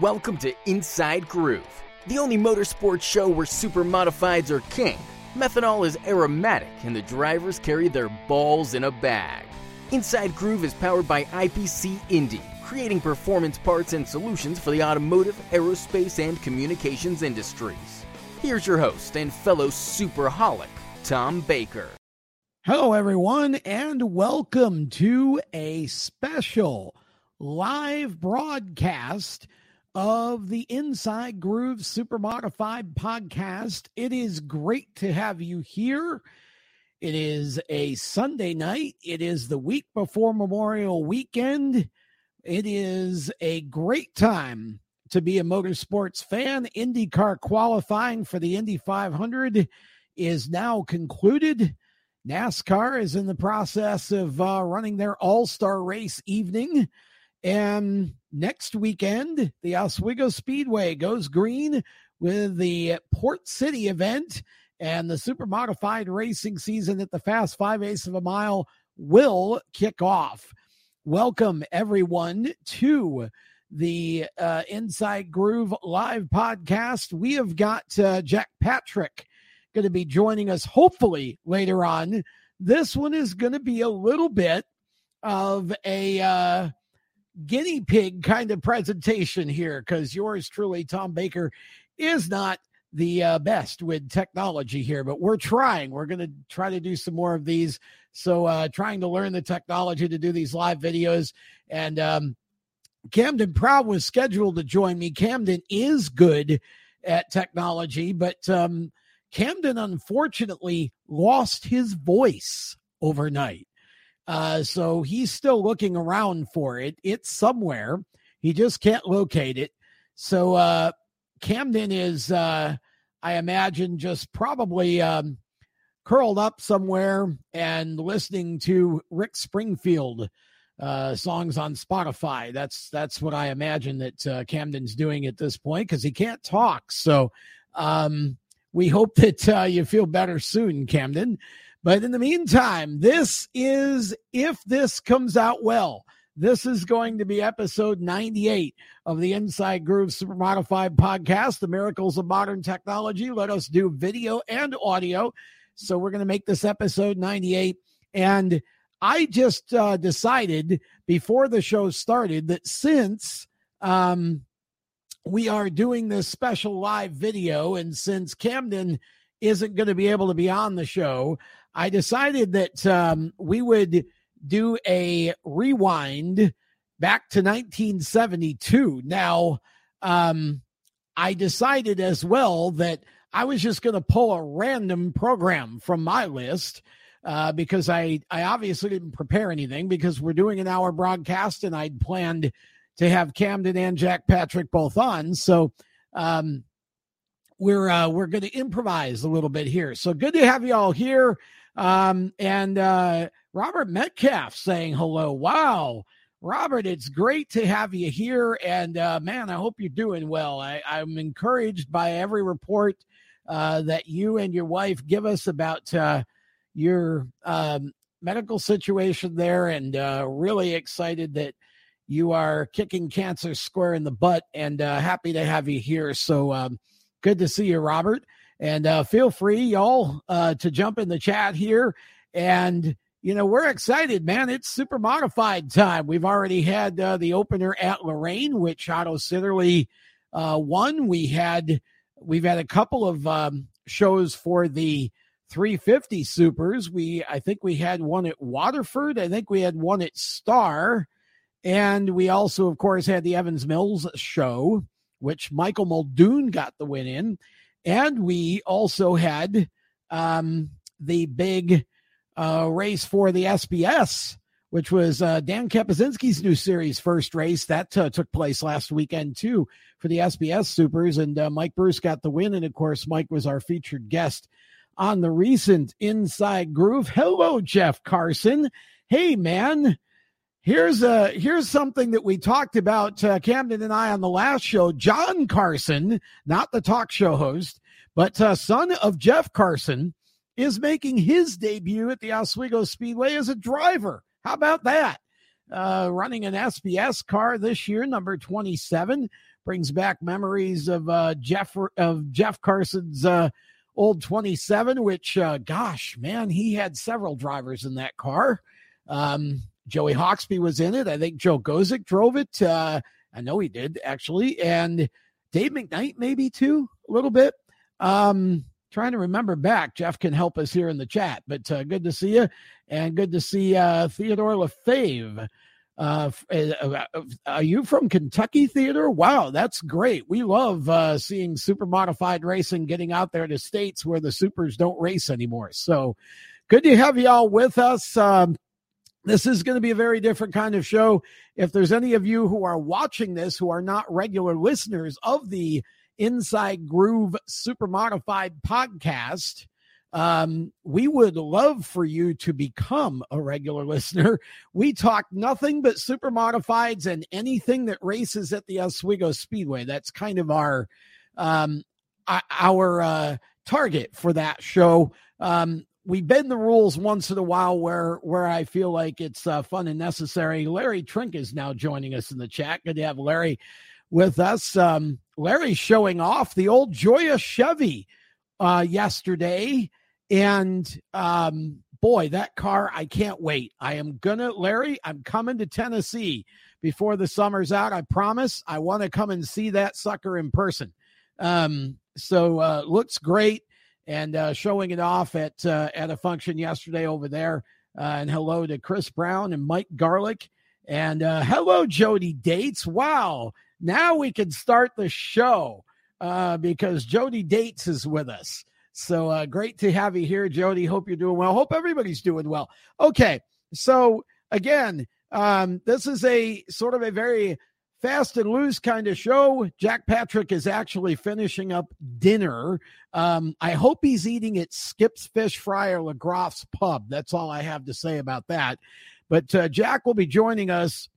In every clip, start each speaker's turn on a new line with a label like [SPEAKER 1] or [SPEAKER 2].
[SPEAKER 1] Welcome to Inside Groove, the only motorsports show where super modifieds are king. Methanol is aromatic, and the drivers carry their balls in a bag. Inside Groove is powered by IPC Indy, creating performance parts and solutions for the automotive, aerospace, and communications industries. Here's your host and fellow superholic, Tom Baker.
[SPEAKER 2] Hello, everyone, and welcome to a special live broadcast of the Inside Groove Super Modified podcast. It is great to have you here. It is a Sunday night. It is the week before Memorial Weekend. It is a great time to be a motorsports fan. IndyCar qualifying for the Indy 500 is now concluded. NASCAR is in the process of uh, running their all star race evening. And next weekend, the Oswego Speedway goes green with the Port City event, and the super modified racing season at the Fast Five Eighths of a Mile will kick off. Welcome, everyone, to the uh, Inside Groove live podcast. We have got uh, Jack Patrick going to be joining us hopefully later on. This one is going to be a little bit of a. Uh, guinea pig kind of presentation here because yours truly, Tom Baker, is not the uh, best with technology here, but we're trying. We're going to try to do some more of these. So, uh, trying to learn the technology to do these live videos. And um, Camden Proud was scheduled to join me. Camden is good at technology, but um, Camden unfortunately lost his voice overnight. Uh, so he's still looking around for it. It's somewhere. He just can't locate it. So uh, Camden is, uh, I imagine, just probably um, curled up somewhere and listening to Rick Springfield uh, songs on Spotify. That's that's what I imagine that uh, Camden's doing at this point because he can't talk. So um, we hope that uh, you feel better soon, Camden. But in the meantime, this is if this comes out well. This is going to be episode 98 of the Inside Groove Super Modified podcast, The Miracles of Modern Technology. Let us do video and audio. So we're going to make this episode 98. And I just uh, decided before the show started that since um, we are doing this special live video, and since Camden isn't going to be able to be on the show, I decided that um, we would do a rewind back to 1972. Now, um, I decided as well that I was just going to pull a random program from my list uh, because I, I obviously didn't prepare anything because we're doing an hour broadcast and I'd planned to have Camden and Jack Patrick both on. So, um, we're uh, we're going to improvise a little bit here. So good to have you all here. Um, and uh, Robert Metcalf saying hello. Wow. Robert, it's great to have you here. And uh, man, I hope you're doing well. I, am encouraged by every report uh, that you and your wife give us about uh, your um, medical situation there, and uh, really excited that you are kicking cancer square in the butt and uh, happy to have you here. So um, good to see you, Robert. And uh, feel free, y'all, uh, to jump in the chat here. And, you know, we're excited, man. It's super modified time. We've already had uh, the opener at Lorraine, which Otto Sitterly uh, won. We had, we've had a couple of um, shows for the 350 supers. We, I think we had one at Waterford. I think we had one at Star. And we also, of course, had the Evans Mills show, which Michael Muldoon got the win in. And we also had um, the big uh, race for the SBS, which was uh, Dan Kapasinski's new series first race. That uh, took place last weekend, too, for the SBS Supers. And uh, Mike Bruce got the win. And of course, Mike was our featured guest on the recent Inside Groove. Hello, Jeff Carson. Hey, man. Here's a here's something that we talked about uh, Camden and I on the last show. John Carson, not the talk show host, but uh, son of Jeff Carson, is making his debut at the Oswego Speedway as a driver. How about that? uh, running an SBS car this year, number 27. Brings back memories of uh, Jeff of Jeff Carson's uh, old 27, which, uh, gosh, man, he had several drivers in that car. Um, Joey Hawksby was in it. I think Joe Gosek drove it. Uh, I know he did actually, and Dave McKnight maybe too a little bit. Um, trying to remember back. Jeff can help us here in the chat, but uh, good to see you, and good to see uh, Theodore Lefebvre. Uh, uh, uh, are you from Kentucky, Theodore? Wow, that's great. We love uh, seeing super modified racing getting out there to states where the supers don't race anymore. So good to have you all with us. Um, this is going to be a very different kind of show. If there's any of you who are watching this who are not regular listeners of the Inside Groove Super Modified podcast, um, we would love for you to become a regular listener. We talk nothing but super modifieds and anything that races at the Oswego Speedway. That's kind of our um, our uh, target for that show. Um, we bend the rules once in a while where where I feel like it's uh, fun and necessary. Larry Trink is now joining us in the chat. Good to have Larry with us. Um, Larry showing off the old Joya Chevy uh, yesterday, and um, boy, that car! I can't wait. I am gonna, Larry. I'm coming to Tennessee before the summer's out. I promise. I want to come and see that sucker in person. Um, so uh, looks great and uh, showing it off at uh, at a function yesterday over there. Uh, and hello to Chris Brown and Mike Garlick. And uh, hello, Jody Dates. Wow. Now we can start the show uh, because Jody Dates is with us. So uh, great to have you here, Jody. Hope you're doing well. Hope everybody's doing well. Okay. So, again, um, this is a sort of a very fast and loose kind of show. Jack Patrick is actually finishing up dinner. Um, I hope he's eating at Skip's Fish Fry or LeGroff's Pub. That's all I have to say about that. But uh, Jack will be joining us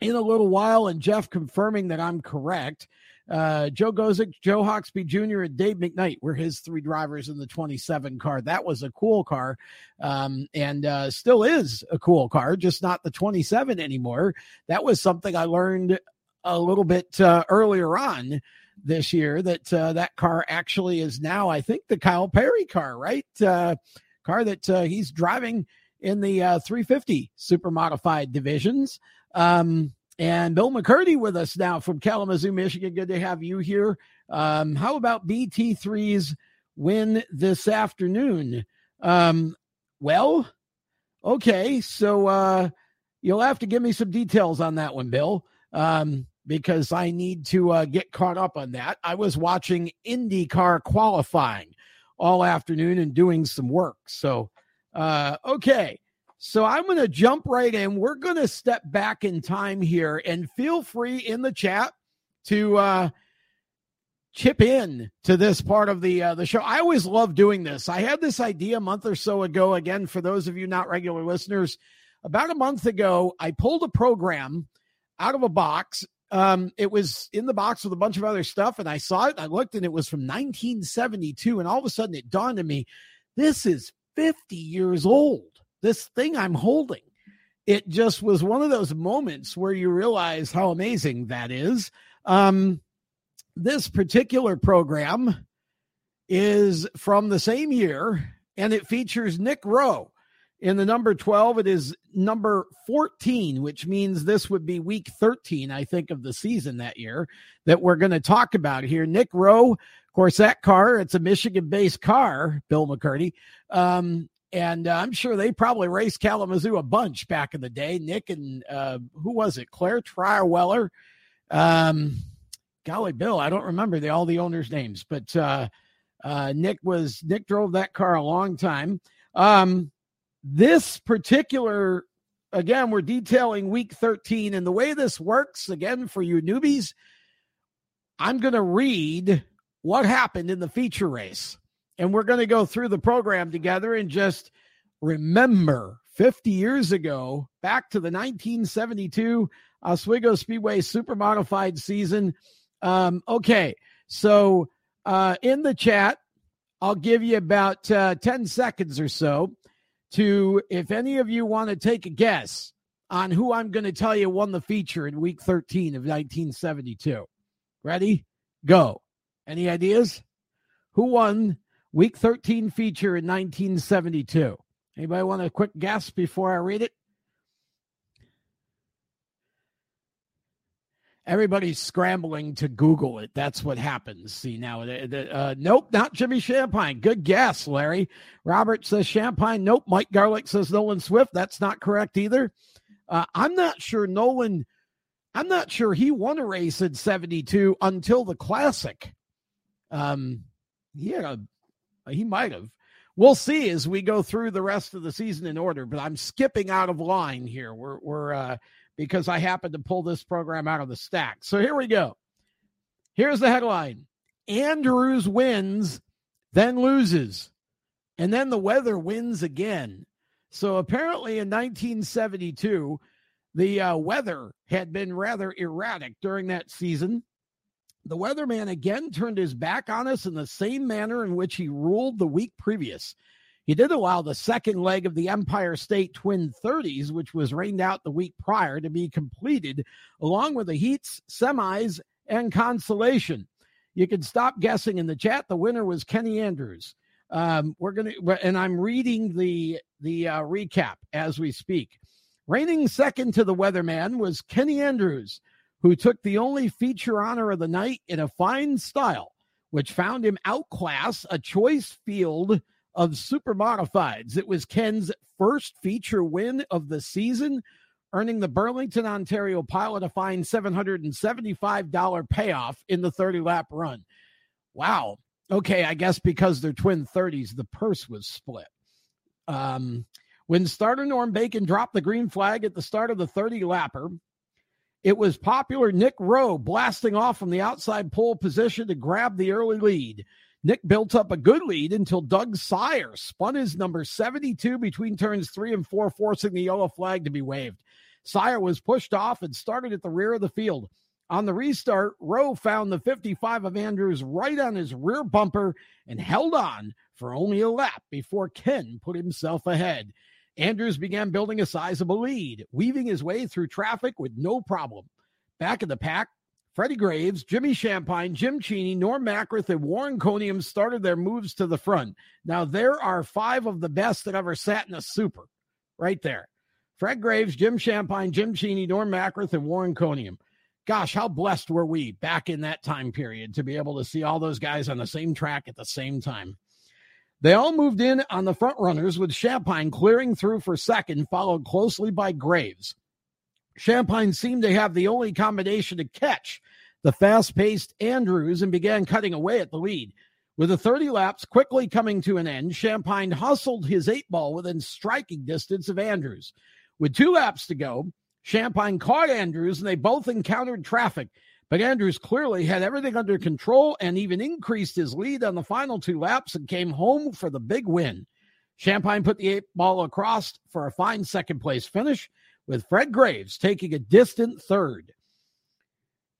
[SPEAKER 2] in a little while, and Jeff confirming that I'm correct. Uh, Joe Gosek, Joe Hawksby Jr., and Dave McKnight were his three drivers in the 27 car. That was a cool car, um, and uh, still is a cool car, just not the 27 anymore. That was something I learned a little bit uh, earlier on this year that uh, that car actually is now, I think, the Kyle Perry car, right? Uh, car that uh, he's driving in the uh, 350 super modified divisions. Um, and Bill McCurdy with us now from Kalamazoo, Michigan. Good to have you here. Um, how about BT3's win this afternoon? Um, well, okay, so uh, you'll have to give me some details on that one, Bill, um, because I need to uh, get caught up on that. I was watching IndyCar qualifying all afternoon and doing some work. So, uh, okay. So I'm going to jump right in. We're going to step back in time here and feel free in the chat to uh, chip in to this part of the uh, the show. I always love doing this. I had this idea a month or so ago. Again, for those of you not regular listeners, about a month ago, I pulled a program out of a box. Um, it was in the box with a bunch of other stuff, and I saw it. I looked, and it was from 1972. And all of a sudden, it dawned on me: this is 50 years old this thing I'm holding. It just was one of those moments where you realize how amazing that is. Um, this particular program is from the same year and it features Nick Rowe. In the number 12, it is number 14, which means this would be week 13, I think, of the season that year that we're going to talk about here. Nick Rowe, of course, that car, it's a Michigan based car, Bill McCurdy. Um, and uh, I'm sure they probably raced Kalamazoo a bunch back in the day. Nick and uh, who was it? Claire Trierweller. Um, golly, Bill, I don't remember the, all the owners' names, but uh, uh, Nick was Nick drove that car a long time. Um, this particular, again, we're detailing week 13, and the way this works, again, for you newbies, I'm going to read what happened in the feature race and we're going to go through the program together and just remember 50 years ago, back to the 1972 Oswego Speedway Super Modified season. Um, okay, so uh, in the chat, I'll give you about uh, 10 seconds or so to, if any of you want to take a guess on who I'm going to tell you won the feature in week 13 of 1972. Ready? Go. Any ideas? Who won week 13 feature in 1972? Anybody want a quick guess before I read it? Everybody's scrambling to Google it. That's what happens. See now, uh, nope, not Jimmy Shampine. Good guess, Larry. Robert says Shampine. Nope. Mike Garlick says Nolan Swift. That's not correct either. Uh, I'm not sure Nolan. I'm not sure he won a race in '72 until the Classic. Um, he had a, he might have. We'll see as we go through the rest of the season in order. But I'm skipping out of line here. We're we're uh, because I happened to pull this program out of the stack. So here we go. Here's the headline: Andrews wins, then loses, and then the weather wins again. So apparently in 1972, the uh, weather had been rather erratic during that season. The weatherman again turned his back on us in the same manner in which he ruled the week previous. He did allow the second leg of the Empire State Twin 30s, which was rained out the week prior, to be completed, along with the heats, semis, and consolation. You can stop guessing in the chat. The winner was Kenny Andrews. Um, we're gonna, and I'm reading the the uh, recap as we speak. Reigning second to the weatherman was Kenny Andrews, who took the only feature honor of the night in a fine style, which found him outclass a choice field of super modifieds. It was Ken's first feature win of the season, earning the Burlington, Ontario pilot a fine $775 payoff in the 30 lap run. Wow. Okay, I guess because they're twin 30s, the purse was split. Um, when starter Norm Bacon dropped the green flag at the start of the 30 lapper, it was popular Nick Rowe blasting off from the outside pole position to grab the early lead. Nick built up a good lead until Doug Sire spun his number 72 between turns three and four, forcing the yellow flag to be waved. Sire was pushed off and started at the rear of the field. On the restart, Rowe found the 55 of Andrews right on his rear bumper and held on for only a lap before Ken put himself ahead. Andrews began building a sizable lead, weaving his way through traffic with no problem. Back in the pack, Freddie Graves, Jimmy Shampine, Jim Cheney, Norm Macrith, and Warren Coniam started their moves to the front. Now, there are five of the best that ever sat in a super right there. Fred Graves, Jim Shampine, Jim Cheney, Norm Macrith, and Warren Coniam. gosh, how blessed were we back in that time period to be able to see all those guys on the same track at the same time. They all moved in on the front runners with Shampine clearing through for second, followed closely by Graves. Shampine seemed to have the only combination to catch the fast paced Andrews and began cutting away at the lead. With the 30 laps quickly coming to an end, Shampine hustled his eight ball within striking distance of Andrews. With two laps to go, Shampine caught Andrews and they both encountered traffic. But Andrews clearly had everything under control and even increased his lead on the final two laps and came home for the big win. Shampine put the eight ball across for a fine second place finish, with Fred Graves taking a distant third.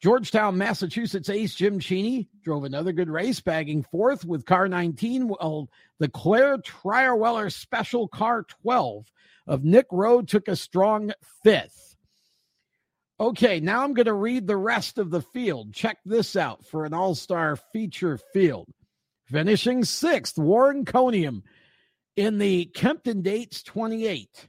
[SPEAKER 2] Georgetown, Massachusetts ace Jim Cheney drove another good race, bagging fourth with car 19, while the Claire Trierweller Special Car 12 of Nick Rowe took a strong fifth. Okay, now I'm going to read the rest of the field. Check this out for an all star feature field. Finishing sixth, Warren Coniam in the Kempton Dates 28.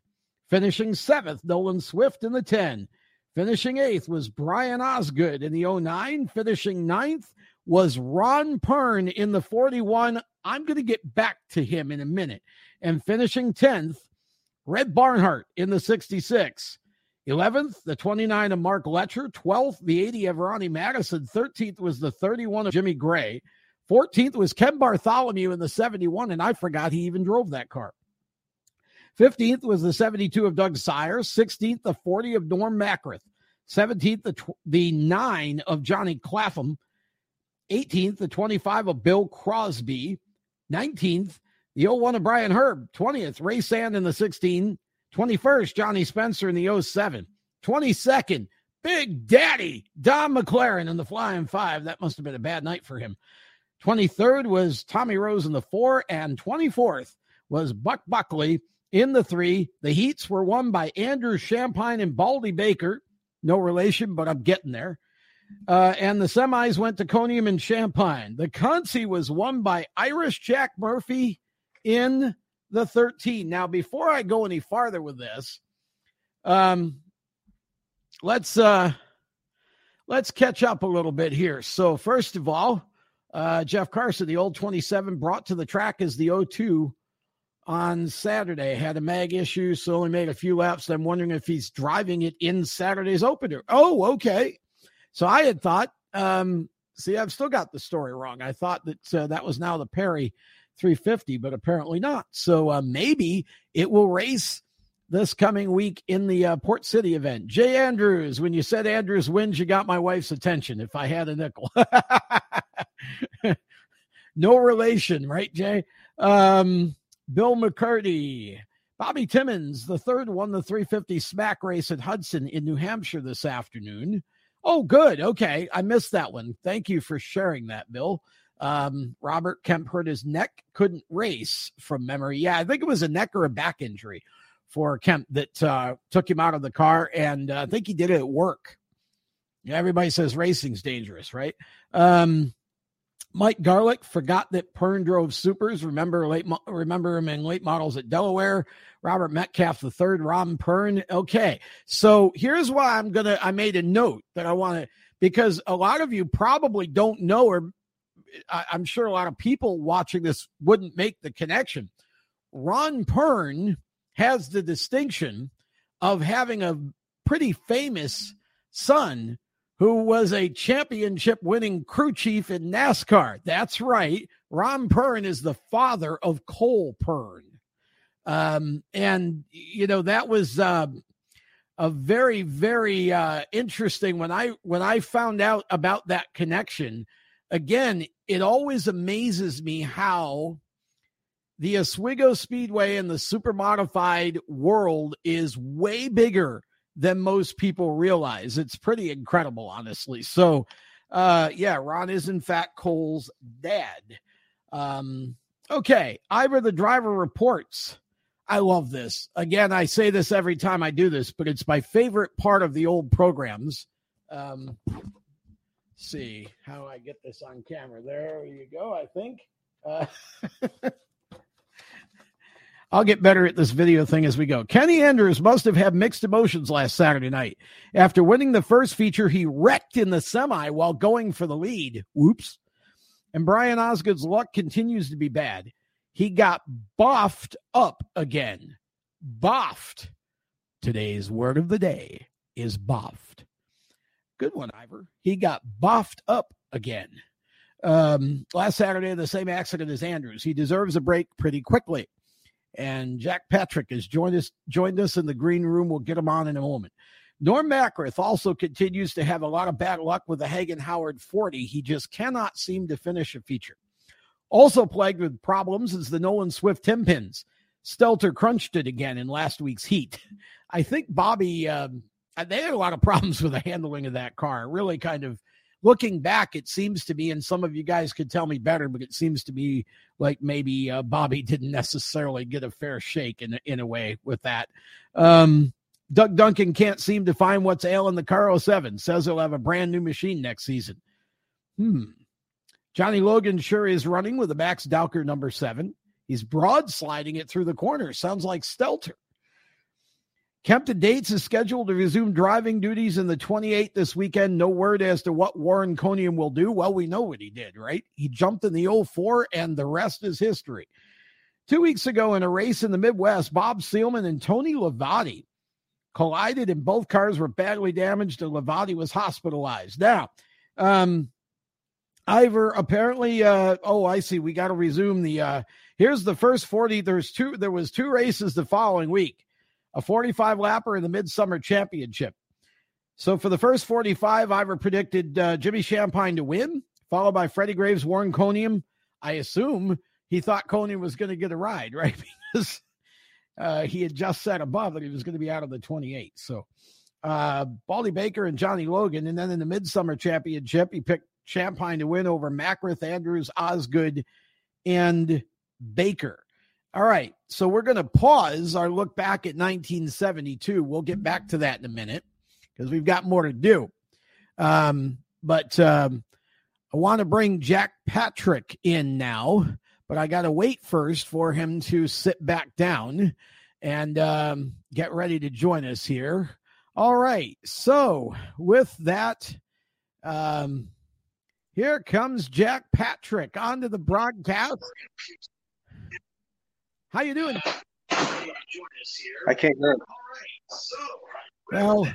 [SPEAKER 2] Finishing seventh, Nolan Swift in the 10. Finishing eighth was Brian Osgood in the 09. Finishing ninth was Ron Pearn in the 41. I'm going to get back to him in a minute. And finishing 10th, Red Barnhart in the 66. 11th, the 29 of Mark Letcher. 12th, the 80 of Ronnie Madison. 13th was the 31 of Jimmy Gray. 14th was Ken Bartholomew in the 71, and I forgot he even drove that car. 15th was the 72 of Doug Sire. 16th, the 40 of Norm Macrith. 17th, the, tw- the 9 of Johnny Clapham. 18th, the 25 of Bill Crosby. 19th, the 01 of Brian Herb. 20th, Ray Sand in the 16. 21st, Johnny Spencer in the 07. 22nd, Big Daddy Don McLaren in the Flying Five. That must have been a bad night for him. 23rd was Tommy Rose in the four, and 24th was Buck Buckley in the three. The heats were won by Andrew Shampine and Baldy Baker. No relation, but I'm getting there. Uh, and the semis went to Coniam and Shampine. The Concy was won by Irish Jack Murphy in the 13. Now, before I go any farther with this, um, let's uh, let's catch up a little bit here. So, first of all, uh, Jeff Carson, the old 27, brought to the track as the 02 on Saturday. Had a mag issue, so only made a few laps. I'm wondering if he's driving it in Saturday's opener. Oh, okay. So I had thought, um, see, I've still got the story wrong. I thought that uh, that was now the Perry 350, but apparently not. So uh, maybe it will race this coming week in the uh, Port City event. Jay Andrews, when you said Andrews wins, you got my wife's attention. If I had a nickel, no relation, right, Jay? Um, Bill McCurdy, Bobby Timmons, the third won the 350 smack race at Hudson in New Hampshire this afternoon. Oh, good. Okay. I missed that one. Thank you for sharing that, Bill. Um, Robert Kemp hurt his neck, couldn't race from memory. Yeah, I think it was a neck or a back injury for Kemp that uh, took him out of the car. And uh, I think he did it at work. Yeah, everybody says racing's dangerous, right? Um, Mike Garlick forgot that Pearn drove supers. Remember late, remember him in late models at Delaware. Robert Metcalf the third, Ron Pearn. Okay, so here's why I'm gonna. I made a note that I want to because a lot of you probably don't know, or I, I'm sure a lot of people watching this wouldn't make the connection. Ron Pearn has the distinction of having a pretty famous son who was a championship winning crew chief in NASCAR. That's right. Ron Pearn is the father of Cole Pearn. Um, and, you know, that was uh, a very, very uh, interesting when I when I found out about that connection. Again, it always amazes me how the Oswego Speedway and the super modified world is way bigger than most people realize. It's pretty incredible, honestly. So, uh, yeah, Ron is in fact Cole's dad. Um, okay, Ivor the driver reports. I love this. Again, I say this every time I do this, but it's my favorite part of the old programs. Um, see how I get this on camera. There you go. I think. Uh, I'll get better at this video thing as we go. Kenny Andrews must have had mixed emotions last Saturday night. After winning the first feature, he wrecked in the semi while going for the lead. Whoops. And Brian Osgood's luck continues to be bad. He got boffed up again. Boffed. Today's word of the day is boffed. Good one, Ivor. He got boffed up again. Um, last Saturday, the same accident as Andrews. He deserves a break pretty quickly. And Jack Patrick has joined us joined us in the green room. We'll get him on in a moment. Norm Macrith also continues to have a lot of bad luck with the Hagen Howard 40. He just cannot seem to finish a feature. Also plagued with problems is the Nolan Swift Tim Pins. Stelter crunched it again in last week's heat. I think Bobby, um, they had a lot of problems with the handling of that car. Really kind of looking back, it seems to be, and some of you guys could tell me better, but it seems to be like maybe uh, Bobby didn't necessarily get a fair shake in in a way with that. Um, Doug Duncan can't seem to find what's ailing the car 07. Says he'll have a brand new machine next season. Hmm. Johnny Logan sure is running with the Max Dowker number seven. He's broad sliding it through the corner. Sounds like Stelter. Kempton Dates is scheduled to resume driving duties in the 28th this weekend. No word as to what Warren Coniam will do. Well, we know what he did, right? He jumped in the 04, and the rest is history. Two weeks ago, in a race in the Midwest, Bob Seelman and Tony Lavati collided, and both cars were badly damaged, and Lavati was hospitalized. Now, um, Ivor apparently, uh, oh, I see. We got to resume the. Uh, here's the first 40. There's two. There was two races the following week a 45 lapper in the Midsummer Championship. So for the first 45, Ivor predicted uh, Jimmy Shampine to win, followed by Freddie Graves, Warren Coniam. I assume he thought Coniam was going to get a ride, right? Because uh, he had just said above that he was going to be out of the 28. So uh, Baldy Baker and Johnny Logan. And then in the Midsummer Championship, he picked Shampine to win over Macrith, Andrews, Osgood, and Baker. All right. So we're going to pause our look back at 1972. We'll get back to that in a minute because we've got more to do. Um, but um, I want to bring Jack Patrick in now, but I got to wait first for him to sit back down and um, get ready to join us here. All right. So with that, um, here comes Jack Patrick onto the broadcast. How you doing?
[SPEAKER 3] I can't hear.
[SPEAKER 2] Well,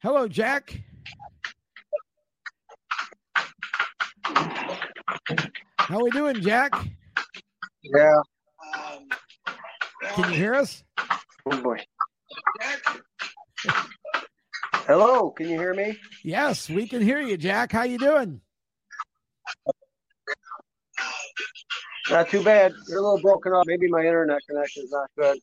[SPEAKER 2] hello, Jack. How are we doing, Jack?
[SPEAKER 3] Yeah.
[SPEAKER 2] Can you hear us?
[SPEAKER 3] Oh boy. Hello, can you hear me?
[SPEAKER 2] Yes, we can hear you, Jack. How you doing?
[SPEAKER 3] Not too bad. You're a little broken up. Maybe my internet connection is not good.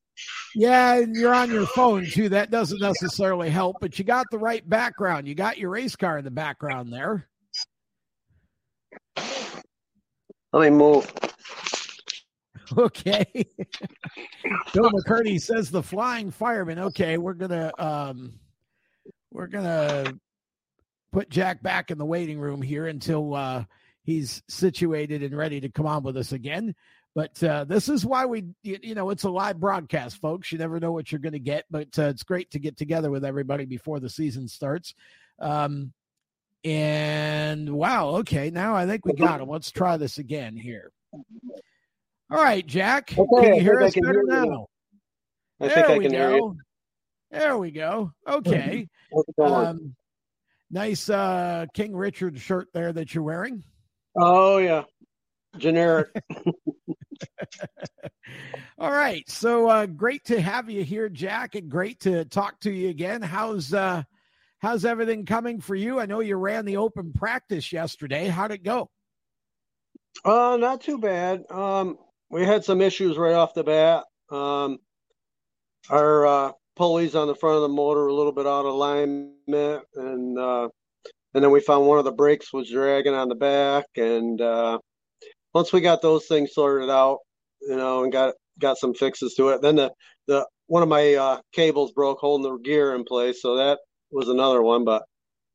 [SPEAKER 2] Yeah, and you're on your phone too. That doesn't necessarily help, but you got the right background. You got your race car in the background there.
[SPEAKER 3] Let me move.
[SPEAKER 2] Okay. Bill McCurdy says the flying fireman. Okay, we're gonna um we're gonna put Jack back in the waiting room here until uh he's situated and ready to come on with us again. But uh, this is why we, you know, it's a live broadcast, folks. You never know what you're going to get, but uh, it's great to get together with everybody before the season starts. Um, and wow, okay, now I think we got him. Let's try this again here. All right, Jack,
[SPEAKER 3] Okay,
[SPEAKER 2] can you hear us better
[SPEAKER 3] hear
[SPEAKER 2] now?
[SPEAKER 3] I
[SPEAKER 2] there
[SPEAKER 3] think I
[SPEAKER 2] we
[SPEAKER 3] can
[SPEAKER 2] go.
[SPEAKER 3] hear you.
[SPEAKER 2] There we go. Okay.
[SPEAKER 3] How's it going?
[SPEAKER 2] Um, nice uh, King Richard shirt there that you're wearing.
[SPEAKER 3] Oh yeah, generic.
[SPEAKER 2] All right. So uh great to have you here, Jack, and great to talk to you again. How's uh how's everything coming for you? I know you ran the open practice yesterday. How'd it go?
[SPEAKER 3] Uh, not too bad. Um, we had some issues right off the bat. Um, our uh, pulleys on the front of the motor were a little bit out of alignment, and uh, and then we found one of the brakes was dragging on the back. And uh, once we got those things sorted out, you know, and got got some fixes to it, then the the one of my uh, cables broke holding the gear in place, so that was another one. But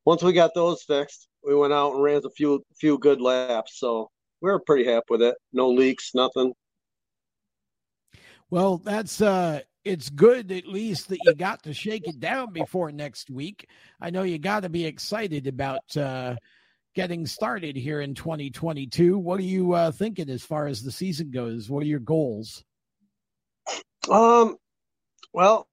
[SPEAKER 3] once we got those fixed, we went out and ran a few few good laps. So we were pretty happy with it. No leaks, nothing.
[SPEAKER 2] Well, that's uh it's good at least that you got to shake it down before next week. I know you got to be excited about uh getting started here in 2022. What are you uh thinking as far as the season goes? What are your goals?
[SPEAKER 3] Um, well,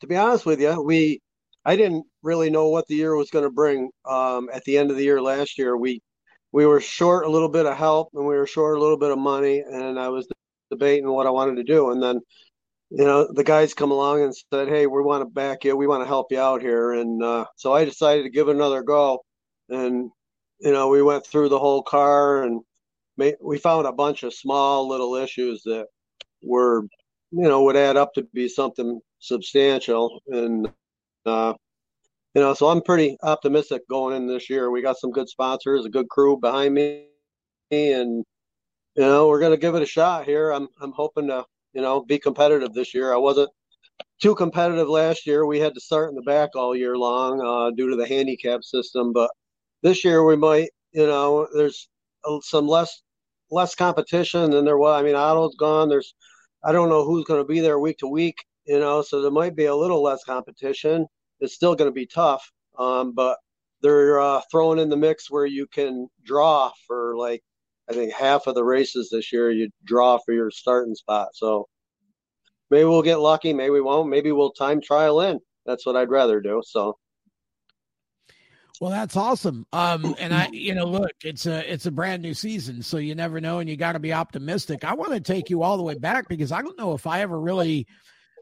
[SPEAKER 3] to be honest with you, we I didn't really know what the year was going to bring. Um, at the end of the year last year, we we were short a little bit of help and we were short a little bit of money, and I was debating what I wanted to do, and then you know the guys come along and said, "Hey, we want to back you. We want to help you out here," and uh, so I decided to give it another go, and you know we went through the whole car and ma- we found a bunch of small little issues that were you know would add up to be something substantial and uh you know so i'm pretty optimistic going in this year we got some good sponsors a good crew behind me and you know we're going to give it a shot here i'm i'm hoping to you know be competitive this year. I wasn't too competitive last year. We had to start in the back all year long uh due to the handicap system but this year we might you know there's some less less competition than there was. I mean otto's gone. There's I don't know who's going to be there week to week, you know, so there might be a little less competition. It's still going to be tough, um, but they're uh, throwing in the mix where you can draw for like I think half of the races this year. You draw for your starting spot, so maybe we'll get lucky, maybe we won't. Maybe we'll time trial in. That's what I'd rather do. So
[SPEAKER 2] Well, that's awesome. Um, and I, you know, look, it's a it's a brand new season, so you never know, and you got to be optimistic. I want to take you all the way back because I don't know if I ever really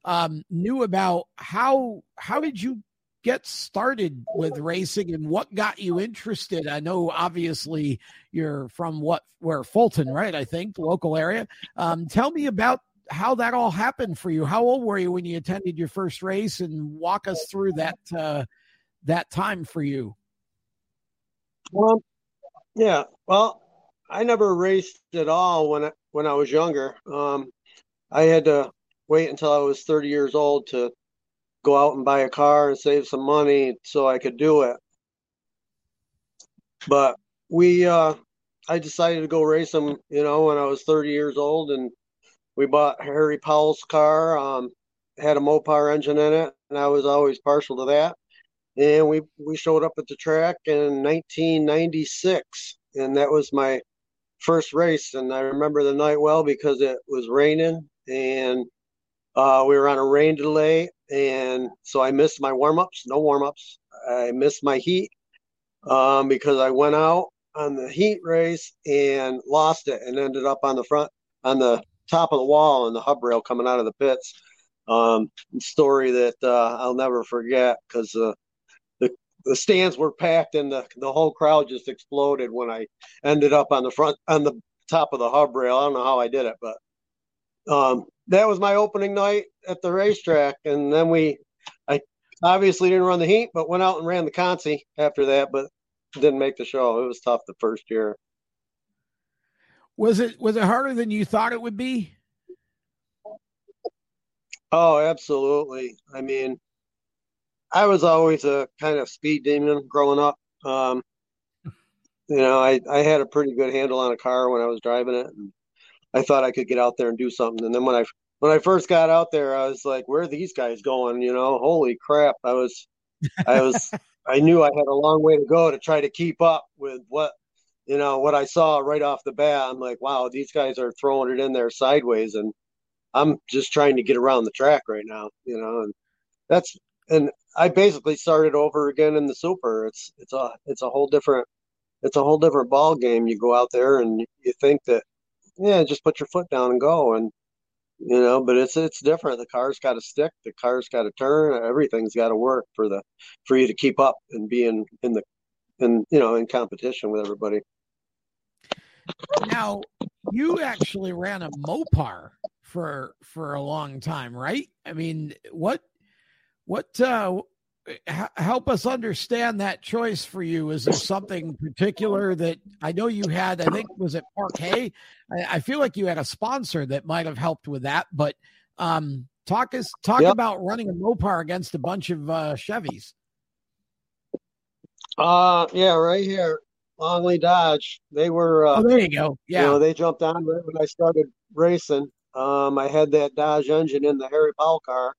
[SPEAKER 2] um, knew about how how did you get started with racing and what got you interested. I know obviously you're from what where Fulton, right? I think local area. Um, tell me about how that all happened for you. How old were you when you attended your first race, and walk us through that uh, that time for you.
[SPEAKER 3] Well, yeah. Well, I never raced at all when I when I was younger. Um, I had to wait until I was 30 years old to go out and buy a car and save some money so I could do it. But we, uh, I decided to go race them, you know, when I was 30 years old, and we bought Harry Powell's car. Um, had a Mopar engine in it, and I was always partial to that. And we we showed up at the track in 1996, and that was my first race. And I remember the night well because it was raining, and uh, we were on a rain delay, and so I missed my warm ups. No warm ups. I missed my heat um, because I went out on the heat race and lost it, and ended up on the front on the top of the wall and the hub rail coming out of the pits. Um, story that uh, I'll never forget because uh, the the stands were packed and the the whole crowd just exploded when I ended up on the front on the top of the hub rail. I don't know how I did it, but um, that was my opening night at the racetrack, and then we I obviously didn't run the heat, but went out and ran the consi after that, but didn't make the show. It was tough the first year.
[SPEAKER 2] Was it was it harder than you thought it would be?
[SPEAKER 3] Oh, absolutely. I mean, I was always a kind of speed demon growing up. Um, you know, I, I had a pretty good handle on a car when I was driving it, and I thought I could get out there and do something. And then when I when I first got out there, I was like, "Where are these guys going?" You know, holy crap! I was, I was, I knew I had a long way to go to try to keep up with what, you know, what I saw right off the bat. I'm like, "Wow, these guys are throwing it in there sideways," and I'm just trying to get around the track right now, you know, and that's and I basically started over again in the super. It's it's a it's a whole different it's a whole different ball game. You go out there and you think that yeah, just put your foot down and go and you know, but it's it's different. The car's got to stick, the car's got to turn, everything's got to work for the for you to keep up and be in in the in you know in competition with everybody.
[SPEAKER 2] Now, you actually ran a Mopar for for a long time, right? I mean, what what uh help us understand that choice for you? Is there something particular that I know you had? I think was it Parquet. I, I feel like you had a sponsor that might have helped with that, but um, talk us talk yep. about running a Mopar against a bunch of uh, Chevys.
[SPEAKER 3] Uh, yeah, right here, Longley Dodge. They were.
[SPEAKER 2] Uh, oh, there you go. Yeah,
[SPEAKER 3] you know, they jumped on right when I started racing. Um, I had that Dodge engine in the Harry Powell car,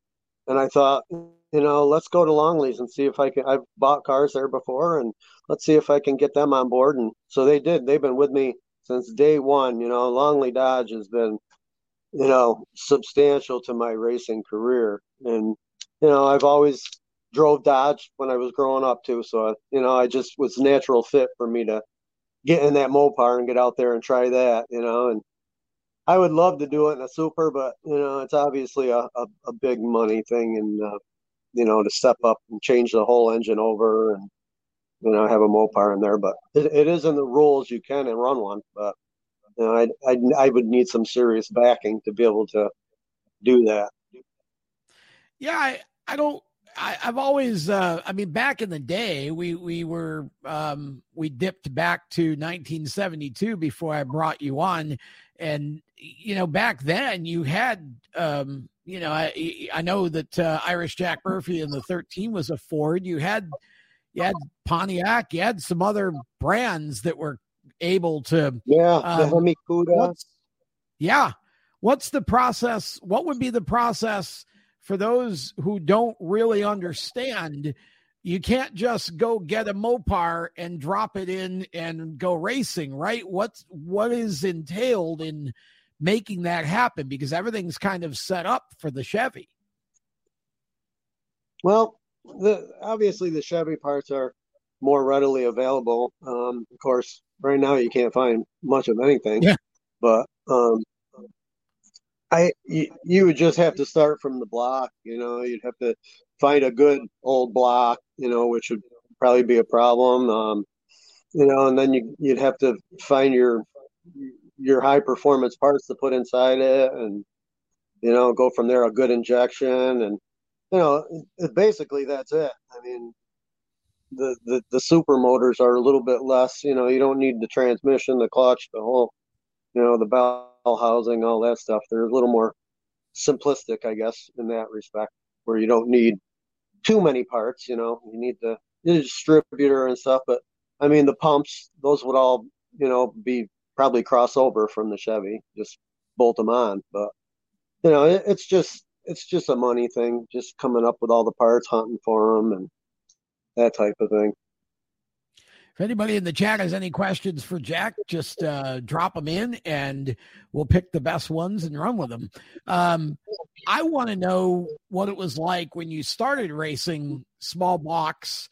[SPEAKER 3] and I thought, you know, let's go to Longley's and see if I can. I've bought cars there before, and let's see if I can get them on board. And so they did. They've been with me since day one. You know, Longley Dodge has been, you know, substantial to my racing career, and you know, I've always drove Dodge when I was growing up too. So you know, I just was natural fit for me to get in that Mopar and get out there and try that. You know, and I would love to do it in a super, but you know, it's obviously a, a, a big money thing, and uh, you know, to step up and change the whole engine over, and you know, have a Mopar in there. But it, it is in the rules you can and run one, but you know, I, I I would need some serious backing to be able to do that.
[SPEAKER 2] Yeah, I I don't I, have always, uh, I mean, back in the day, we we were um, we dipped back to 1972 before I brought you on, and you know, back then you had, um, you know, I I know that uh, Irish Jack Murphy and the 13 was a Ford. You had you had Pontiac, you had some other brands that were able to,
[SPEAKER 3] yeah, um, the Hemi Cuda.
[SPEAKER 2] Yeah, what's the process? What would be the process? for those who don't really understand, you can't just go get a Mopar and drop it in and go racing, right? What's what is entailed in making that happen? Because everything's kind of set up for the Chevy.
[SPEAKER 3] Well, the obviously the Chevy parts are more readily available. Um, of course, right now you can't find much of anything. Yeah. But um, I you, you would just have to start from the block. You know, you'd have to find a good old block. You know, which would probably be a problem. Um, you know, and then you you'd have to find your your high performance parts to put inside it, and you know, go from there. A good injection, and you know, basically that's it. I mean, the, the the super motors are a little bit less. You know, you don't need the transmission, the clutch, the whole, you know, the bell housing, all that stuff. They're a little more simplistic, I guess, in that respect, where you don't need too many parts. You know, you need the, the distributor and stuff. But I mean, the pumps, those would all, you know, be probably cross over from the Chevy. Just bolt them on. But you know, it, it's just it's just a money thing. Just coming up with all the parts, hunting for them, and that type of thing.
[SPEAKER 2] If anybody in the chat has any questions for Jack, just uh, drop them in and we'll pick the best ones and run with them. Um, I want to know what it was like when you started racing small blocks.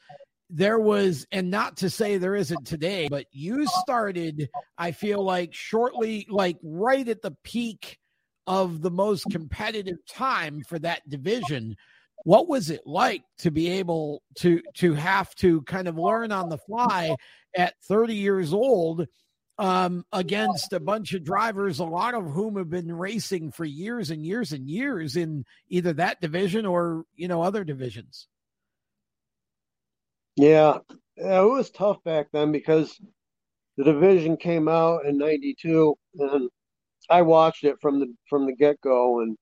[SPEAKER 2] There was, and not to say there isn't today, but you started, I feel like, shortly, like right at the peak of the most competitive time for that division what was it like to be able to to have to kind of learn on the fly at 30 years old um, against a bunch of drivers, a lot of whom have been racing for years and years and years in either that division or you know other divisions.
[SPEAKER 3] Yeah, it was tough back then because the division came out in '92, and I watched it from the from the get go, and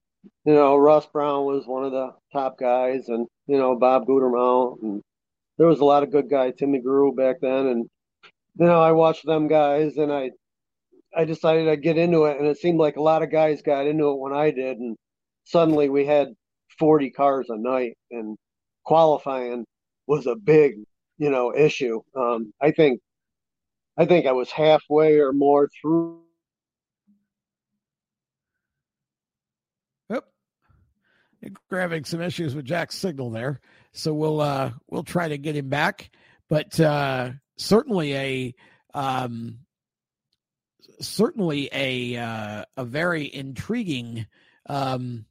[SPEAKER 3] you know, Russ Brown was one of the top guys, and you know, Bob Gutermount, and there was a lot of good guys. Timmy Grew back then, and you know, I watched them guys, and I, I decided I'd get into it, and it seemed like a lot of guys got into it when I did, and suddenly we had 40 cars a night, and qualifying was a big, you know, issue. Um, I think, I think I was halfway or more through
[SPEAKER 2] grabbing some issues with Jack's signal there, so we'll uh, we'll try to get him back. But uh, certainly a um, certainly a uh, a very intriguing um,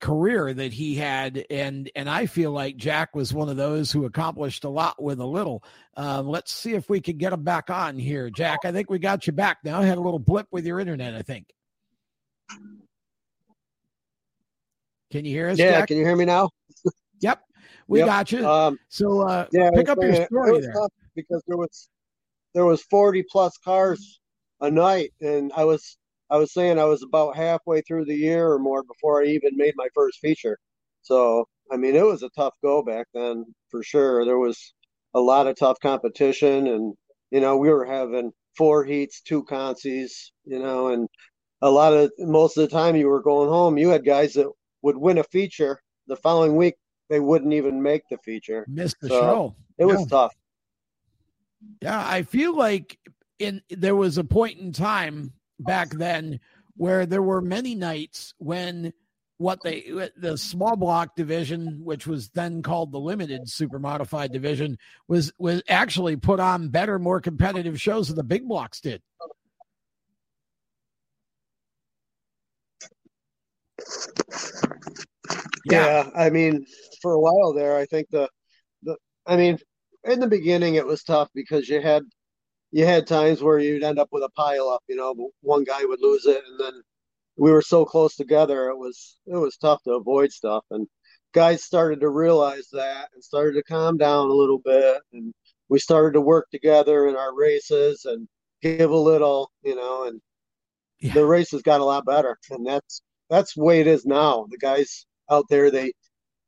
[SPEAKER 2] career that he had, and and I feel like Jack was one of those who accomplished a lot with a little. Uh, let's see if we can get him back on here, Jack. I think we got you back now. I had a little blip with your internet, I think. Can you hear us?
[SPEAKER 3] Yeah,
[SPEAKER 2] Jack?
[SPEAKER 3] can you hear me now?
[SPEAKER 2] Yep, we yep. got you. Um, so uh, yeah, pick up your story there.
[SPEAKER 3] because there was there was forty plus cars a night, and I was I was saying I was about halfway through the year or more before I even made my first feature. So I mean, it was a tough go back then for sure. There was a lot of tough competition, and you know we were having four heats, two consies, you know, and a lot of most of the time you were going home, you had guys that would win a feature the following week they wouldn't even make the feature
[SPEAKER 2] missed the so show
[SPEAKER 3] it was yeah. tough
[SPEAKER 2] yeah i feel like in there was a point in time back then where there were many nights when what they the small block division which was then called the limited super modified division was was actually put on better more competitive shows than the big blocks did
[SPEAKER 3] Yeah. yeah, I mean, for a while there, I think the the I mean, in the beginning it was tough because you had you had times where you'd end up with a pile up, you know, one guy would lose it and then we were so close together it was it was tough to avoid stuff and guys started to realize that and started to calm down a little bit and we started to work together in our races and give a little, you know, and yeah. the races got a lot better and that's that's the way it is now. The guys out there, they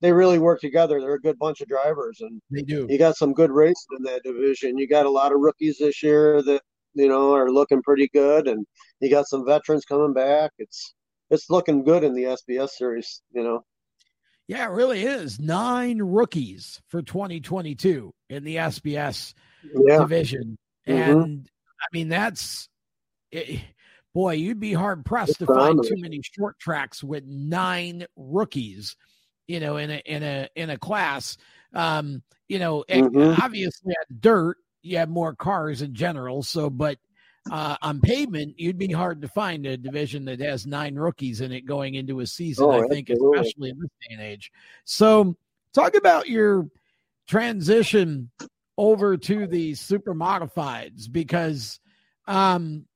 [SPEAKER 3] they really work together. They're a good bunch of drivers, and
[SPEAKER 2] they do.
[SPEAKER 3] You got some good races in that division. You got a lot of rookies this year that you know are looking pretty good, and you got some veterans coming back. It's it's looking good in the SBS series. You know.
[SPEAKER 2] Yeah, it really is. Nine rookies for 2022 in the SBS yeah. division. Mm-hmm. And I mean, that's it, boy, you'd be hard pressed to find too many short tracks with nine rookies, you know, in a in a in a class. Um, you know, mm-hmm. obviously at dirt, you have more cars in general. So, but uh, on pavement, you'd be hard to find a division that has nine rookies in it going into a season. Oh, I think, absolutely. especially in this day and age. So, talk about your transition over to the super modifieds because um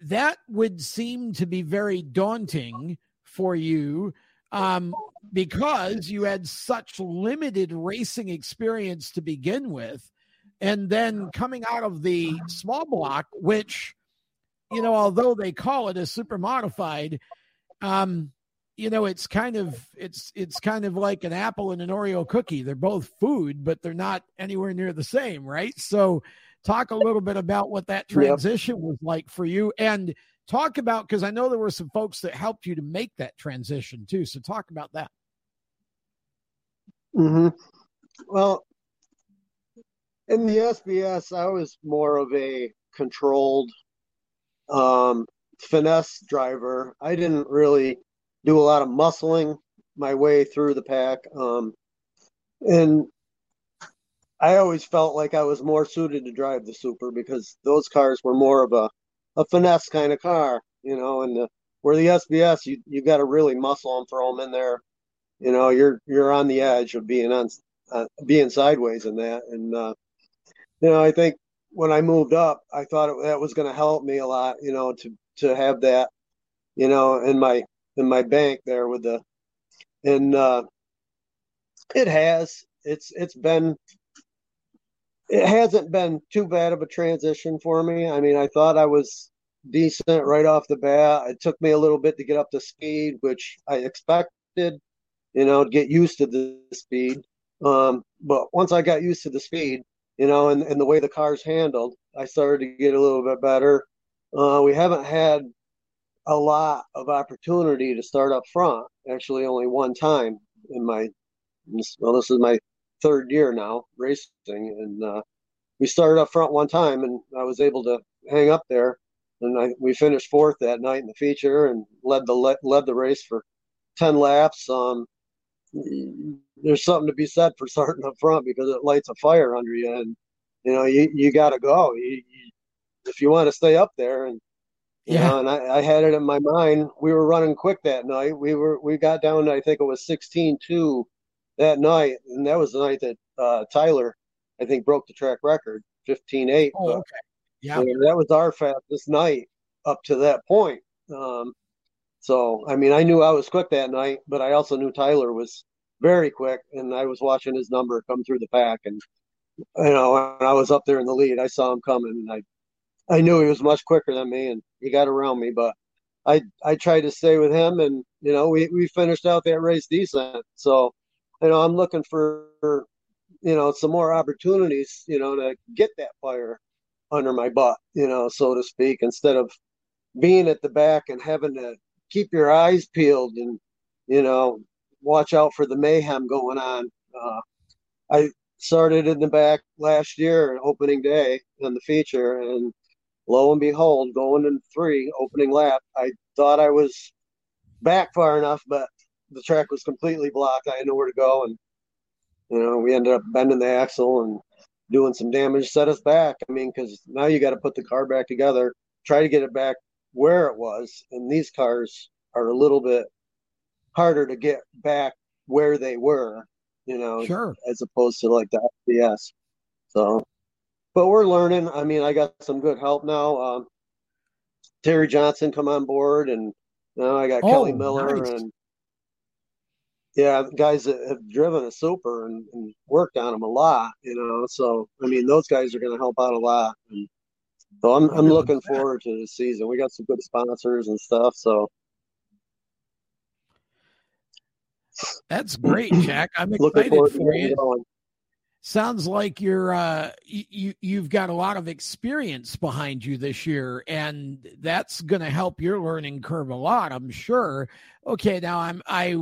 [SPEAKER 2] that would seem to be very daunting for you um, because you had such limited racing experience to begin with. And then coming out of the small block, which you know, although they call it a super modified, um, you know, it's kind of it's it's kind of like an apple and an Oreo cookie. They're both food, but they're not anywhere near the same, right? So, talk a little bit about what that transition yep. was like for you, and talk about because I know there were some folks that helped you to make that transition too. So, talk about that.
[SPEAKER 3] Hmm. Well, in the SBS, I was more of a controlled um, finesse driver. I didn't really do a lot of muscling my way through the pack. Um, and I always felt like I was more suited to drive the Super because those cars were more of a, a finesse kind of car, you know, and the, where the SBS, you, you got to really muscle them, throw them in there. You know, you're, you're on the edge of being on, uh, being sideways in that. And, uh, you know, I think when I moved up, I thought it, that was going to help me a lot, you know, to to have that, you know, in my in my bank there with the, and uh, it has. It's it's been. It hasn't been too bad of a transition for me. I mean, I thought I was decent right off the bat. It took me a little bit to get up to speed, which I expected, you know, get used to the speed. Um, but once I got used to the speed, you know, and, and the way the car's handled, I started to get a little bit better. Uh, we haven't had a lot of opportunity to start up front. Actually, only one time in my well, this is my third year now racing, and uh, we started up front one time, and I was able to hang up there, and I, we finished fourth that night in the feature and led the led, led the race for ten laps. Um, there's something to be said for starting up front because it lights a fire under you, and you know you you got to go. You, you, if you want to stay up there, and yeah. know, and I, I, had it in my mind. We were running quick that night. We were we got down. To, I think it was 16-2 that night, and that was the night that uh, Tyler, I think, broke the track record, 15-8.
[SPEAKER 2] Oh, okay.
[SPEAKER 3] Yeah, that was our fastest night up to that point. Um, so, I mean, I knew I was quick that night, but I also knew Tyler was very quick, and I was watching his number come through the pack, and you know, when I was up there in the lead, I saw him coming, and I, I knew he was much quicker than me, and he got around me, but I, I tried to stay with him, and you know, we we finished out that race decent. So, you know, I'm looking for, you know, some more opportunities, you know, to get that fire under my butt, you know, so to speak, instead of being at the back and having to keep your eyes peeled and you know watch out for the mayhem going on. Uh, I started in the back last year, opening day in the feature, and lo and behold, going in three opening lap, I thought I was back far enough, but the track was completely blocked. I had nowhere to go, and you know we ended up bending the axle and doing some damage, set us back. I mean, because now you got to put the car back together, try to get it back where it was, and these cars are a little bit harder to get back where they were, you know,
[SPEAKER 2] sure.
[SPEAKER 3] as opposed to like the SBS. So, but we're learning. I mean, I got some good help now. Um, Terry Johnson come on board, and now I got oh, Kelly Miller nice. and yeah, guys that have driven a super and, and, worked on them a lot, you know. So I mean, those guys are going to help out a lot. And so I'm I'm looking forward to the season. We got some good sponsors and stuff. So
[SPEAKER 2] that's great, Jack. I'm excited for you. Sounds like you're uh you you've got a lot of experience behind you this year and that's going to help your learning curve a lot i'm sure. Okay now i'm i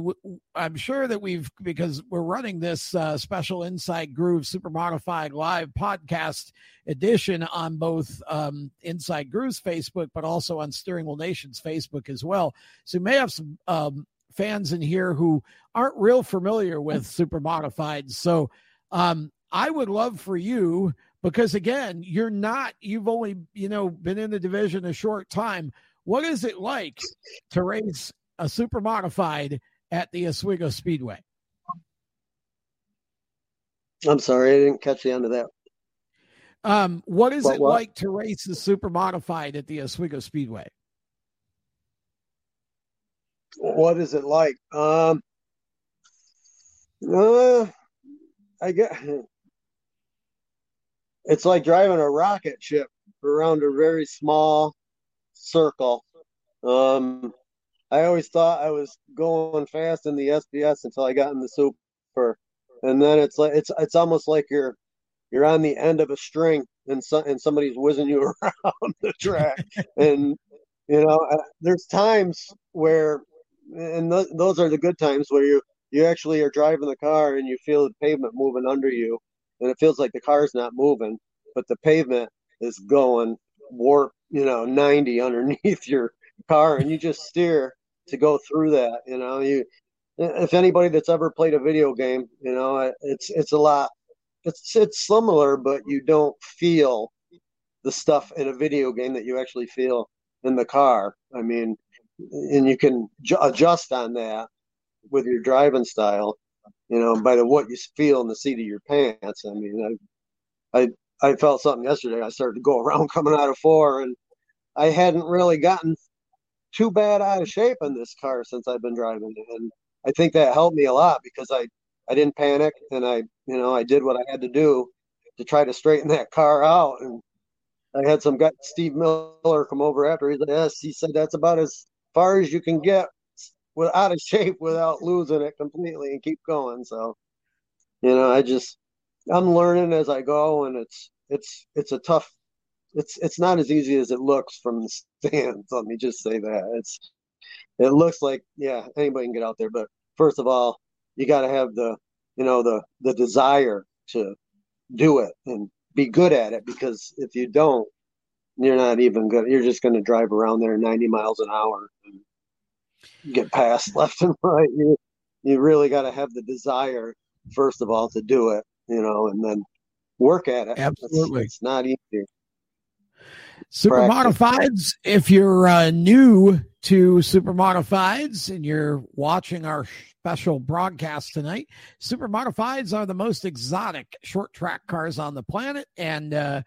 [SPEAKER 2] i'm sure that we've because we're running this uh, special inside groove super modified live podcast edition on both um, inside grooves facebook but also on steering wheel nations facebook as well. So you may have some um, fans in here who aren't real familiar with super modified so um, I would love for you because again, you're not. You've only you know been in the division a short time. What is it like to race a super modified at the Oswego Speedway?
[SPEAKER 3] I'm sorry, I didn't catch the end of that.
[SPEAKER 2] Um, what is what, it what? like to race the super modified at the Oswego Speedway?
[SPEAKER 3] What is it like? Um, uh, I get it's like driving a rocket ship around a very small circle. Um, I always thought I was going fast in the SBS until I got in the super, and then it's like it's it's almost like you're you're on the end of a string and so, and somebody's whizzing you around the track, and you know uh, there's times where and th- those are the good times where you you actually are driving the car and you feel the pavement moving under you, and it feels like the car's not moving, but the pavement is going warp, you know, 90 underneath your car, and you just steer to go through that. You know, you if anybody that's ever played a video game, you know, it's it's a lot. It's it's similar, but you don't feel the stuff in a video game that you actually feel in the car. I mean, and you can ju- adjust on that with your driving style. You know, by the what you feel in the seat of your pants. I mean, I I I felt something yesterday. I started to go around coming out of four, and I hadn't really gotten too bad out of shape in this car since I've been driving and I think that helped me a lot because I I didn't panic and I you know I did what I had to do to try to straighten that car out, and I had some guy Steve Miller come over after. He said, "Yes," he said, "That's about as far as you can get with out of shape without losing it completely and keep going." So, you know, I just I'm learning as I go, and it's it's it's a tough it's it's not as easy as it looks from the stands. Let me just say that it's it looks like yeah anybody can get out there, but first of all, you got to have the you know the the desire to do it and be good at it because if you don't, you're not even good. You're just going to drive around there 90 miles an hour and get past left and right. You you really got to have the desire first of all to do it, you know, and then work at it.
[SPEAKER 2] Absolutely,
[SPEAKER 3] it's, it's not easy.
[SPEAKER 2] Super Modifieds, if you're uh, new to Super Modifieds and you're watching our special broadcast tonight, Super Modifieds are the most exotic short track cars on the planet, and uh,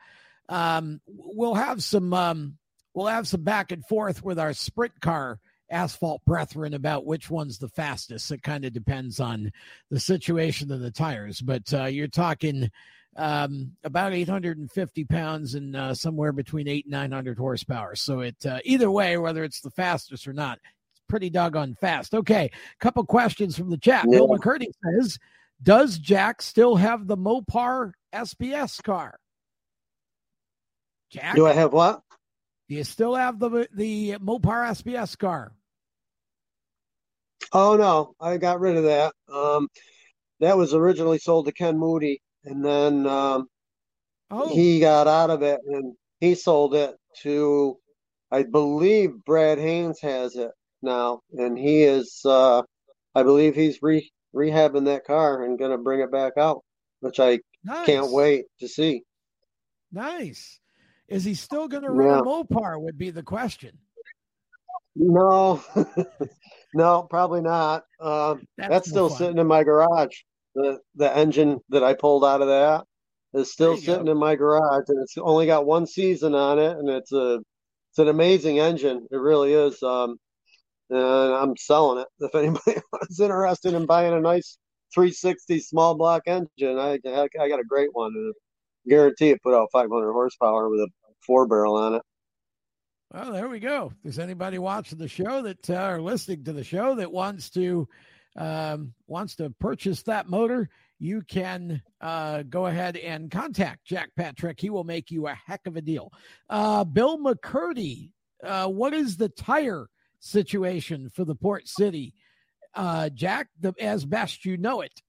[SPEAKER 2] um, we'll have some um, we'll have some back and forth with our sprint car asphalt brethren about which one's the fastest. It kind of depends on the situation of the tires, but uh, you're talking um, about 850 pounds and uh, somewhere between eight and 900 horsepower. So it uh, either way, whether it's the fastest or not, it's pretty doggone fast. Okay, couple questions from the chat. Yeah. Bill McCurdy says, "Does Jack still have the Mopar SBS car?"
[SPEAKER 3] Jack, do I have what?
[SPEAKER 2] Do you still have the the Mopar SBS car?
[SPEAKER 3] Oh no, I got rid of that. Um, that was originally sold to Ken Moody and then um, oh. he got out of it and he sold it to, I believe Brad Haynes has it now, and he is, uh, I believe he's re- rehabbing that car and going to bring it back out, which I nice. can't wait to see.
[SPEAKER 2] Nice. Is he still going to run yeah. a Mopar? Would be the question.
[SPEAKER 3] No, no, probably not. Um, that's, that's still fun. sitting in my garage the the engine that I pulled out of that is still sitting go. in my garage, and it's only got one season on it, and it's a it's an amazing engine. It really is. Um, and I'm selling it. If anybody is interested in buying a nice 360 small block engine, I I got a great one, I guarantee it put out 500 horsepower with a four barrel on it.
[SPEAKER 2] Well, there we go. There's anybody watching the show that uh, or listening to the show that wants to um, wants to purchase that motor, you can uh, go ahead and contact Jack Patrick. He will make you a heck of a deal. Uh, Bill McCurdy, uh, what is the tire situation for the Port City? Uh, Jack, the, as best you know it.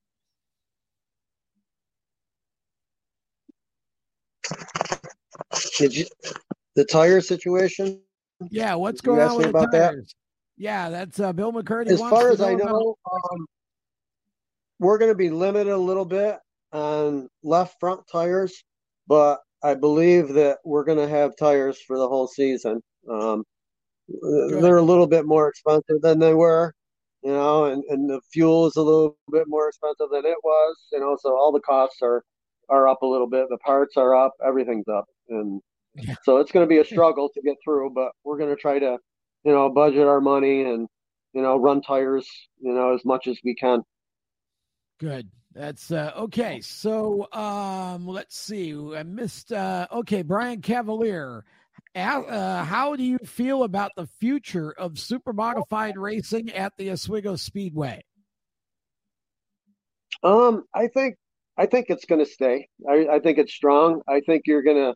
[SPEAKER 3] Did you, the tire situation?
[SPEAKER 2] Yeah, what's going on with the tires? That? Yeah, that's uh, Bill McCurdy.
[SPEAKER 3] As far as I know, um, we're going to be limited a little bit on left front tires, but I believe that we're going to have tires for the whole season. Um, they're a little bit more expensive than they were, you know, and, and the fuel is a little bit more expensive than it was, you know, so all the costs are are up a little bit. The parts are up, everything's up, and yeah. so it's going to be a struggle to get through, but we're going to try to you know, budget our money and, you know, run tires, you know, as much as we can.
[SPEAKER 2] Good. That's uh, okay. So um, let's see. I missed. Uh, okay, Brian Cavalier. uh, how do you feel about the future of super modified racing at the Oswego Speedway?
[SPEAKER 3] Um, I think I think it's going to stay. I, I think it's strong. I think you're going to.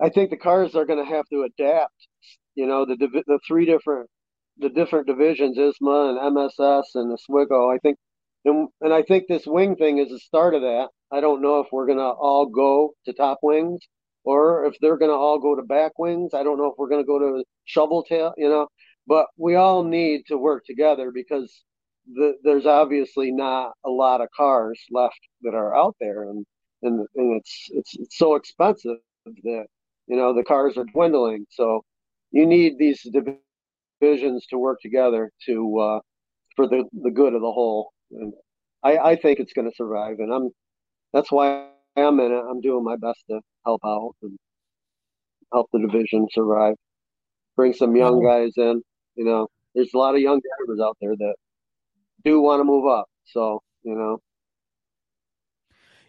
[SPEAKER 3] I think the cars are going to have to adapt. You know, the the three different the different divisions, ISMA and MSS and the Oswego. I think, and, and I think this wing thing is the start of that. I don't know if we're going to all go to top wings or if they're going to all go to back wings. I don't know if we're going to go to shovel tail, you know, but we all need to work together because the, there's obviously not a lot of cars left that are out there, and and, and it's, it's it's so expensive that you know the cars are dwindling. So you need these divisions to work together to uh, for the the good of the whole. And I, I think it's going to survive, and I'm that's why I'm in it. I'm doing my best to help out and help the division survive. Bring some young guys in. You know, there's a lot of young drivers out there that do want to move up. So, you know.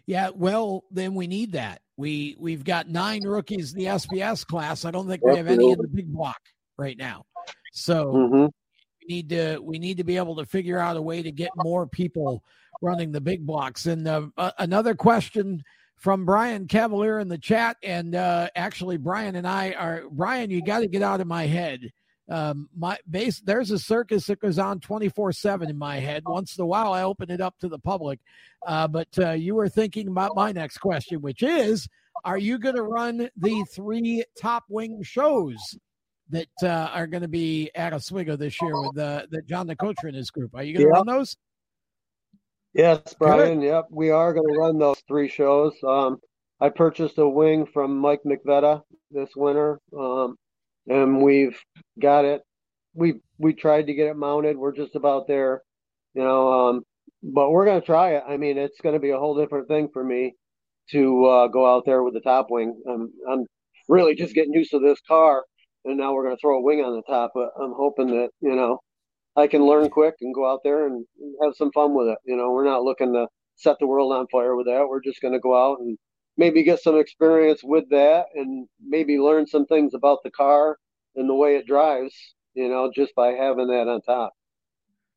[SPEAKER 2] Yeah, well, then we need that. We we've got nine rookies in the SBS class. I don't think we have any in the big block right now. So mm-hmm. we need to we need to be able to figure out a way to get more people running the big blocks. And uh, uh, another question from Brian Cavalier in the chat, and uh, actually Brian and I are Brian. You got to get out of my head um, my base there's a circus that goes on 24 7 in my head. Once in a while i open it up to the public. Uh, but uh, you were thinking about my next question which is are you going to run the three top wing shows that uh, are going to be at oswego this year with the, the john nicotra in his group? Are you going to run those?
[SPEAKER 3] Yes brian. Good. yep we are going to run those three shows. Um, i purchased a wing from mike mcvetta this winter. Um, and we've got it. We we tried to get it mounted. We're just about there, you know. Um, but we're gonna try it. I mean, it's gonna be a whole different thing for me to uh, go out there with the top wing. I'm I'm really just getting used to this car, and now we're gonna throw a wing on the top. But I'm hoping that you know I can learn quick and go out there and have some fun with it. You know, we're not looking to set the world on fire with that. We're just gonna go out and maybe get some experience with that and maybe learn some things about the car and the way it drives, you know, just by having that on top.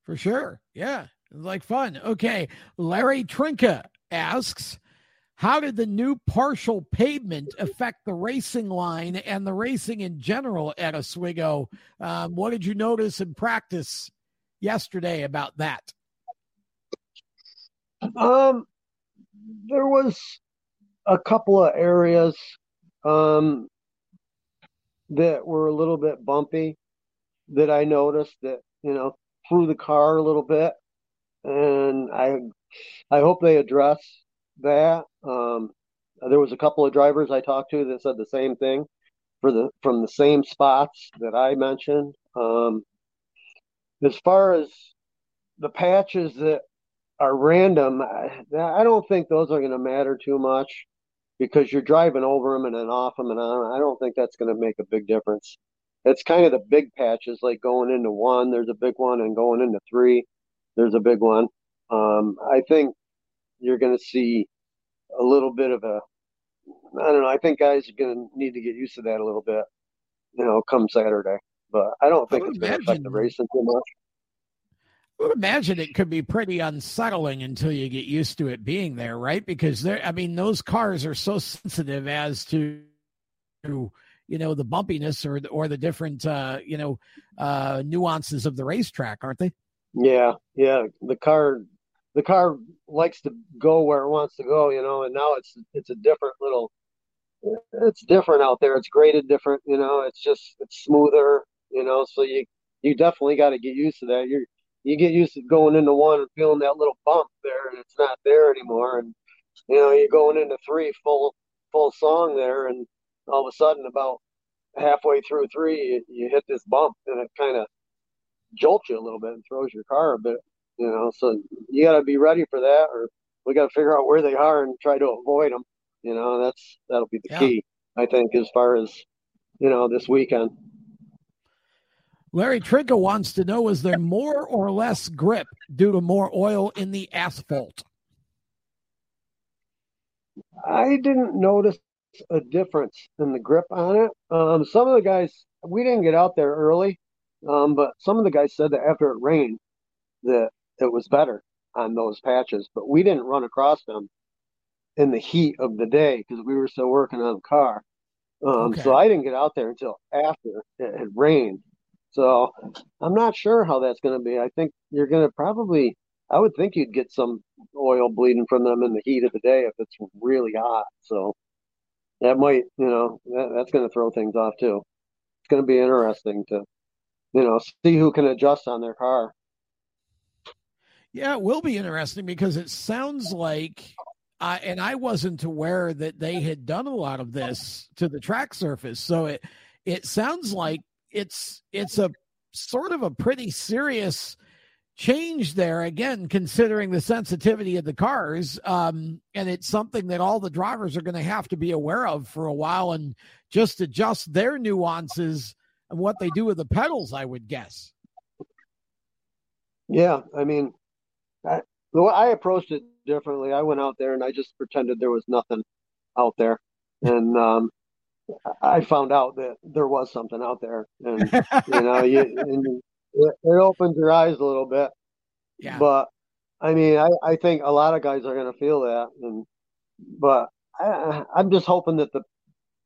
[SPEAKER 2] For sure. Yeah. Like fun. Okay. Larry Trinka asks, how did the new partial pavement affect the racing line and the racing in general at Oswego? Um, what did you notice in practice yesterday about that?
[SPEAKER 3] Um, there was a couple of areas um, that were a little bit bumpy that I noticed that, you know, threw the car a little bit. And I I hope they address that. Um, there was a couple of drivers I talked to that said the same thing for the from the same spots that I mentioned. Um, as far as the patches that are random, I, I don't think those are going to matter too much because you're driving over them and then off them and on. I don't think that's going to make a big difference. It's kind of the big patches, like going into one, there's a big one, and going into three, there's a big one. Um, I think you're going to see a little bit of a, I don't know. I think guys are going to need to get used to that a little bit, you know, come Saturday. But I don't think I it's going to affect the racing too much.
[SPEAKER 2] Would imagine it could be pretty unsettling until you get used to it being there, right? Because there, I mean, those cars are so sensitive as to, you know, the bumpiness or the, or the different, uh, you know, uh, nuances of the racetrack, aren't they?
[SPEAKER 3] Yeah, yeah. The car, the car likes to go where it wants to go, you know, and now it's it's a different little. It's different out there. It's graded different, you know. It's just it's smoother, you know. So you you definitely got to get used to that. You're you get used to going into one and feeling that little bump there, and it's not there anymore. And you know, you're going into three full full song there, and all of a sudden, about halfway through three, you, you hit this bump, and it kind of jolts you a little bit and throws your car a bit. You know, so you got to be ready for that, or we got to figure out where they are and try to avoid them. You know, that's that'll be the yeah. key, I think, as far as you know this weekend.
[SPEAKER 2] Larry Trinka wants to know is there more or less grip due to more oil in the asphalt?
[SPEAKER 3] I didn't notice a difference in the grip on it. Um, some of the guys, we didn't get out there early, um, but some of the guys said that after it rained, that it was better on those patches. But we didn't run across them in the heat of the day because we were still working on the car. Um, okay. So I didn't get out there until after it had rained. So I'm not sure how that's going to be. I think you're going to probably, I would think you'd get some oil bleeding from them in the heat of the day if it's really hot. So that might, you know, that, that's going to throw things off too. It's going to be interesting to, you know, see who can adjust on their car.
[SPEAKER 2] Yeah, it will be interesting because it sounds like, uh, and I wasn't aware that they had done a lot of this to the track surface. So it it sounds like it's it's a sort of a pretty serious change there again considering the sensitivity of the cars um, and it's something that all the drivers are going to have to be aware of for a while and just adjust their nuances and what they do with the pedals i would guess.
[SPEAKER 3] Yeah i mean I, I approached it differently i went out there and i just pretended there was nothing out there. And um, I found out that there was something out there, and you know, you, and it, it opens your eyes a little bit. Yeah. But I mean, I, I think a lot of guys are going to feel that, and but I, I'm just hoping that the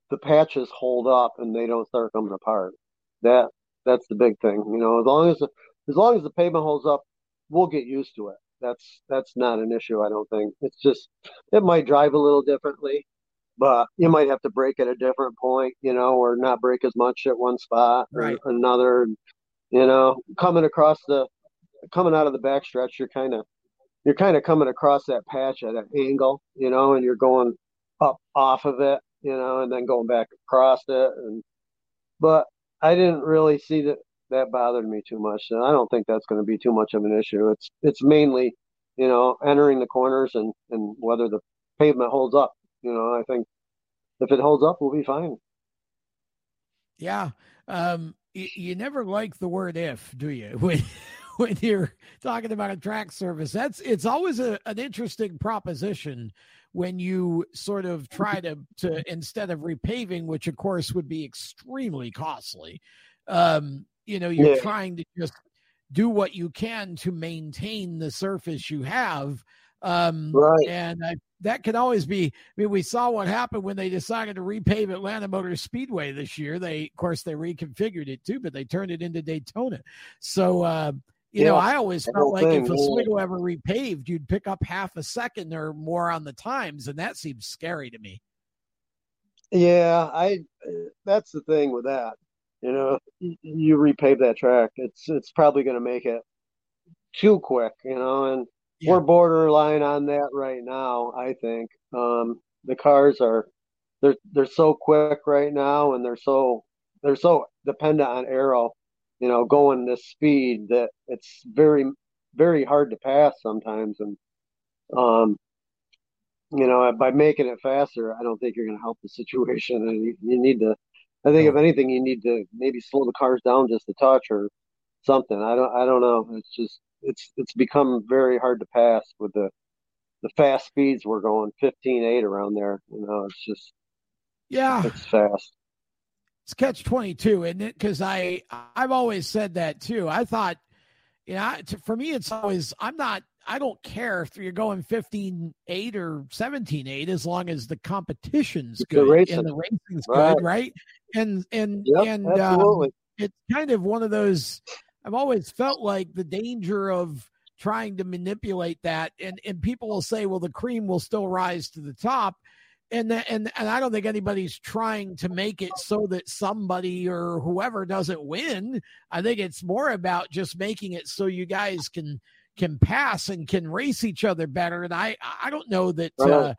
[SPEAKER 3] the patches hold up and they don't start coming apart. That that's the big thing. You know, as long as as long as the pavement holds up, we'll get used to it. That's that's not an issue. I don't think it's just it might drive a little differently but you might have to brake at a different point, you know, or not brake as much at one spot
[SPEAKER 2] right.
[SPEAKER 3] or another. You know, coming across the coming out of the backstretch, you're kind of you're kind of coming across that patch at an angle, you know, and you're going up off of it, you know, and then going back across it. And but I didn't really see that that bothered me too much. And I don't think that's going to be too much of an issue. It's it's mainly, you know, entering the corners and and whether the pavement holds up you know, I think if it holds up, we'll be fine.
[SPEAKER 2] Yeah. Um, you, you never like the word if, do you? When, when you're talking about a track surface, that's it's always a, an interesting proposition when you sort of try to to instead of repaving, which of course would be extremely costly. Um, you know, you're yeah. trying to just do what you can to maintain the surface you have. Um, right. And I that can always be. I mean, we saw what happened when they decided to repave Atlanta Motor Speedway this year. They, of course, they reconfigured it too, but they turned it into Daytona. So, uh, you yeah, know, I always felt like thing, if Oswego ever repaved, you'd pick up half a second or more on the times, and that seems scary to me.
[SPEAKER 3] Yeah, I. That's the thing with that. You know, you repave that track, it's it's probably going to make it too quick. You know, and yeah. we're borderline on that right now. I think um, the cars are they're they're so quick right now, and they're so they're so dependent on aero, you know, going this speed that it's very very hard to pass sometimes, and um, you know, by making it faster, I don't think you're going to help the situation. And you, you need to, I think, if anything, you need to maybe slow the cars down just a touch or something. I don't, I don't know. It's just it's it's become very hard to pass with the the fast speeds we're going 15 8 around there you know it's just
[SPEAKER 2] yeah.
[SPEAKER 3] it's fast.
[SPEAKER 2] It's catch 22 isn't it? Because i i've always said that too. I thought you know for me it's always i'm not i don't care if you're going 15 8 or 17 8 as long as the competition's good and the racing's right. good right. and and yep, and um, it's kind of one of those I've always felt like the danger of trying to manipulate that and and people will say well the cream will still rise to the top and and and I don't think anybody's trying to make it so that somebody or whoever doesn't win. I think it's more about just making it so you guys can can pass and can race each other better. And I I don't know that uh,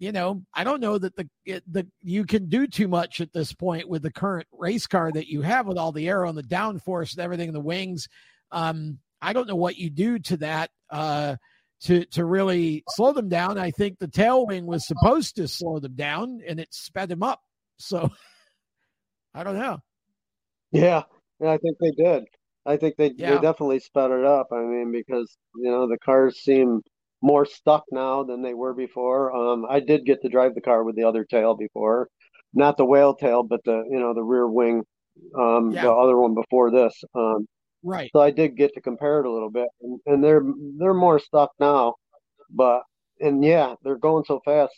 [SPEAKER 2] you know, I don't know that the the you can do too much at this point with the current race car that you have with all the air and the downforce and everything in the wings. Um, I don't know what you do to that uh, to to really slow them down. I think the tail wing was supposed to slow them down, and it sped them up. So I don't know.
[SPEAKER 3] Yeah, yeah, I think they did. I think they yeah. they definitely sped it up. I mean, because you know the cars seem more stuck now than they were before. Um, I did get to drive the car with the other tail before, not the whale tail, but the you know the rear wing, um, yeah. the other one before this. Um,
[SPEAKER 2] right.
[SPEAKER 3] So I did get to compare it a little bit, and, and they're they're more stuck now, but and yeah, they're going so fast.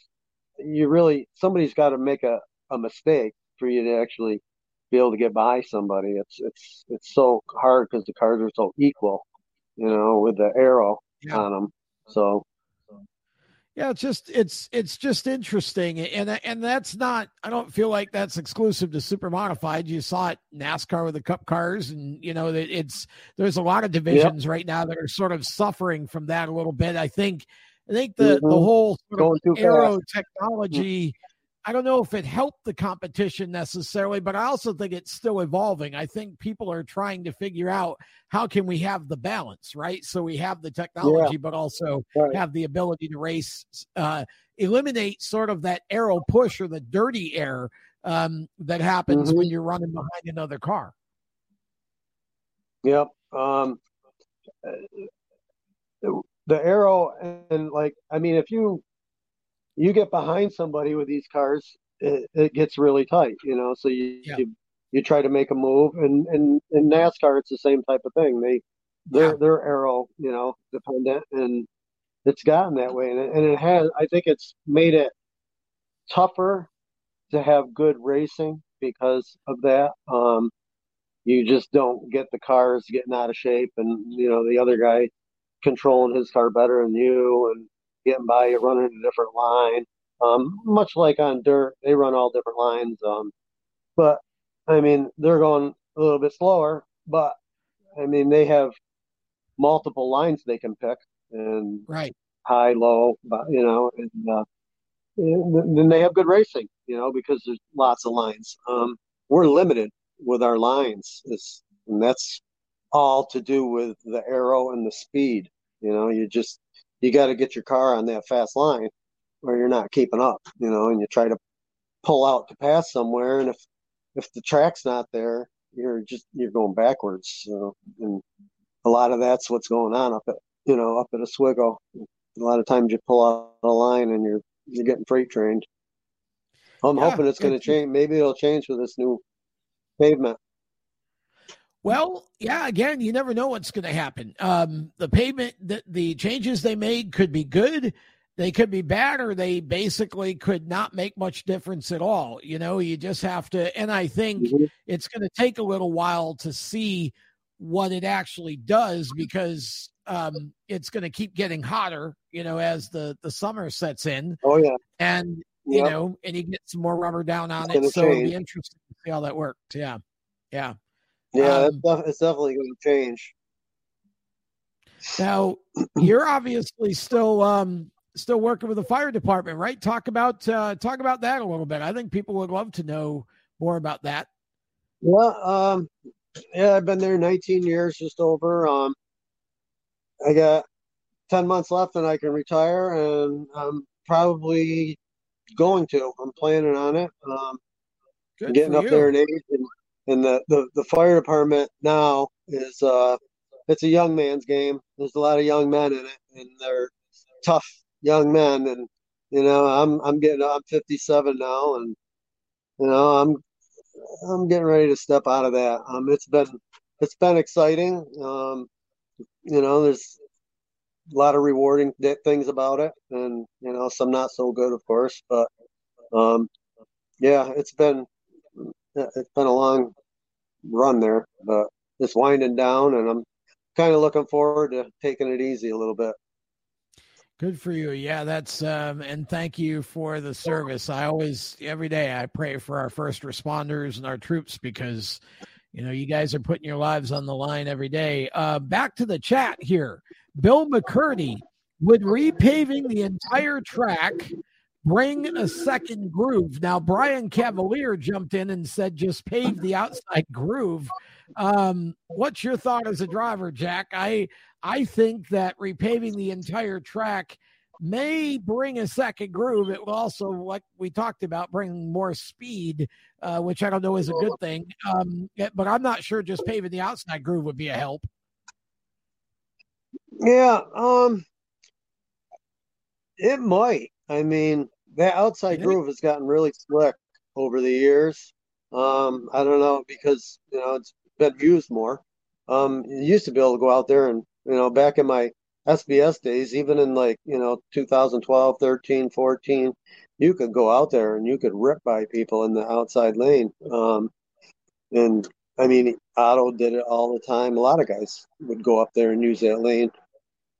[SPEAKER 3] You really somebody's got to make a, a mistake for you to actually be able to get by somebody. It's it's it's so hard because the cars are so equal, you know, with the aero yeah. on them. So
[SPEAKER 2] yeah, it's just it's it's just interesting, and and that's not. I don't feel like that's exclusive to super modified. You saw it NASCAR with the Cup cars, and you know that it's there's a lot of divisions yep. right now that are sort of suffering from that a little bit. I think I think the mm-hmm. the whole sort of aero technology I don't know if it helped the competition necessarily, but I also think it's still evolving. I think people are trying to figure out how can we have the balance, right? So we have the technology, yeah. but also right. have the ability to race, uh, eliminate sort of that aero push or the dirty air um, that happens mm-hmm. when you're running behind another car.
[SPEAKER 3] Yep. Um, the aero and like, I mean, if you you get behind somebody with these cars, it, it gets really tight, you know. So you, yeah. you you try to make a move, and and in NASCAR, it's the same type of thing. They they're yeah. they're aero, you know, dependent, and it's gotten that way, and it, and it has. I think it's made it tougher to have good racing because of that. Um, you just don't get the cars getting out of shape, and you know the other guy controlling his car better than you, and getting by you running a different line. Um, much like on dirt, they run all different lines. Um, but I mean, they're going a little bit slower, but I mean, they have multiple lines they can pick and
[SPEAKER 2] right
[SPEAKER 3] high, low, but you know, and, uh, and then they have good racing, you know, because there's lots of lines. Um, we're limited with our lines, it's, and that's all to do with the aero and the speed. You know, you just you got to get your car on that fast line or you're not keeping up, you know, and you try to pull out to pass somewhere. And if, if the track's not there, you're just, you're going backwards. So, and a lot of that's what's going on up at, you know, up at Oswego. A lot of times you pull out a line and you're, you're getting freight trained. I'm yeah, hoping it's going to change. Maybe it'll change with this new pavement.
[SPEAKER 2] Well, yeah, again, you never know what's going to happen. Um, the payment, the, the changes they made could be good, they could be bad, or they basically could not make much difference at all. You know, you just have to, and I think mm-hmm. it's going to take a little while to see what it actually does because um, it's going to keep getting hotter, you know, as the, the summer sets in.
[SPEAKER 3] Oh, yeah.
[SPEAKER 2] And, you know, and you get some more rubber down on it's it. So change. it'll be interesting to see how that works. Yeah. Yeah.
[SPEAKER 3] Yeah, um, it's definitely going to change.
[SPEAKER 2] Now, you're obviously still um, still working with the fire department, right? Talk about uh, talk about that a little bit. I think people would love to know more about that.
[SPEAKER 3] Well, um, yeah, I've been there 19 years, just over. Um, I got 10 months left, and I can retire, and I'm probably going to. I'm planning on it. Um, getting up you. there in age, and and the, the, the fire department now is uh it's a young man's game. There's a lot of young men in it, and they're tough young men. And you know, I'm I'm getting I'm 57 now, and you know, I'm I'm getting ready to step out of that. Um, it's been it's been exciting. Um, you know, there's a lot of rewarding things about it, and you know, some not so good, of course. But um, yeah, it's been it's been a long run there, but it's winding down, and I'm kind of looking forward to taking it easy a little bit.
[SPEAKER 2] Good for you. Yeah, that's um and thank you for the service. I always every day I pray for our first responders and our troops because you know you guys are putting your lives on the line every day. Uh back to the chat here. Bill McCurdy would repaving the entire track bring a second groove. Now, Brian Cavalier jumped in and said, just pave the outside groove. Um, what's your thought as a driver, Jack? I I think that repaving the entire track may bring a second groove. It will also, like we talked about, bring more speed, uh, which I don't know is a good thing. Um, but I'm not sure just paving the outside groove would be a help.
[SPEAKER 3] Yeah, um, It might. I mean, that outside groove has gotten really slick over the years. Um, I don't know because you know it's been used more. Um, you used to be able to go out there and you know back in my SBS days, even in like you know 2012, 13, 14, you could go out there and you could rip by people in the outside lane. Um, and I mean, Otto did it all the time. A lot of guys would go up there and use that lane,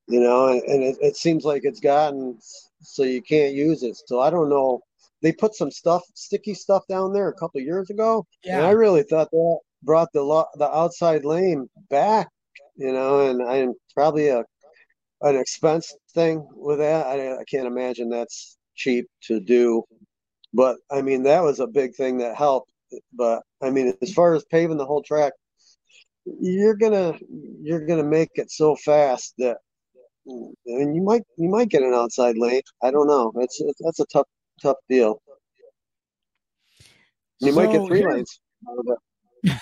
[SPEAKER 3] you know, and, and it, it seems like it's gotten so you can't use it. So I don't know. They put some stuff, sticky stuff down there a couple years ago, yeah. and I really thought that brought the lo- the outside lane back, you know, and I'm probably a an expense thing with that. I, I can't imagine that's cheap to do, but I mean that was a big thing that helped. But I mean, as far as paving the whole track, you're gonna you're gonna make it so fast that and you might you might get an outside lane. I don't know. That's that's a tough tough deal. You so might get three lanes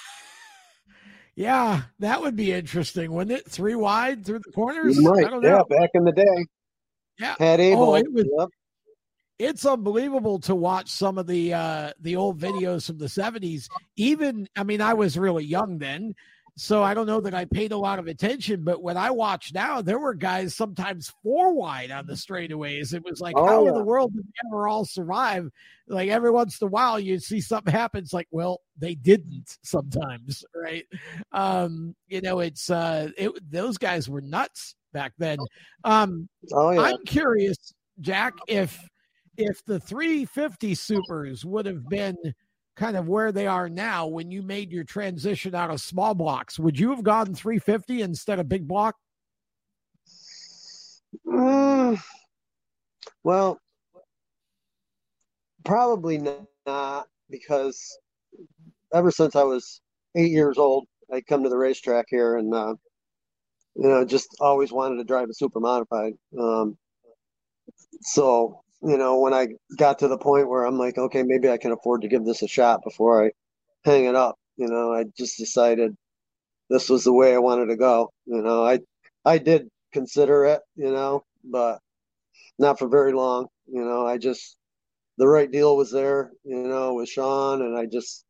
[SPEAKER 2] yeah, that would be interesting, wouldn't it? Three wide through the corners.
[SPEAKER 3] You might. Yeah, back in the day.
[SPEAKER 2] Yeah,
[SPEAKER 3] Abel. Oh, it was,
[SPEAKER 2] yep. It's unbelievable to watch some of the uh the old videos from the seventies. Even, I mean, I was really young then, so I don't know that I paid a lot of attention, but when I watch now, there were guys sometimes four wide on the straightaways. It was like, oh, how yeah. in the world did they ever all survive? Like every once in a while, you see something happen. It's like, well, they didn't sometimes, right? Um, you know, it's uh, it, those guys were nuts back then. Um, oh, yeah. I'm curious, Jack, if if the 350 supers would have been kind of where they are now when you made your transition out of small blocks. Would you have gone 350 instead of big block?
[SPEAKER 3] Uh, well probably not because ever since i was eight years old i come to the racetrack here and uh, you know just always wanted to drive a super modified um, so you know, when I got to the point where I'm like, okay, maybe I can afford to give this a shot before I hang it up. You know, I just decided this was the way I wanted to go. You know, I I did consider it, you know, but not for very long. You know, I just the right deal was there, you know, with Sean, and I just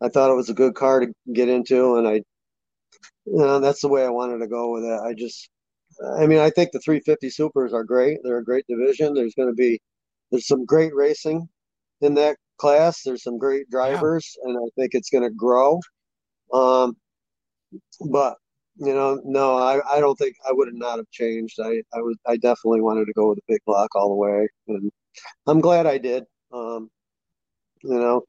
[SPEAKER 3] I thought it was a good car to get into, and I, you know, that's the way I wanted to go with it. I just, I mean, I think the 350 Supers are great. They're a great division. There's going to be there's some great racing in that class. There's some great drivers, yeah. and I think it's going to grow. Um, but you know, no, I, I don't think I would have not have changed. I, I was I definitely wanted to go with the big block all the way, and I'm glad I did. Um, you know,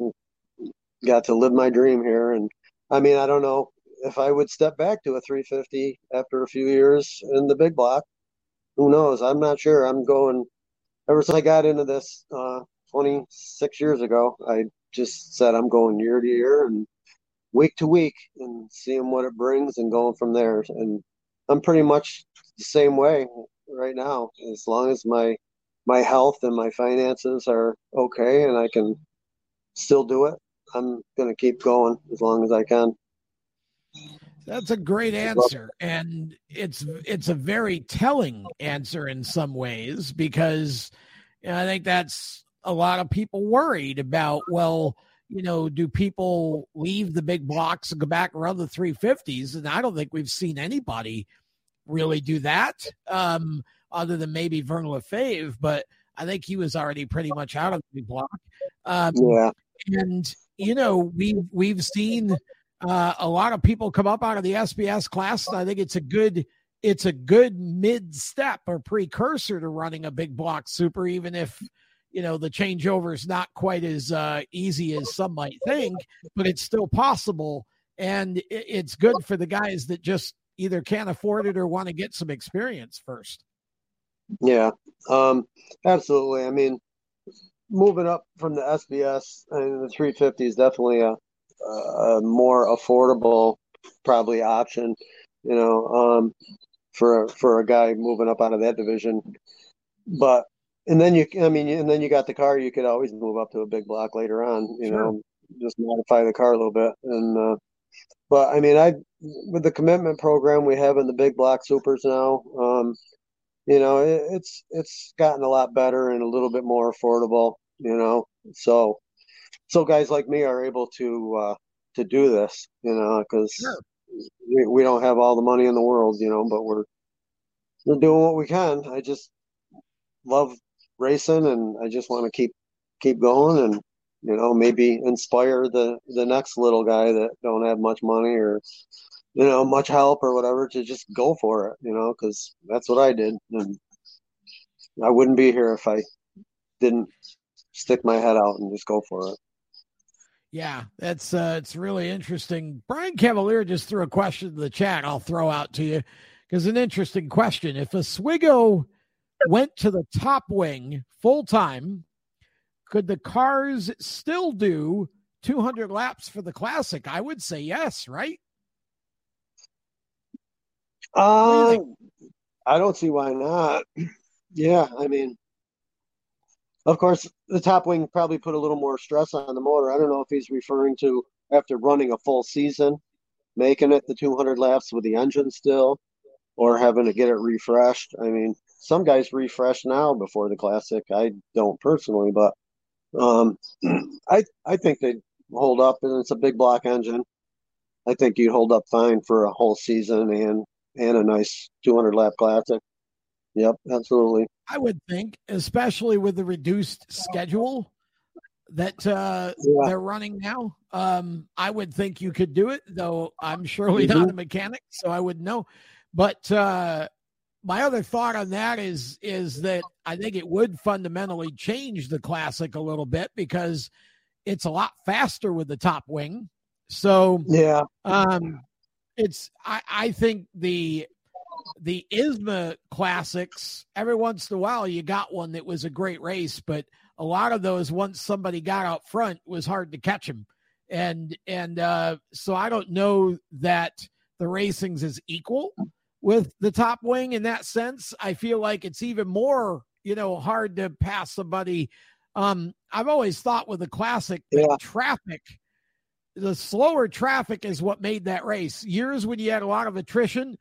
[SPEAKER 3] got to live my dream here, and I mean, I don't know if I would step back to a 350 after a few years in the big block. Who knows? I'm not sure. I'm going ever since I got into this uh, 26 years ago, I just said I'm going year to year and week to week and seeing what it brings and going from there. And I'm pretty much the same way right now. As long as my my health and my finances are okay and I can still do it, I'm going to keep going as long as I can.
[SPEAKER 2] That's a great answer and it's it's a very telling answer in some ways because you know, I think that's a lot of people worried about well, you know, do people leave the big blocks and go back around the 350s and I don't think we've seen anybody really do that um other than maybe Vern Lefebvre, but I think he was already pretty much out of the big block. Um,
[SPEAKER 3] yeah.
[SPEAKER 2] And you know, we we've seen uh, a lot of people come up out of the SBS class, and I think it's a good it's a good mid step or precursor to running a big block super, even if you know the changeover is not quite as uh, easy as some might think, but it's still possible, and it's good for the guys that just either can't afford it or want to get some experience first.
[SPEAKER 3] Yeah, um, absolutely. I mean, moving up from the SBS and the 350 is definitely a a more affordable probably option, you know, um, for for a guy moving up out of that division. But and then you, I mean, and then you got the car. You could always move up to a big block later on, you sure. know, just modify the car a little bit. And uh, but I mean, I with the commitment program we have in the big block supers now, um, you know, it, it's it's gotten a lot better and a little bit more affordable. You know, so so guys like me are able to uh, to do this. You know, because we, we don't have all the money in the world. You know, but we're we're doing what we can. I just love racing, and I just want to keep keep going and you know maybe inspire the the next little guy that don't have much money or you know much help or whatever to just go for it you know because that's what i did and i wouldn't be here if i didn't stick my head out and just go for it
[SPEAKER 2] yeah that's uh it's really interesting brian cavalier just threw a question in the chat i'll throw out to you because an interesting question if Oswego went to the top wing full time could the cars still do 200 laps for the classic? I would say yes, right?
[SPEAKER 3] Um, do I don't see why not. Yeah, I mean, of course, the top wing probably put a little more stress on the motor. I don't know if he's referring to after running a full season, making it the 200 laps with the engine still, or having to get it refreshed. I mean, some guys refresh now before the classic. I don't personally, but um, I I think they hold up, and it's a big block engine. I think you'd hold up fine for a whole season and and a nice 200 lap classic. Yep, absolutely.
[SPEAKER 2] I would think, especially with the reduced schedule that uh, yeah. they're running now. Um, I would think you could do it, though I'm surely mm-hmm. not a mechanic, so I wouldn't know. But uh, my other thought on that is is that I think it would fundamentally change the classic a little bit because it's a lot faster with the top wing. So
[SPEAKER 3] yeah,
[SPEAKER 2] um, it's I, I think the the ISMA classics every once in a while you got one that was a great race, but a lot of those once somebody got out front was hard to catch them, and and uh, so I don't know that the racing's is equal with the top wing in that sense. I feel like it's even more, you know, hard to pass somebody. Um, I've always thought with the classic yeah. traffic, the slower traffic is what made that race. Years when you had a lot of attrition,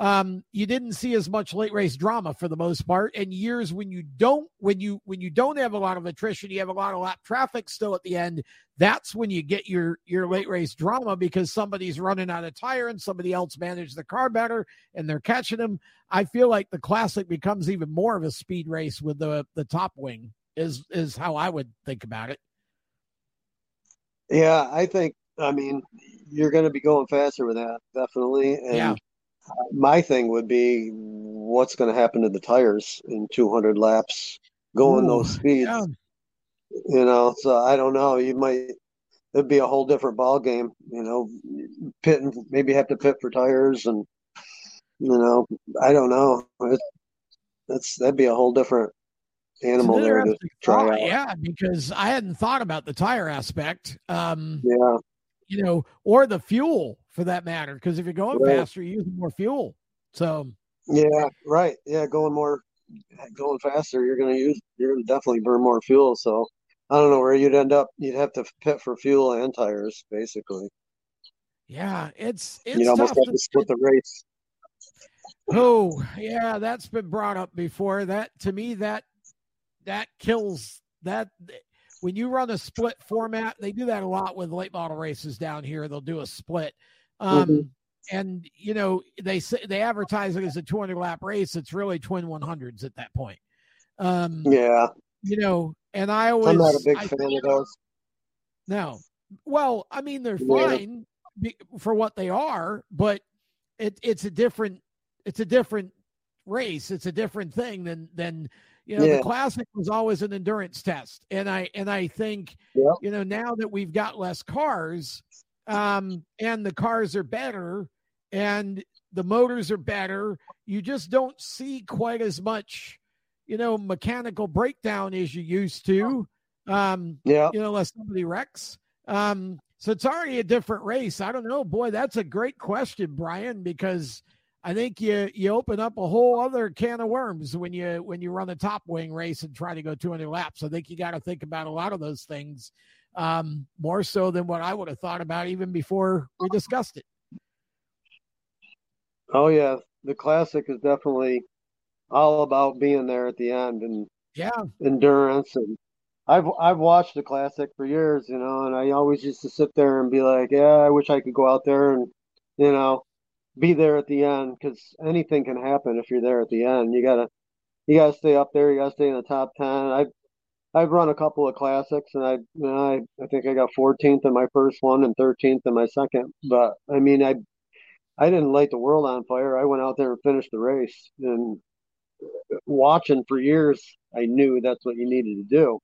[SPEAKER 2] um, you didn't see as much late race drama for the most part. And years when you don't, when you when you don't have a lot of attrition, you have a lot of lap traffic still at the end. That's when you get your your late race drama because somebody's running out of tire and somebody else managed the car better and they're catching them. I feel like the classic becomes even more of a speed race with the the top wing is is how I would think about it.
[SPEAKER 3] Yeah, I think I mean you're going to be going faster with that definitely, and yeah my thing would be what's going to happen to the tires in 200 laps going Ooh, those speeds. Yeah. You know, so I don't know. You might it'd be a whole different ball game. You know, pit and maybe have to pit for tires, and you know, I don't know. It, that's that'd be a whole different animal there to try out.
[SPEAKER 2] Yeah, because I hadn't thought about the tire aspect. Um,
[SPEAKER 3] yeah,
[SPEAKER 2] you know, or the fuel for that matter. Because if you're going right. faster, you're using more fuel. So
[SPEAKER 3] yeah, right. Yeah, going more, going faster, you're going to use, you're going to definitely burn more fuel. So I don't know where you'd end up. You'd have to pit for fuel and tires, basically.
[SPEAKER 2] Yeah, it's it's
[SPEAKER 3] you almost have to, to split the race.
[SPEAKER 2] Oh yeah, that's been brought up before. That to me that that kills that when you run a split format. They do that a lot with late model races down here. They'll do a split um, mm-hmm. And you know they say they advertise it as a 200 lap race. It's really twin 100s at that point. Um,
[SPEAKER 3] yeah.
[SPEAKER 2] You know, and I always
[SPEAKER 3] I'm not a big I, fan of those.
[SPEAKER 2] No, well, I mean they're fine yeah. for what they are, but it it's a different it's a different race. It's a different thing than than you know yeah. the classic was always an endurance test and i and i think yeah. you know now that we've got less cars um, and the cars are better and the motors are better. You just don't see quite as much, you know, mechanical breakdown as you used to. Um, yeah, you know, unless somebody wrecks. Um, so it's already a different race. I don't know, boy. That's a great question, Brian, because I think you you open up a whole other can of worms when you when you run a top wing race and try to go 200 laps. I think you got to think about a lot of those things um, more so than what I would have thought about even before we discussed it.
[SPEAKER 3] Oh yeah, the classic is definitely all about being there at the end and
[SPEAKER 2] yeah,
[SPEAKER 3] endurance and I've I've watched the classic for years, you know, and I always used to sit there and be like, yeah, I wish I could go out there and, you know, be there at the end because anything can happen if you're there at the end. You gotta you gotta stay up there. You gotta stay in the top ten. I've I've run a couple of classics, and I I I think I got 14th in my first one and 13th in my second. But I mean, I I didn't light the world on fire. I went out there and finished the race, and watching for years, I knew that's what you needed to do.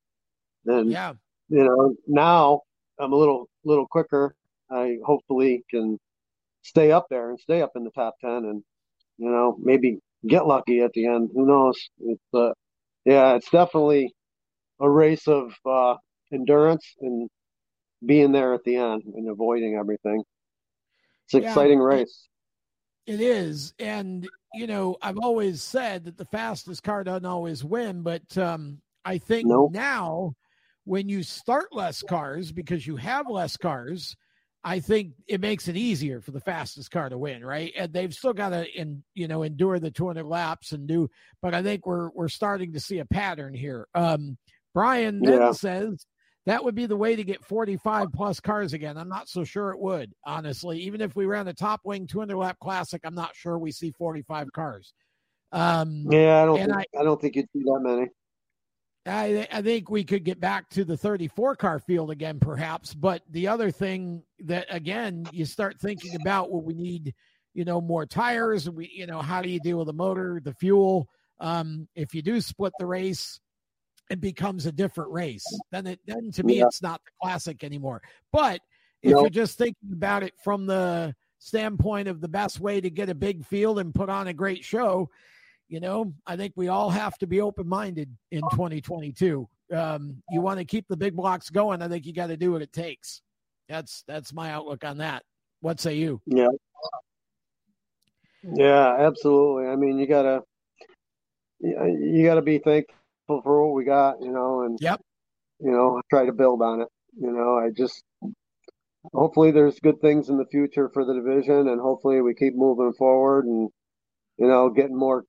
[SPEAKER 3] And yeah. you know, now I'm a little little quicker. I hopefully can stay up there and stay up in the top ten, and you know maybe get lucky at the end. Who knows? But uh, yeah, it's definitely a race of uh, endurance and being there at the end and avoiding everything. It's an yeah, exciting race.
[SPEAKER 2] It is, and you know I've always said that the fastest car doesn't always win, but um, I think nope. now when you start less cars because you have less cars, I think it makes it easier for the fastest car to win, right? And they've still got to, in, you know, endure the 200 laps and do. But I think we're we're starting to see a pattern here. Um, Brian then yeah. says that would be the way to get 45 plus cars again. I'm not so sure it would, honestly. Even if we ran the top wing 200 lap classic, I'm not sure we see 45 cars.
[SPEAKER 3] Um, yeah, I don't. Think, I, I don't think you'd see that many.
[SPEAKER 2] I, I think we could get back to the 34 car field again, perhaps. But the other thing that, again, you start thinking about what we need, you know, more tires. We, you know, how do you deal with the motor, the fuel? Um, if you do split the race, it becomes a different race. Then it, then to me, yeah. it's not the classic anymore. But if nope. you're just thinking about it from the standpoint of the best way to get a big field and put on a great show, you know, I think we all have to be open minded in 2022. Um, you want to keep the big blocks going. I think you got to do what it takes. That's that's my outlook on that. What say you?
[SPEAKER 3] Yeah. Yeah, absolutely. I mean, you gotta you gotta be thankful for what we got, you know, and
[SPEAKER 2] yep,
[SPEAKER 3] you know, try to build on it. You know, I just hopefully there's good things in the future for the division, and hopefully we keep moving forward and you know getting more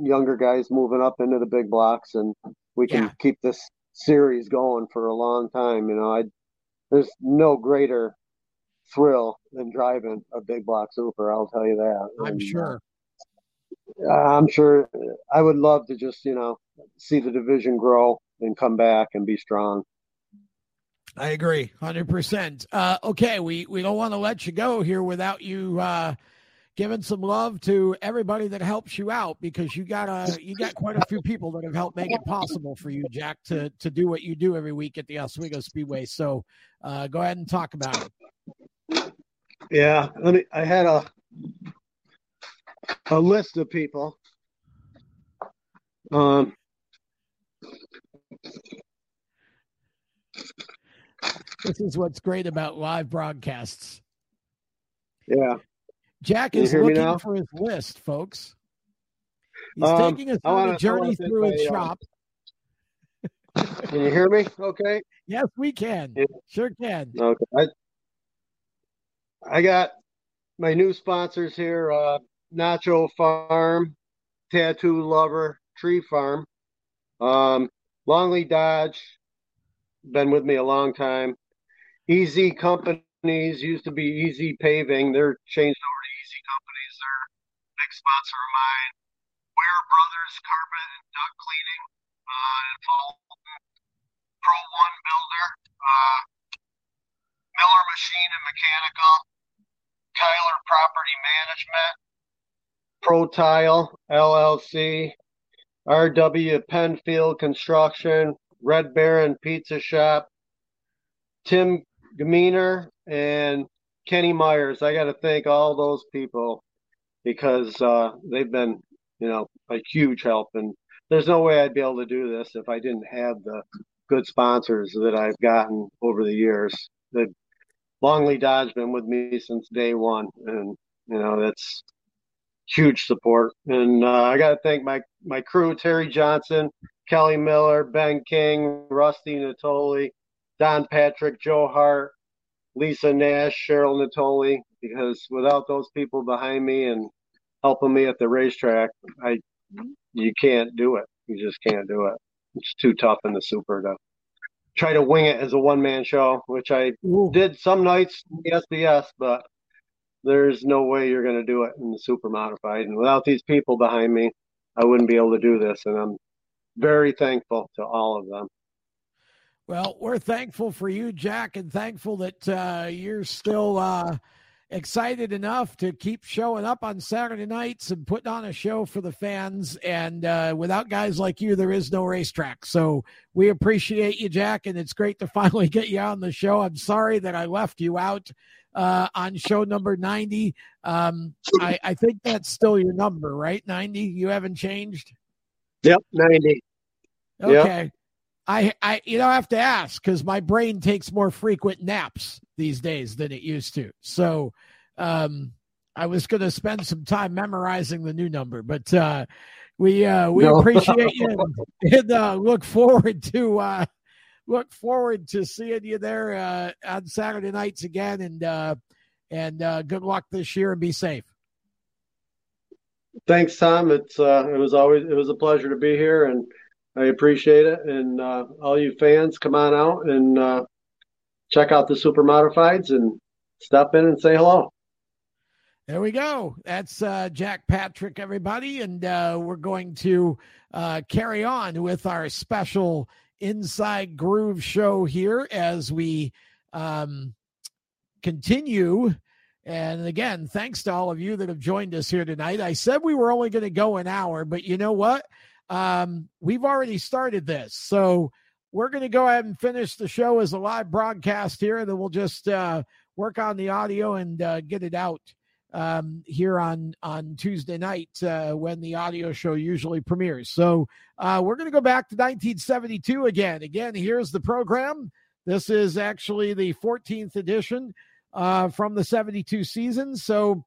[SPEAKER 3] younger guys moving up into the big blocks, and we can yeah. keep this series going for a long time. You know, I there's no greater thrill than driving a big block super. I'll tell you that.
[SPEAKER 2] I'm and, uh, sure.
[SPEAKER 3] I'm sure. I would love to just you know see the division grow and come back and be strong.
[SPEAKER 2] I agree, hundred uh, percent. Okay, we we don't want to let you go here without you uh, giving some love to everybody that helps you out because you got a you got quite a few people that have helped make it possible for you, Jack, to to do what you do every week at the Oswego Speedway. So uh, go ahead and talk about it.
[SPEAKER 3] Yeah, let me. I had a a list of people. Um,
[SPEAKER 2] this is what's great about live broadcasts.
[SPEAKER 3] Yeah.
[SPEAKER 2] Jack is looking for his list, folks. He's um, taking us on a journey through his shop.
[SPEAKER 3] Can you hear me? Okay.
[SPEAKER 2] Yes, we can. Yeah. Sure can.
[SPEAKER 3] Okay. I, I got my new sponsors here: uh, Nacho Farm, Tattoo Lover, Tree Farm, um, Longley Dodge. Been with me a long time. Easy Companies used to be Easy Paving. They're changed over to Easy companies. They're a big sponsor of mine. Ware Brothers Carpet and Duct Cleaning uh, in Fulton. Pro One Builder. Uh, Miller Machine and Mechanical. Tyler Property Management. Pro Tile LLC. RW Penfield Construction. Red Baron Pizza Shop. Tim Gaminer and Kenny Myers. I got to thank all those people because uh, they've been, you know, a huge help. And there's no way I'd be able to do this if I didn't have the good sponsors that I've gotten over the years. The Longley Dodge been with me since day one, and you know that's huge support. And uh, I got to thank my my crew: Terry Johnson, Kelly Miller, Ben King, Rusty Natoli, Don Patrick, Joe Hart, Lisa Nash, Cheryl Natoli, because without those people behind me and helping me at the racetrack, I you can't do it. You just can't do it. It's too tough in the super to try to wing it as a one man show, which I Ooh. did some nights in the SBS, but there's no way you're going to do it in the super modified. And without these people behind me, I wouldn't be able to do this. And I'm very thankful to all of them.
[SPEAKER 2] Well, we're thankful for you, Jack, and thankful that uh, you're still uh, excited enough to keep showing up on Saturday nights and putting on a show for the fans. And uh, without guys like you, there is no racetrack. So we appreciate you, Jack, and it's great to finally get you on the show. I'm sorry that I left you out uh, on show number 90. Um, I, I think that's still your number, right? 90. You haven't changed?
[SPEAKER 3] Yep, 90.
[SPEAKER 2] Okay. Yep. I, I, you know, I have to ask because my brain takes more frequent naps these days than it used to. So, um, I was going to spend some time memorizing the new number, but uh, we uh, we no. appreciate you and, and uh, look forward to uh, look forward to seeing you there uh, on Saturday nights again. And uh, and uh, good luck this year and be safe.
[SPEAKER 3] Thanks, Tom. It's uh, it was always it was a pleasure to be here, and I appreciate it. And uh, all you fans, come on out and uh, check out the super modifieds and stop in and say hello.
[SPEAKER 2] There we go. That's uh, Jack Patrick, everybody. And uh, we're going to uh, carry on with our special Inside Groove show here as we um, continue. And again, thanks to all of you that have joined us here tonight. I said we were only going to go an hour, but you know what? Um, we've already started this. So we're going to go ahead and finish the show as a live broadcast here, and then we'll just uh, work on the audio and uh, get it out um, here on on Tuesday night uh, when the audio show usually premieres. So uh, we're going to go back to 1972 again. Again, here's the program. This is actually the 14th edition uh, from the 72 season. So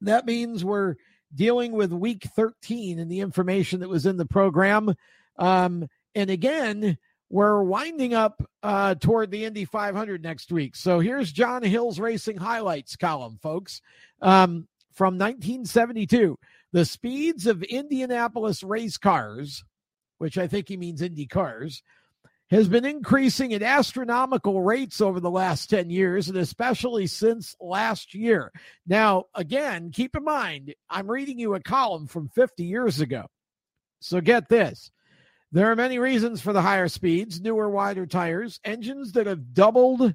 [SPEAKER 2] that means we're dealing with week 13 and the information that was in the program. Um, and again, we're winding up uh, toward the Indy 500 next week. So here's John Hill's racing highlights column, folks um, from 1972. The speeds of Indianapolis race cars, which I think he means Indy cars, has been increasing at astronomical rates over the last 10 years, and especially since last year. Now, again, keep in mind, I'm reading you a column from 50 years ago. So get this. There are many reasons for the higher speeds, newer, wider tires, engines that have doubled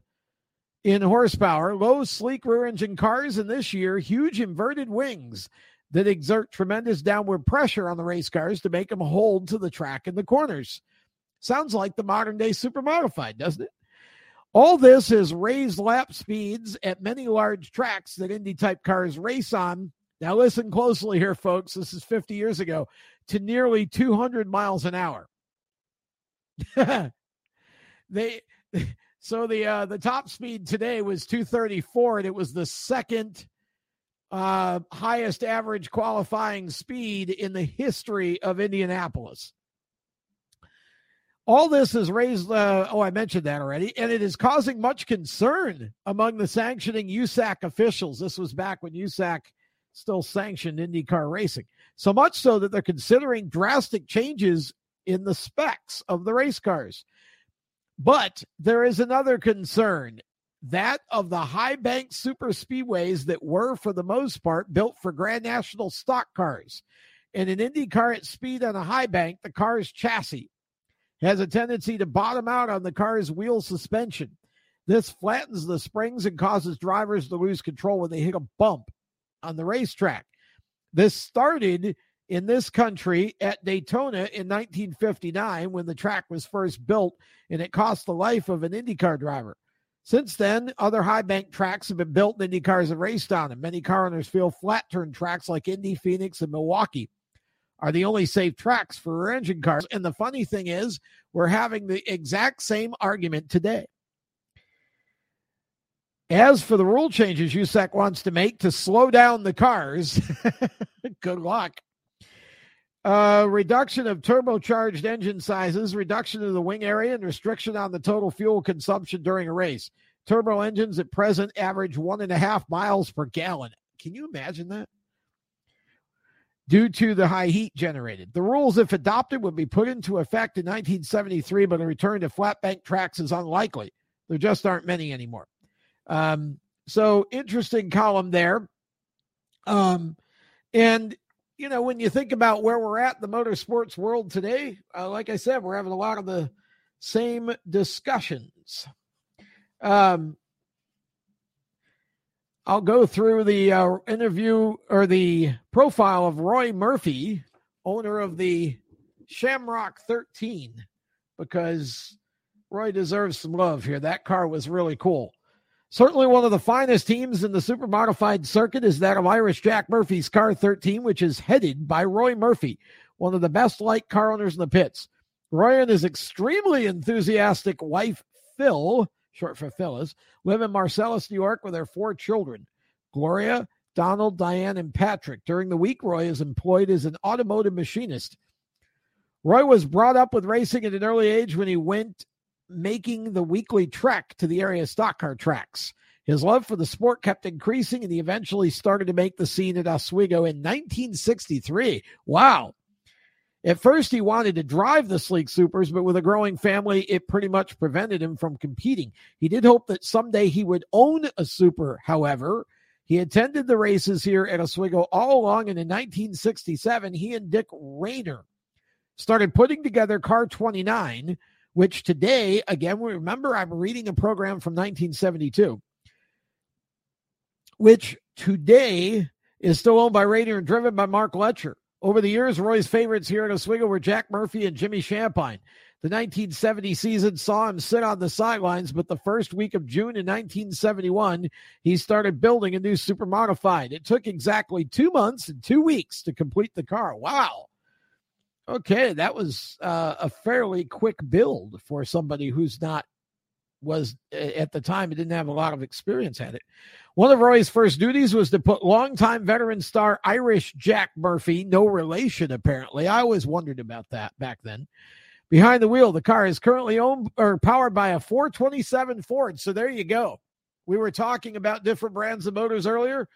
[SPEAKER 2] in horsepower, low, sleek rear engine cars, and this year, huge inverted wings that exert tremendous downward pressure on the race cars to make them hold to the track in the corners. Sounds like the modern day super modified, doesn't it? All this has raised lap speeds at many large tracks that Indy type cars race on. Now, listen closely here, folks. This is 50 years ago to nearly 200 miles an hour. they so the uh, the top speed today was 234, and it was the second uh, highest average qualifying speed in the history of Indianapolis. All this has raised, uh, oh, I mentioned that already, and it is causing much concern among the sanctioning USAC officials. This was back when USAC still sanctioned IndyCar racing. So much so that they're considering drastic changes in the specs of the race cars. But there is another concern that of the high bank super speedways that were, for the most part, built for Grand National stock cars. In an Indy car at speed on a high bank, the car's chassis has a tendency to bottom out on the car's wheel suspension. This flattens the springs and causes drivers to lose control when they hit a bump on the racetrack. This started in this country at Daytona in 1959 when the track was first built and it cost the life of an IndyCar driver. Since then, other high bank tracks have been built and IndyCars have raced on them. Many car owners feel flat turn tracks like Indy, Phoenix, and Milwaukee are the only safe tracks for rear engine cars. And the funny thing is, we're having the exact same argument today. As for the rule changes USAC wants to make to slow down the cars, good luck. Uh, reduction of turbocharged engine sizes, reduction of the wing area, and restriction on the total fuel consumption during a race. Turbo engines at present average one and a half miles per gallon. Can you imagine that? due to the high heat generated. The rules, if adopted, would be put into effect in 1973, but a return to flat bank tracks is unlikely. There just aren't many anymore. Um, so interesting column there. Um, and you know, when you think about where we're at in the motorsports world today, uh, like I said, we're having a lot of the same discussions. Um, I'll go through the uh, interview or the profile of Roy Murphy, owner of the Shamrock 13, because Roy deserves some love here. That car was really cool. Certainly one of the finest teams in the super modified circuit is that of Irish Jack Murphy's Car 13, which is headed by Roy Murphy, one of the best light car owners in the pits. Roy and his extremely enthusiastic wife, Phil, short for Phyllis, live in Marcellus, New York with their four children Gloria, Donald, Diane, and Patrick. During the week, Roy is employed as an automotive machinist. Roy was brought up with racing at an early age when he went making the weekly trek to the area stock car tracks. His love for the sport kept increasing, and he eventually started to make the scene at Oswego in 1963. Wow. At first, he wanted to drive the Sleek Supers, but with a growing family, it pretty much prevented him from competing. He did hope that someday he would own a Super, however. He attended the races here at Oswego all along, and in 1967, he and Dick Rayner started putting together Car 29, which today, again, remember I'm reading a program from 1972, which today is still owned by Rayner and driven by Mark Letcher. Over the years, Roy's favorites here at Oswego were Jack Murphy and Jimmy Shampine. The 1970 season saw him sit on the sidelines, but the first week of June in 1971, he started building a new super modified. It took exactly two months and two weeks to complete the car. Wow. Okay, that was uh, a fairly quick build for somebody who's not was at the time. Didn't have a lot of experience at it. One of Roy's first duties was to put longtime veteran star Irish Jack Murphy, no relation apparently. I always wondered about that back then. Behind the wheel, the car is currently owned or powered by a 427 Ford. So there you go. We were talking about different brands of motors earlier.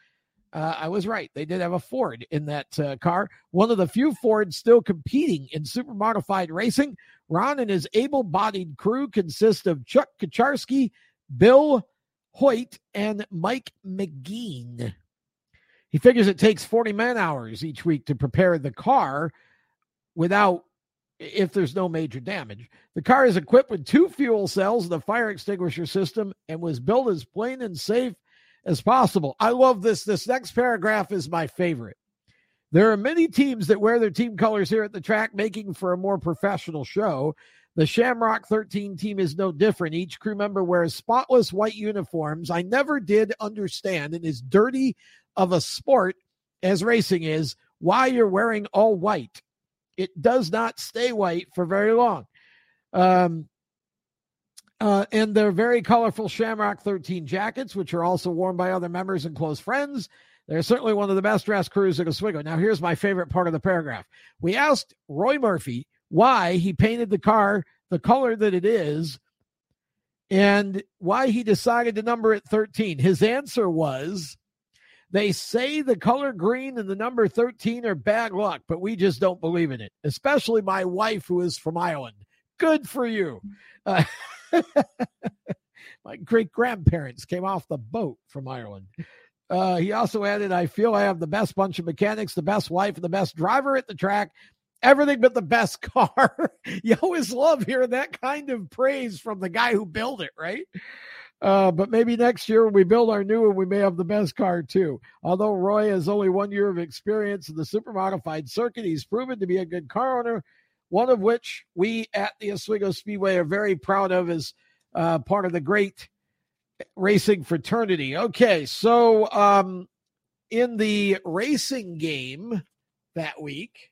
[SPEAKER 2] Uh, I was right. They did have a Ford in that uh, car. One of the few Fords still competing in super modified racing. Ron and his able bodied crew consist of Chuck Kacharski, Bill Hoyt, and Mike McGeen. He figures it takes 40 man hours each week to prepare the car without if there's no major damage. The car is equipped with two fuel cells a fire extinguisher system and was built as plain and safe as possible. I love this. This next paragraph is my favorite. There are many teams that wear their team colors here at the track, making for a more professional show. The Shamrock 13 team is no different. Each crew member wears spotless white uniforms. I never did understand, and as dirty of a sport as racing is, why you're wearing all white. It does not stay white for very long. Um, uh, and they're very colorful Shamrock 13 jackets, which are also worn by other members and close friends. They're certainly one of the best dressed crews at Oswego. Now, here's my favorite part of the paragraph. We asked Roy Murphy why he painted the car the color that it is and why he decided to number it 13. His answer was they say the color green and the number 13 are bad luck, but we just don't believe in it, especially my wife, who is from Ireland. Good for you. Uh, My great grandparents came off the boat from Ireland. Uh, he also added, I feel I have the best bunch of mechanics, the best wife, and the best driver at the track. Everything but the best car. you always love hearing that kind of praise from the guy who built it, right? Uh, but maybe next year when we build our new one, we may have the best car too. Although Roy has only one year of experience in the super modified circuit, he's proven to be a good car owner one of which we at the Oswego Speedway are very proud of as uh, part of the great racing fraternity. Okay, so um, in the racing game that week,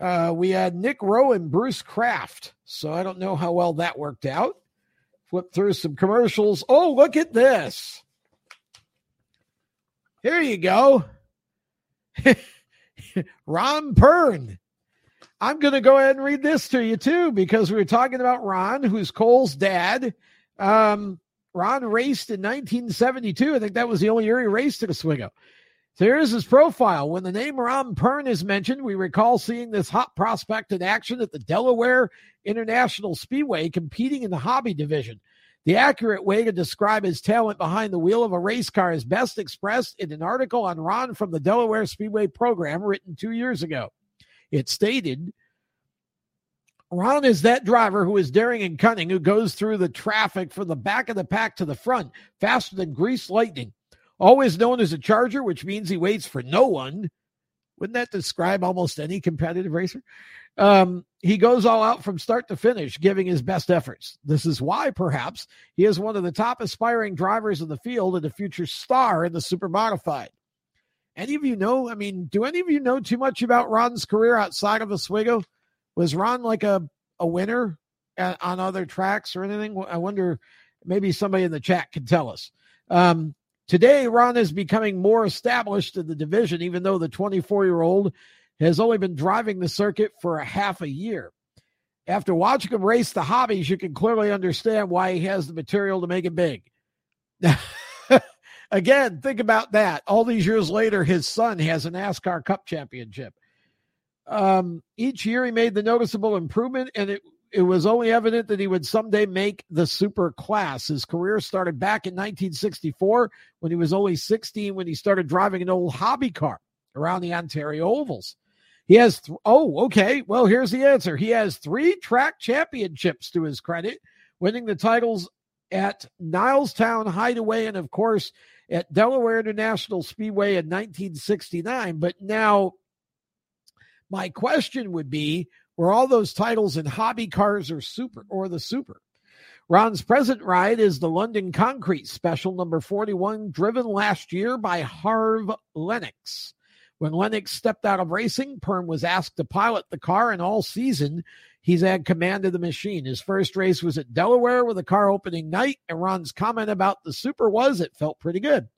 [SPEAKER 2] uh, we had Nick Rowe and Bruce Kraft. So I don't know how well that worked out. Flip through some commercials. Oh, look at this. Here you go. Ron Pearn I'm going to go ahead and read this to you too, because we were talking about Ron, who's Cole's dad. Um, Ron raced in 1972. I think that was the only year he raced at Oswego. So here's his profile. When the name Ron Pearn is mentioned, we recall seeing this hot prospect in action at the Delaware International Speedway competing in the hobby division. The accurate way to describe his talent behind the wheel of a race car is best expressed in an article on Ron from the Delaware Speedway program written two years ago. It stated Ron is that driver who is daring and cunning, who goes through the traffic from the back of the pack to the front faster than greased lightning. Always known as a charger, which means he waits for no one. Wouldn't that describe almost any competitive racer? Um, he goes all out from start to finish, giving his best efforts. This is why, perhaps, he is one of the top aspiring drivers in the field and a future star in the super modified. Any of you know? I mean, do any of you know too much about Ron's career outside of Oswego? Was Ron like a, a winner at, on other tracks or anything? I wonder, maybe somebody in the chat can tell us. Um, today, Ron is becoming more established in the division, even though the 24 year old has only been driving the circuit for a half a year. After watching him race the hobbies, you can clearly understand why he has the material to make it big. Again, think about that. All these years later, his son has a NASCAR Cup championship. Um, each year he made the noticeable improvement, and it, it was only evident that he would someday make the super class. His career started back in 1964 when he was only 16 when he started driving an old hobby car around the Ontario ovals. He has, th- oh, okay. Well, here's the answer. He has three track championships to his credit, winning the titles at Nilestown Hideaway and, of course, at Delaware International Speedway in 1969. But now my question would be were all those titles in hobby cars or super or the super? Ron's present ride is the London Concrete Special number 41, driven last year by Harv Lennox. When Lennox stepped out of racing, Pearn was asked to pilot the car, and all season he's had command of the machine. His first race was at Delaware with a car opening night, and Ron's comment about the super was it felt pretty good.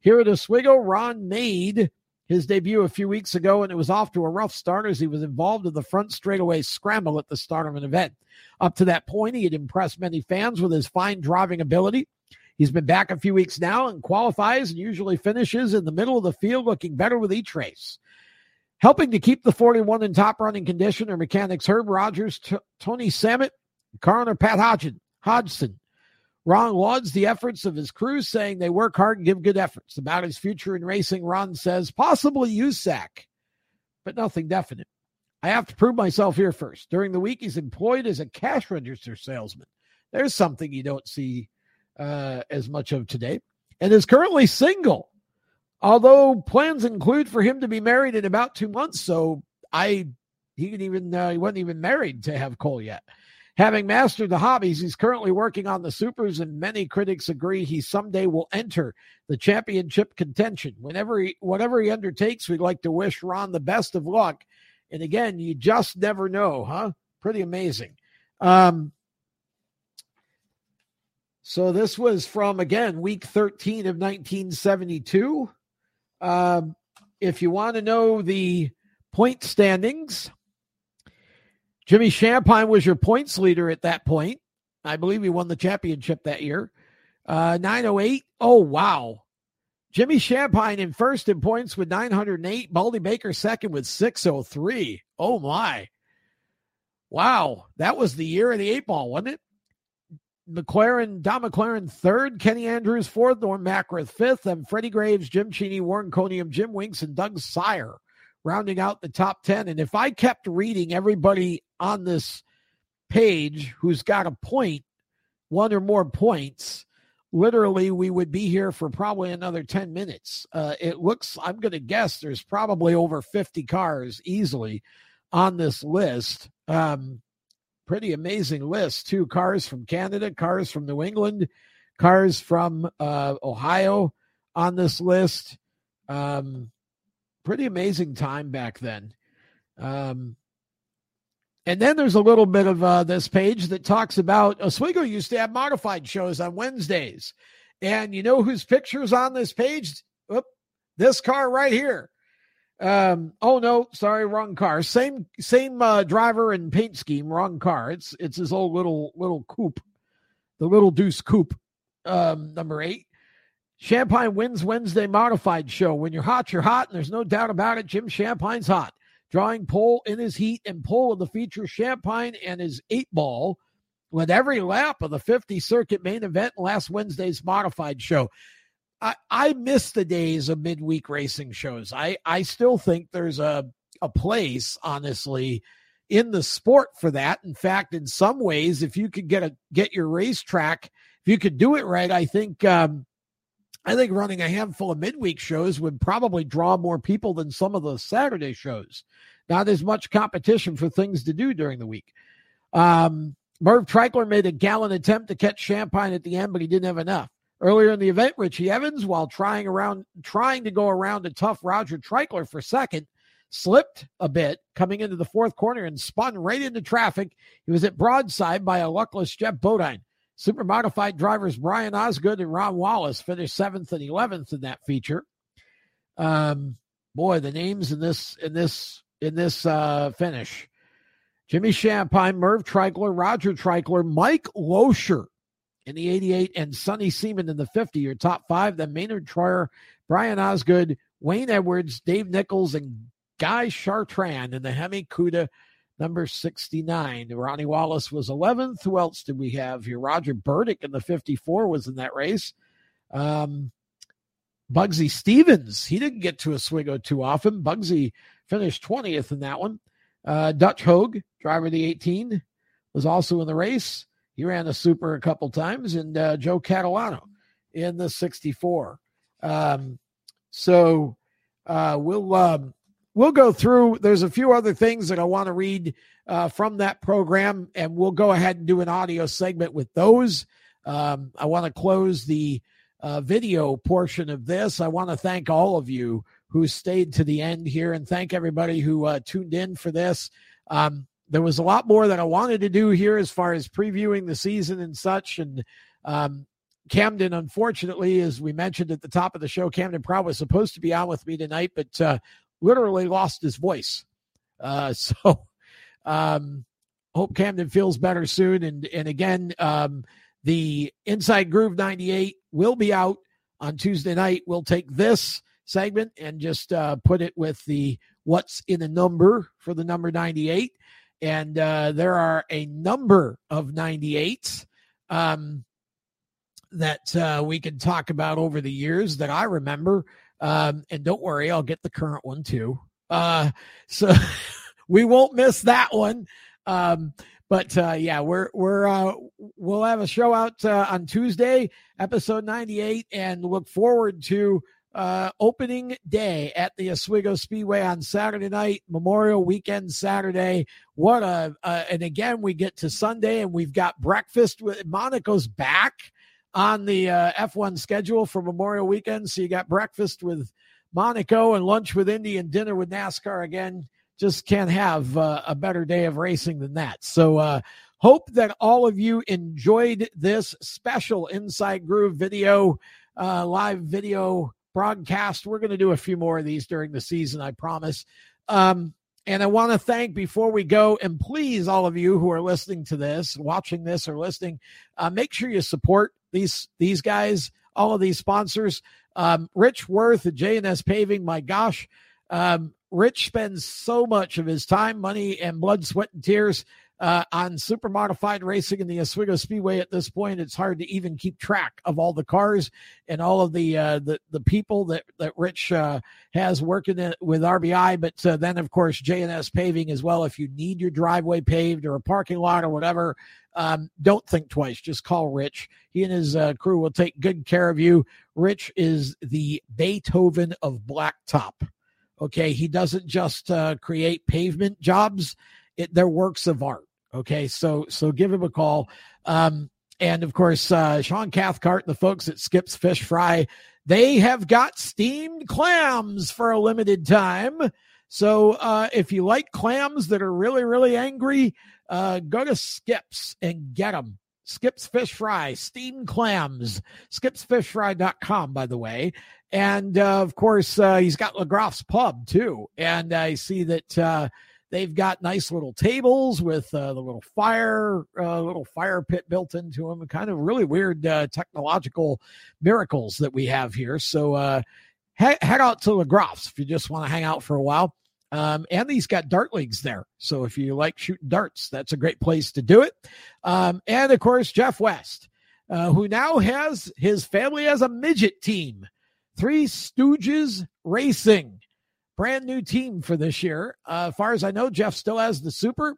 [SPEAKER 2] Here at Oswego, Ron made his debut a few weeks ago, and it was off to a rough start as he was involved in the front straightaway scramble at the start of an event. Up to that point, he had impressed many fans with his fine driving ability. He's been back a few weeks now and qualifies and usually finishes in the middle of the field, looking better with each race. Helping to keep the 41 in top running condition are mechanics Herb Rogers, T- Tony Sammet, coroner Pat Hodgson. Hodgson. Ron lauds the efforts of his crew, saying they work hard and give good efforts. About his future in racing, Ron says possibly USAC, but nothing definite. I have to prove myself here first. During the week, he's employed as a cash register salesman. There's something you don't see uh, as much of today, and is currently single. Although plans include for him to be married in about two months, so I he didn't even uh, he wasn't even married to have Cole yet. Having mastered the hobbies, he's currently working on the supers, and many critics agree he someday will enter the championship contention. Whenever he, whatever he undertakes, we'd like to wish Ron the best of luck. And again, you just never know, huh? Pretty amazing. Um, so this was from again week 13 of 1972. Um, if you want to know the point standings, Jimmy Shampine was your points leader at that point. I believe he won the championship that year. Uh, 908. Oh, wow. Jimmy Shampine in first in points with 908. Baldy Baker second with 603. Oh, my. Wow. That was the year of the eight ball, wasn't it? McLaren, Don McLaren third, Kenny Andrews fourth, Norm Macrath fifth, and Freddie Graves, Jim Cheney, Warren Coniam, Jim Winks, and Doug Sire rounding out the top 10. And if I kept reading everybody on this page who's got a point, one or more points, literally we would be here for probably another 10 minutes. Uh, it looks, I'm going to guess there's probably over 50 cars easily on this list. Um, pretty amazing list. Two cars from Canada, cars from New England, cars from uh, Ohio on this list. Um, pretty amazing time back then. Um, and then there's a little bit of uh, this page that talks about Oswego used to have modified shows on Wednesdays. And you know whose picture's on this page? Oop, this car right here. Um, oh no, sorry, wrong car. Same same uh, driver and paint scheme, wrong car. It's it's his old little little coupe, the little Deuce coupe, um, number eight. Shampine wins Wednesday modified show. When you're hot, you're hot, and there's no doubt about it. Jim Shampine's hot. Drawing pole in his heat and pole of the feature Shampine and his eight ball with every lap of the 50 circuit main event last Wednesday's modified show. I, I miss the days of midweek racing shows. I, I still think there's a, a place, honestly, in the sport for that. In fact, in some ways, if you could get a get your racetrack, if you could do it right, I think um, I think running a handful of midweek shows would probably draw more people than some of the Saturday shows. Not as much competition for things to do during the week. Um, Merv Treichler made a gallant attempt to catch Shampine at the end, but he didn't have enough. Earlier in the event, Richie Evans, while trying around trying to go around a tough Roger Treichler for second, slipped a bit coming into the fourth corner and spun right into traffic. He was at broadside by a luckless Geoff Bodine. Super modified drivers Brian Osgood and Ron Wallace finished seventh and eleventh in that feature. Um, boy, the names in this in this in this uh, finish: Jimmy Shampine, Merv Treichler, Roger Treichler, Mike Losher in the 88, and Sonny Seaman in the 50. Your top five: then Maynard Troyer, Brian Osgood, Wayne Edwards, Dave Nichols, and Guy Chartrand in the Hemi Cuda number 69. Ronnie Wallace was 11th. Who else did we have here? Roger Burdick in the 54 was in that race. Um, Bugsy Stevens, he didn't get to Oswego too often. Bugsy finished 20th in that one. Uh, Dutch Hoag, driver of the 18, was also in the race. He ran the super a couple times, and uh, Joe Catalano in the 64. Um, so uh, we'll um, we'll go through. There's a few other things that I want to read uh, from that program, and we'll go ahead and do an audio segment with those. Um, I want to close the uh, video portion of this. I want to thank all of you who stayed to the end here, and thank everybody who uh, tuned in for this. Um, there was a lot more that I wanted to do here as far as previewing the season and such, and um, Camden, unfortunately, as we mentioned at the top of the show, Camden Proud was supposed to be on with me tonight, but uh, literally lost his voice. Uh, so um, hope Camden feels better soon. And and again, um, the Inside Groove 98 will be out on Tuesday night. We'll take this segment and just uh, put it with the what's in a number for the number 98. And uh, there are a number of 98s um, that uh, we can talk about over the years that I remember. Um, and don't worry, I'll get the current one too. Uh, so we won't miss that one. Um, but uh, yeah, we're we're uh, we'll have a show out uh, on Tuesday, episode ninety eight, and look forward to uh, opening day at the Oswego Speedway on Saturday night, Memorial Weekend Saturday. What a uh, and again we get to Sunday and we've got breakfast with Monaco's back on the uh, F1 schedule for Memorial Weekend. So you got breakfast with Monaco and lunch with Indy and dinner with NASCAR again. Just can't have uh, a better day of racing than that. So, uh, hope that all of you enjoyed this special Inside Groove video, uh, live video broadcast. We're going to do a few more of these during the season, I promise. Um, and I want to thank before we go, and please, all of you who are listening to this, watching this, or listening, uh, make sure you support these these guys, all of these sponsors. Um, Rich Worth J&S Paving, my gosh, um, Rich spends so much of his time, money, and blood, sweat, and tears uh, on super modified racing in the Oswego Speedway at this point. It's hard to even keep track of all the cars and all of the uh, the, the people that that Rich uh, has working in, with RBI. But uh, then, of course, J&S Paving as well. If you need your driveway paved or a parking lot or whatever, um, don't think twice. Just call Rich. He and his uh, crew will take good care of you. Rich is the Beethoven of blacktop. Okay, he doesn't just uh, create pavement jobs; it, they're works of art. Okay, so so give him a call. Um, and of course, uh, Sean Cathcart and the folks at Skips Fish Fry, they have got steamed clams for a limited time. So uh, if you like clams that are really, really angry, uh, go to Skips and get them. Skips Fish Fry, steamed clams, skipsfishfry.com, by the way. And uh, of course, uh, he's got LaGroff's Pub too. And I see that uh, They've got nice little tables with uh, the little fire, uh, little fire pit built into them. Kind of really weird uh, technological miracles that we have here. So uh, head, out to LaGroff's if you just want to hang out for a while. Um, and he's got dart leagues there. So if you like shooting darts, that's a great place to do it. Um, and of course, Jeff West, uh, who now has his family as a midget team, Three Stooges Racing brand new team for this year. Uh, as far as I know, Jeff still has the super.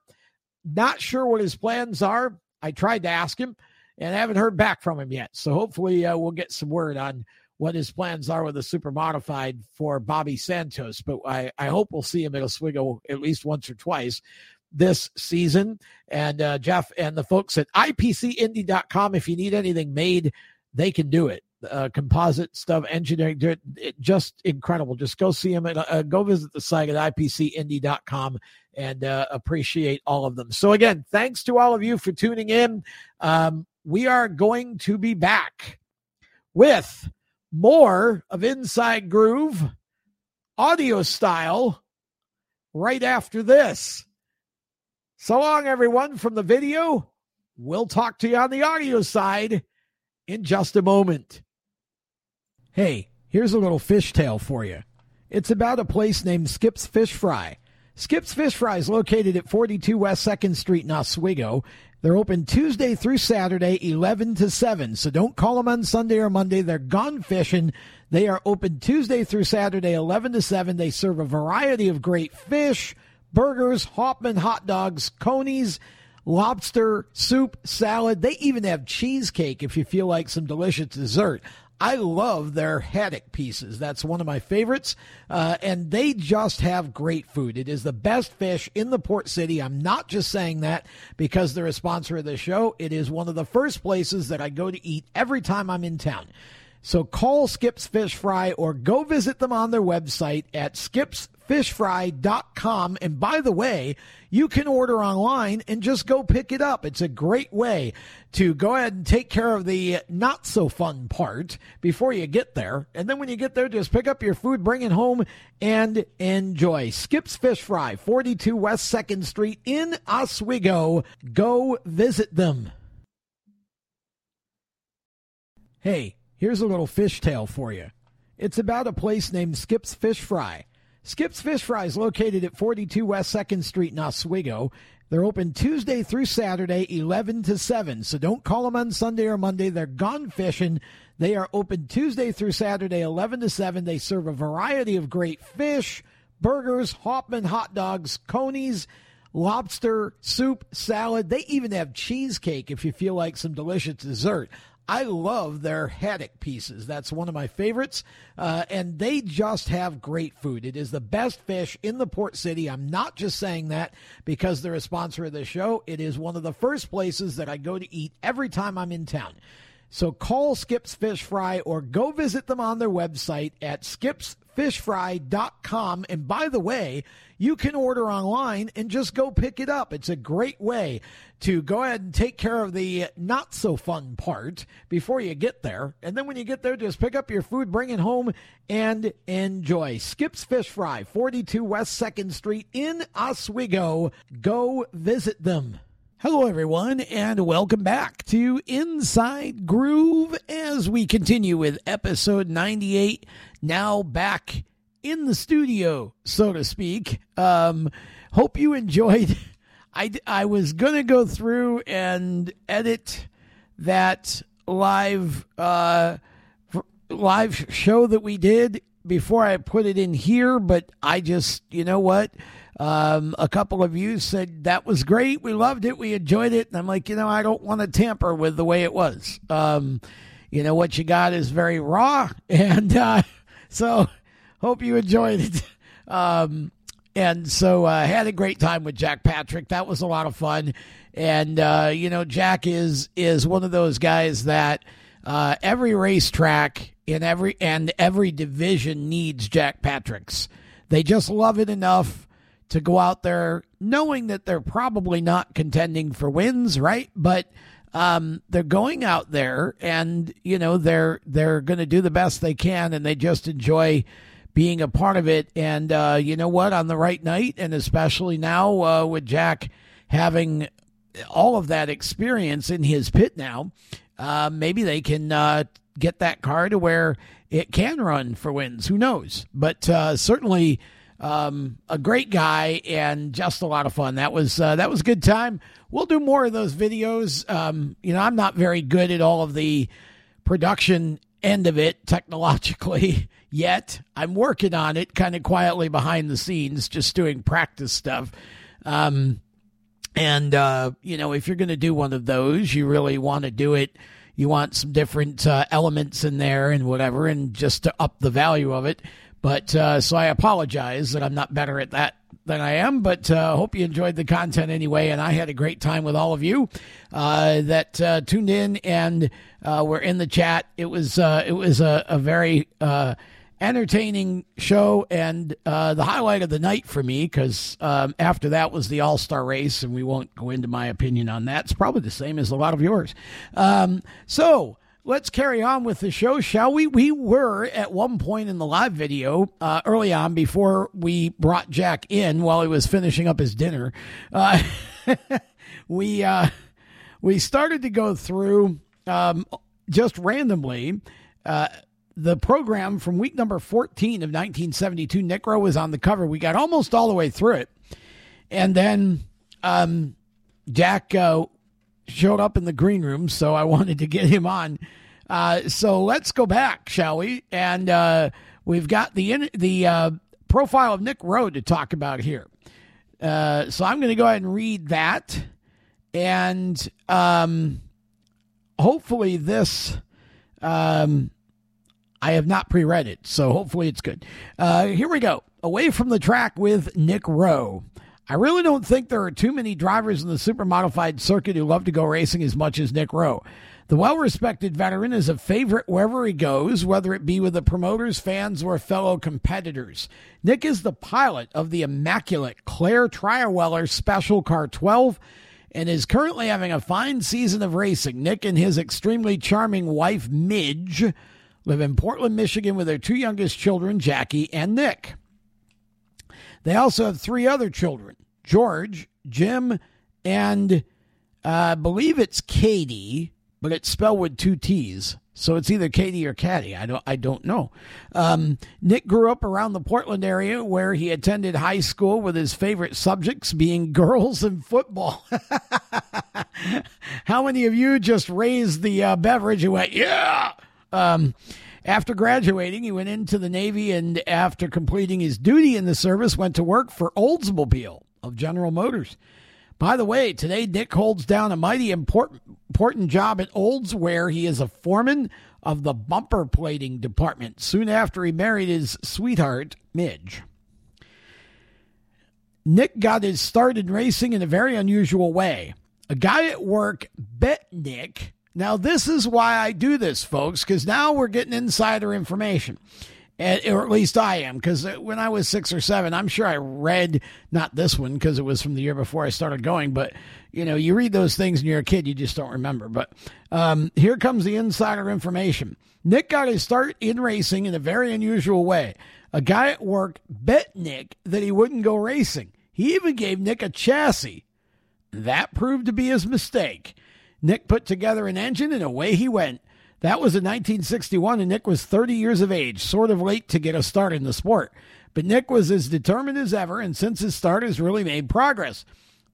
[SPEAKER 2] Not sure what his plans are. I tried to ask him and I haven't heard back from him yet. So hopefully uh, we'll get some word on what his plans are with the super modified for Bobby Santos. But I, I hope we'll see him at Oswego at least once or twice this season. And uh, Jeff and the folks at IPCIndy.com, if you need anything made, they can do it uh, composite stuff, engineering, just incredible. Just go see them and uh, go visit the site at ipcindy.com and uh, appreciate all of them. So, again, thanks to all of you for tuning in. Um, we are going to be back with more of Inside Groove audio style right after this. So long, everyone, from the video. We'll talk to you on the audio side in just a moment. Hey, here's a little fish tale for you. It's about a place named Skip's Fish Fry. Skip's Fish Fry is located at 42 West 2nd Street in Oswego. They're open Tuesday through Saturday, 11 to 7. So don't call them on Sunday or Monday. They're gone fishing. They are open Tuesday through Saturday, 11 to 7. They serve a variety of great fish, burgers, Hoffman hot dogs, conies, lobster, soup, salad. They even have cheesecake if you feel like some delicious dessert. I love their haddock pieces. That's one of my favorites. Uh, and they just have great food. It is the best fish in the port city. I'm not just saying that because they're a sponsor of the show. It is one of the first places that I go to eat every time I'm in town. So call Skips Fish Fry or go visit them on their website at skipsfishfry.com. And by the way, you can order online and just go pick it up. It's a great way to go ahead and take care of the not so fun part before you get there. And then when you get there, just pick up your food, bring it home, and enjoy. Skip's Fish Fry, 42 West 2nd Street in Oswego. Go visit them. Hey, Here's a little fish tale for you. It's about a place named Skip's Fish Fry. Skip's Fish Fries, located at 42 West 2nd Street in Oswego. They're open Tuesday through Saturday, 11 to 7. So don't call them on Sunday or Monday. They're gone fishing. They are open Tuesday through Saturday, 11 to 7. They serve a variety of great fish, burgers, Hoffman hot dogs, conies, lobster, soup, salad. They even have cheesecake if you feel like some delicious dessert. I love their haddock pieces. That's one of my favorites. Uh, and they just have great food. It is the best fish in the port city. I'm not just saying that because they're a sponsor of the show. It is one of the first places that I go to eat every time I'm in town. So call Skips Fish Fry or go visit them on their website at skipsfishfry.com. And by the way, you can order online and just go pick it up. It's a great way to go ahead and take care of the not so fun part before you get there. And then when you get there, just pick up your food, bring it home, and enjoy. Skip's Fish Fry, 42 West 2nd Street in Oswego. Go visit them. Hello, everyone, and welcome back to Inside Groove as we continue with episode 98. Now back in the studio, so to speak. Um, hope you enjoyed. I, I was going to go through and edit that live uh, live show that we did before I put it in here, but I just, you know what? Um, a couple of you said that was great. We loved it. We enjoyed it. And I'm like, you know, I don't want to tamper with the way it was. Um, you know, what you got is very raw. And uh, so hope you enjoyed it. Um, and so I uh, had a great time with Jack Patrick. That was a lot of fun. And, uh, you know, Jack is, is one of those guys that uh, every racetrack in every and every division needs Jack Patricks. They just love it enough to go out there knowing that they're probably not contending for wins, right? But um, they're going out there and you know they're they're going to do the best they can, and they just enjoy being a part of it. And uh, you know what? On the right night, and especially now uh, with Jack having all of that experience in his pit now, uh, maybe they can uh, get that car to where it can run for wins. Who knows? But uh, certainly. Um, a great guy and just a lot of fun. That was uh, that was a good time. We'll do more of those videos. Um, you know, I'm not very good at all of the production end of it technologically yet. I'm working on it kind of quietly behind the scenes, just doing practice stuff. Um, and, uh, you know, if you're going to do one of those, you really want to do it. You want some different uh, elements in there and whatever, and just to up the value of it. But uh, so I apologize that I'm not better at that than I am, but uh, hope you enjoyed the content anyway. And I had a great time with all of you uh, that uh, tuned in and uh, were in the chat. It was uh, it was a, a very uh, entertaining show and the highlight of the night for me because um, after that was the All Star race, and we won't go into my opinion on that. It's probably the same as a lot of yours. Um, so let's carry on with the show, shall we? We were at one point in the live video uh, early on before we brought Jack in while he was finishing up his dinner. Uh, we uh, we started to go through um, just randomly. Uh, the program from week number 14 of 1972, Nick Rowe was on the cover. We got almost all the way through it. And then um, Jack uh, showed up in the green room, so I wanted to get him on. Uh, so let's go back, shall we? And uh, we've got the the uh, profile of Nick Rowe to talk about here. Uh, so I'm going to go ahead and read that, and um, hopefully this. Um, I have not pre-read it, so hopefully it's good. Uh, here we go. Away from the track with Nick Rowe. I really don't think there are too many drivers in the super modified circuit who love to go racing as much as Nick Rowe. The well respected veteran is a favorite wherever he goes, whether it be with the promoters, fans, or fellow competitors. Nick is the pilot of the immaculate Claire Trierweiler Special Car 12 and is currently having a fine season of racing. Nick and his extremely charming wife, Midge, live in Portland, Michigan with their two youngest children, Jackie and Nick. They also have three other children George, Jim, and uh, I believe it's Katie, but it's spelled with two T's. So it's either Katie or Caddy. I don't. I don't know. Um, Nick grew up around the Portland area, where he attended high school, with his favorite subjects being girls and football. How many of you just raised the uh, beverage and went, "Yeah"? Um, after graduating, he went into the Navy and after completing his duty in the service, went to work for Oldsmobile of General Motors. By the way, today Nick holds down a mighty important, important job at Olds where he is a foreman of the bumper plating department soon after he married his sweetheart, Midge. Nick got his start in racing in a very unusual way. A guy at work bet Nick now, this is why I do this, folks, because now we're getting insider information. Or at least I am, because when I was six or seven, I'm sure I read, not this one, because it was from the year before I started going, but, you know, you read those things when you're a kid, you just don't remember. But um, here comes the insider information. Nick got his start in racing in a very unusual way. A guy at work bet Nick that he wouldn't go racing. He even gave Nick a chassis. That proved to be his mistake. Nick put together an engine and away he went. That was in 1961, and Nick was 30 years of age, sort of late to get a start in the sport. But Nick was as determined as ever, and since his start has really made progress.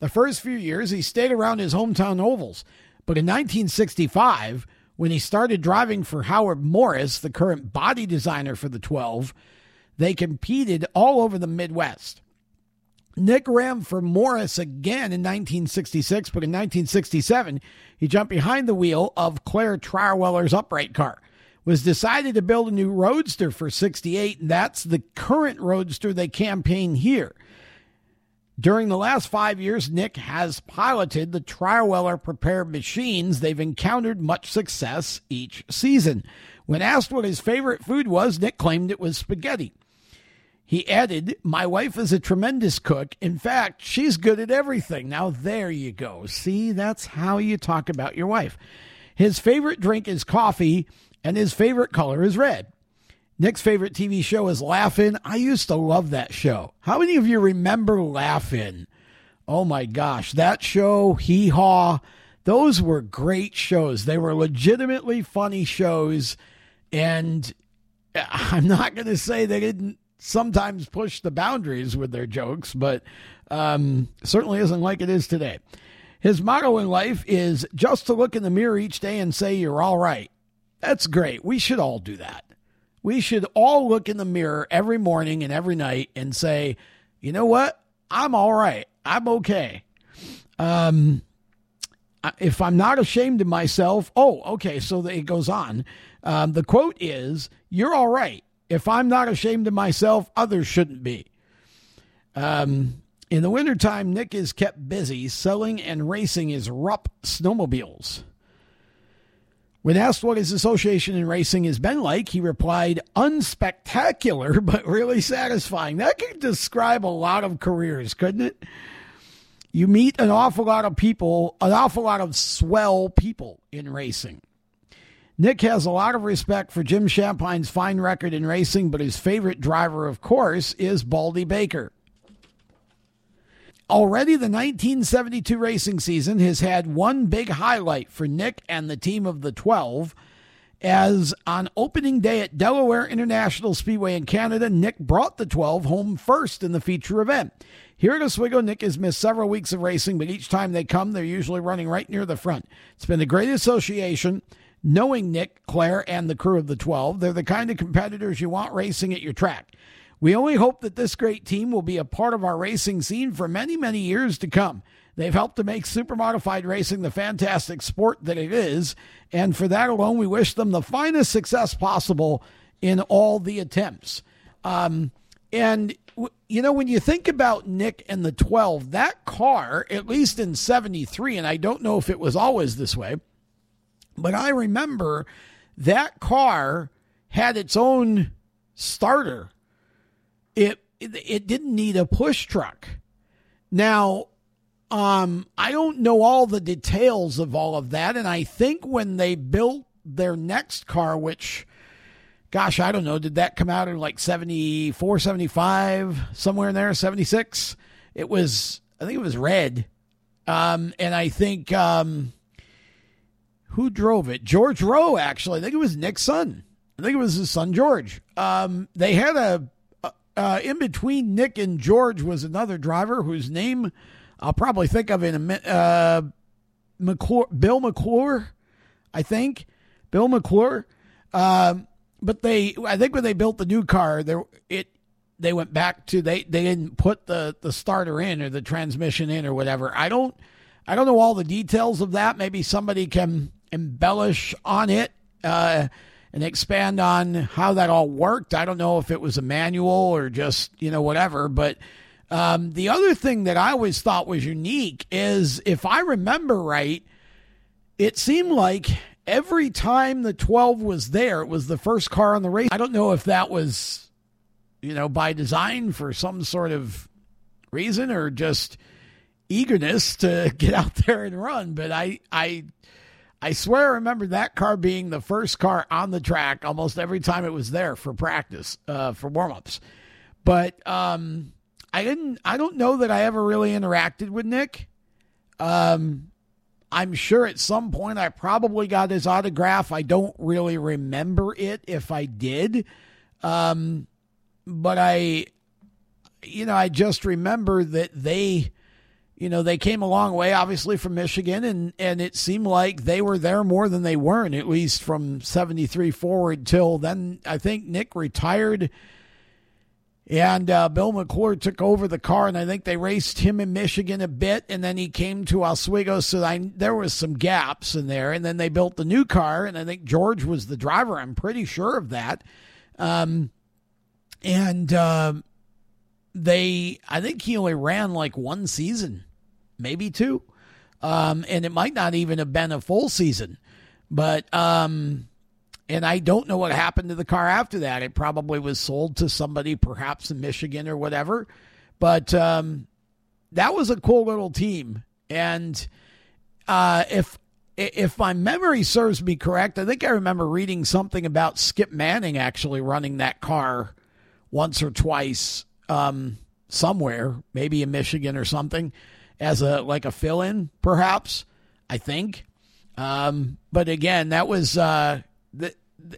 [SPEAKER 2] The first few years, he stayed around his hometown ovals. But in 1965, when he started driving for Howard Morris, the current body designer for the 12, they competed all over the Midwest. Nick ran for Morris again in 1966, but in 1967, he jumped behind the wheel of Claire Trierweiler's upright car. Was decided to build a new roadster for 68, and that's the current roadster they campaign here. During the last five years, Nick has piloted the Trierweiler prepared machines. They've encountered much success each season. When asked what his favorite food was, Nick claimed it was spaghetti. He added, My wife is a tremendous cook. In fact, she's good at everything. Now, there you go. See, that's how you talk about your wife. His favorite drink is coffee, and his favorite color is red. Nick's favorite TV show is Laugh-In. I used to love that show. How many of you remember Laugh-In? Oh my gosh, that show, Hee Haw, those were great shows. They were legitimately funny shows. And uh, I'm not going to say they didn't sometimes push the boundaries with their jokes, but um, certainly isn't like it is today. His motto in life is just to look in the mirror each day and say you're all right. That's great. We should all do that. We should all look in the mirror every morning and every night and say, you know what? I'm all right. I'm okay. Um, if I'm not ashamed of myself, oh, okay. So it goes on. Um, the quote is, You're all right. If I'm not ashamed of myself, others shouldn't be. Um, in the wintertime, Nick is kept busy selling and racing his Rupp snowmobiles. When asked what his association in racing has been like, he replied, unspectacular, but really satisfying. That could describe a lot of careers, couldn't it? You meet an awful lot of people, an awful lot of swell people in racing. Nick has a lot of respect for Jim Shampine's fine record in racing, but his favorite driver, of course, is Baldy Baker. Already, the 1972 racing season has had one big highlight for Nick and the team of the 12. As on opening day at Delaware International Speedway in Canada, Nick brought the 12 home first in the feature event. Here at Oswego, Nick has missed several weeks of racing, but each time they come, they're usually running right near the front. It's been a great association knowing Nick, Claire, and the crew of the 12. They're the kind of competitors you want racing at your track. We only hope that this great team will be a part of our racing scene for many, many years to come. They've helped to make super modified racing the fantastic sport that it is, and for that alone, we wish them the finest success possible in all the attempts. Um, and you know, when you think about Nick and the 12, that car, at least in 73, and I don't know if it was always this way, but I remember that car had its own starter. It it, it didn't need a push truck. Now, um, I don't know all the details of all of that, and I think when they built their next car, which gosh, I don't know, did that come out in like 74, 75, somewhere in there, 76? It was, I think it was red. Um, and I think um, who drove it? George Rowe, actually. I think it was Nick's son. I think it was his son George. Um, they had a uh, in between Nick and George was another driver whose name I'll probably think of in a minute. Uh, McClure, Bill McClure, I think Bill McClure. Um, but they, I think when they built the new car, there it they went back to they they didn't put the the starter in or the transmission in or whatever. I don't I don't know all the details of that. Maybe somebody can embellish on it uh, and expand on how that all worked. I don't know if it was a manual or just you know whatever. But um, the other thing that I always thought was unique is if I remember right, it seemed like every time the 12 was there, it was the first car on the race. I don't know if that was, you know, by design for some sort of reason or just eagerness to get out there and run. But I, I, I swear I remember that car being the first car on the track almost every time it was there for practice, uh, for warmups. But um, I didn't. I don't know that I ever really interacted with Nick. Um, I'm sure at some point I probably got his autograph. I don't really remember it if I did. Um, but I, you know, I just remember that they, you know, they came a long way, obviously, from Michigan, and, and it seemed like they were there more than they weren't, at least from 73 forward till then. I think Nick retired and uh, Bill McClure took over the car, and I think they raced him in Michigan a bit, and then he came to Oswego. So I, there was some gaps in there, and then they built the new car, and I think George was the driver. I'm pretty sure of that. Um, and uh, they, I think he only ran like one season, maybe two, um, and it might not even have been a full season, but um, and I don't know what happened to the car after that. It probably was sold to somebody, perhaps in Michigan or whatever. But um, that was a cool little team. And uh, if if my memory serves me correct, I think I remember reading something about Skip Manning actually running that car once or twice um, somewhere, maybe in Michigan or something, as a like a fill-in, perhaps. I think. Um, but again, that was uh, th-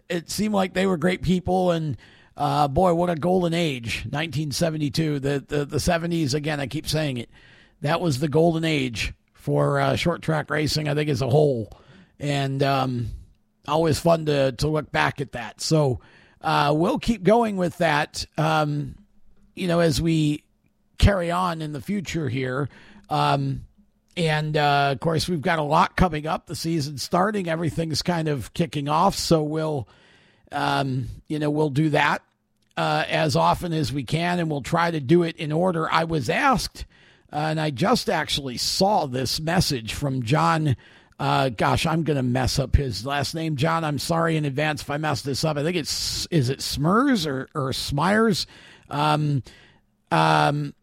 [SPEAKER 2] it seemed like they were great people and uh, boy, what a golden age, 1972. The, the, the 70s, again, I keep saying it. That was the golden age for uh, short track racing, I think, as a whole. And um, always fun to, to look back at that. So uh, we'll keep going with that, um, you know, as we carry on in the future here. Um, and uh, of course, we've got a lot coming up. The season starting, everything's kind of kicking off. So we'll, um, you know, we'll do that uh, as often as we can, and we'll try to do it in order. I was asked, uh, and I just actually saw this message from John. Uh, gosh, I'm going to mess up his last name, John. I'm sorry in advance if I mess this up. I think it's is it Smers or or Smyers. Um, um,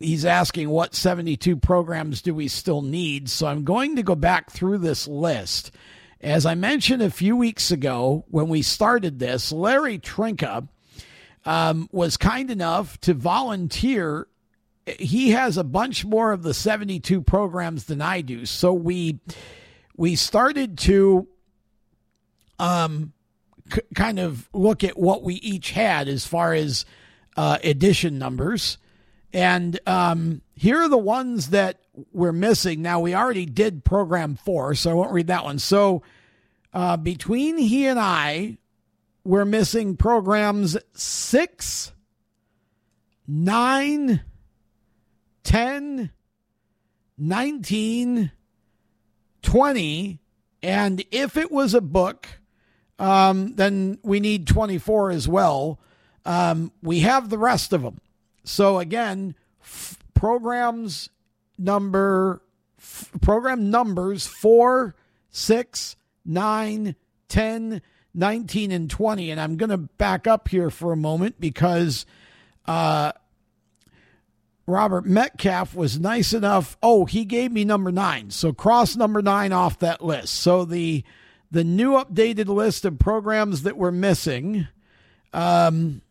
[SPEAKER 2] he's asking what 72 programs do we still need. So I'm going to go back through this list. As I mentioned a few weeks ago when we started this, Larry Trinka um, was kind enough to volunteer. He has a bunch more of the 72 programs than I do. So we we started to um, c- kind of look at what we each had as far as uh, edition numbers. And um, here are the ones that we're missing. Now, we already did program four, so I won't read that one. So uh, between he and I, we're missing programs six, nine, 10, 19, 20. And if it was a book, um, then we need 24 as well. Um, we have the rest of them. So again, f- programs number f- program numbers 4, 6, 9, 10, 19 and 20 and I'm going to back up here for a moment because uh, Robert Metcalf was nice enough. Oh, he gave me number 9. So cross number 9 off that list. So the the new updated list of programs that we're missing um,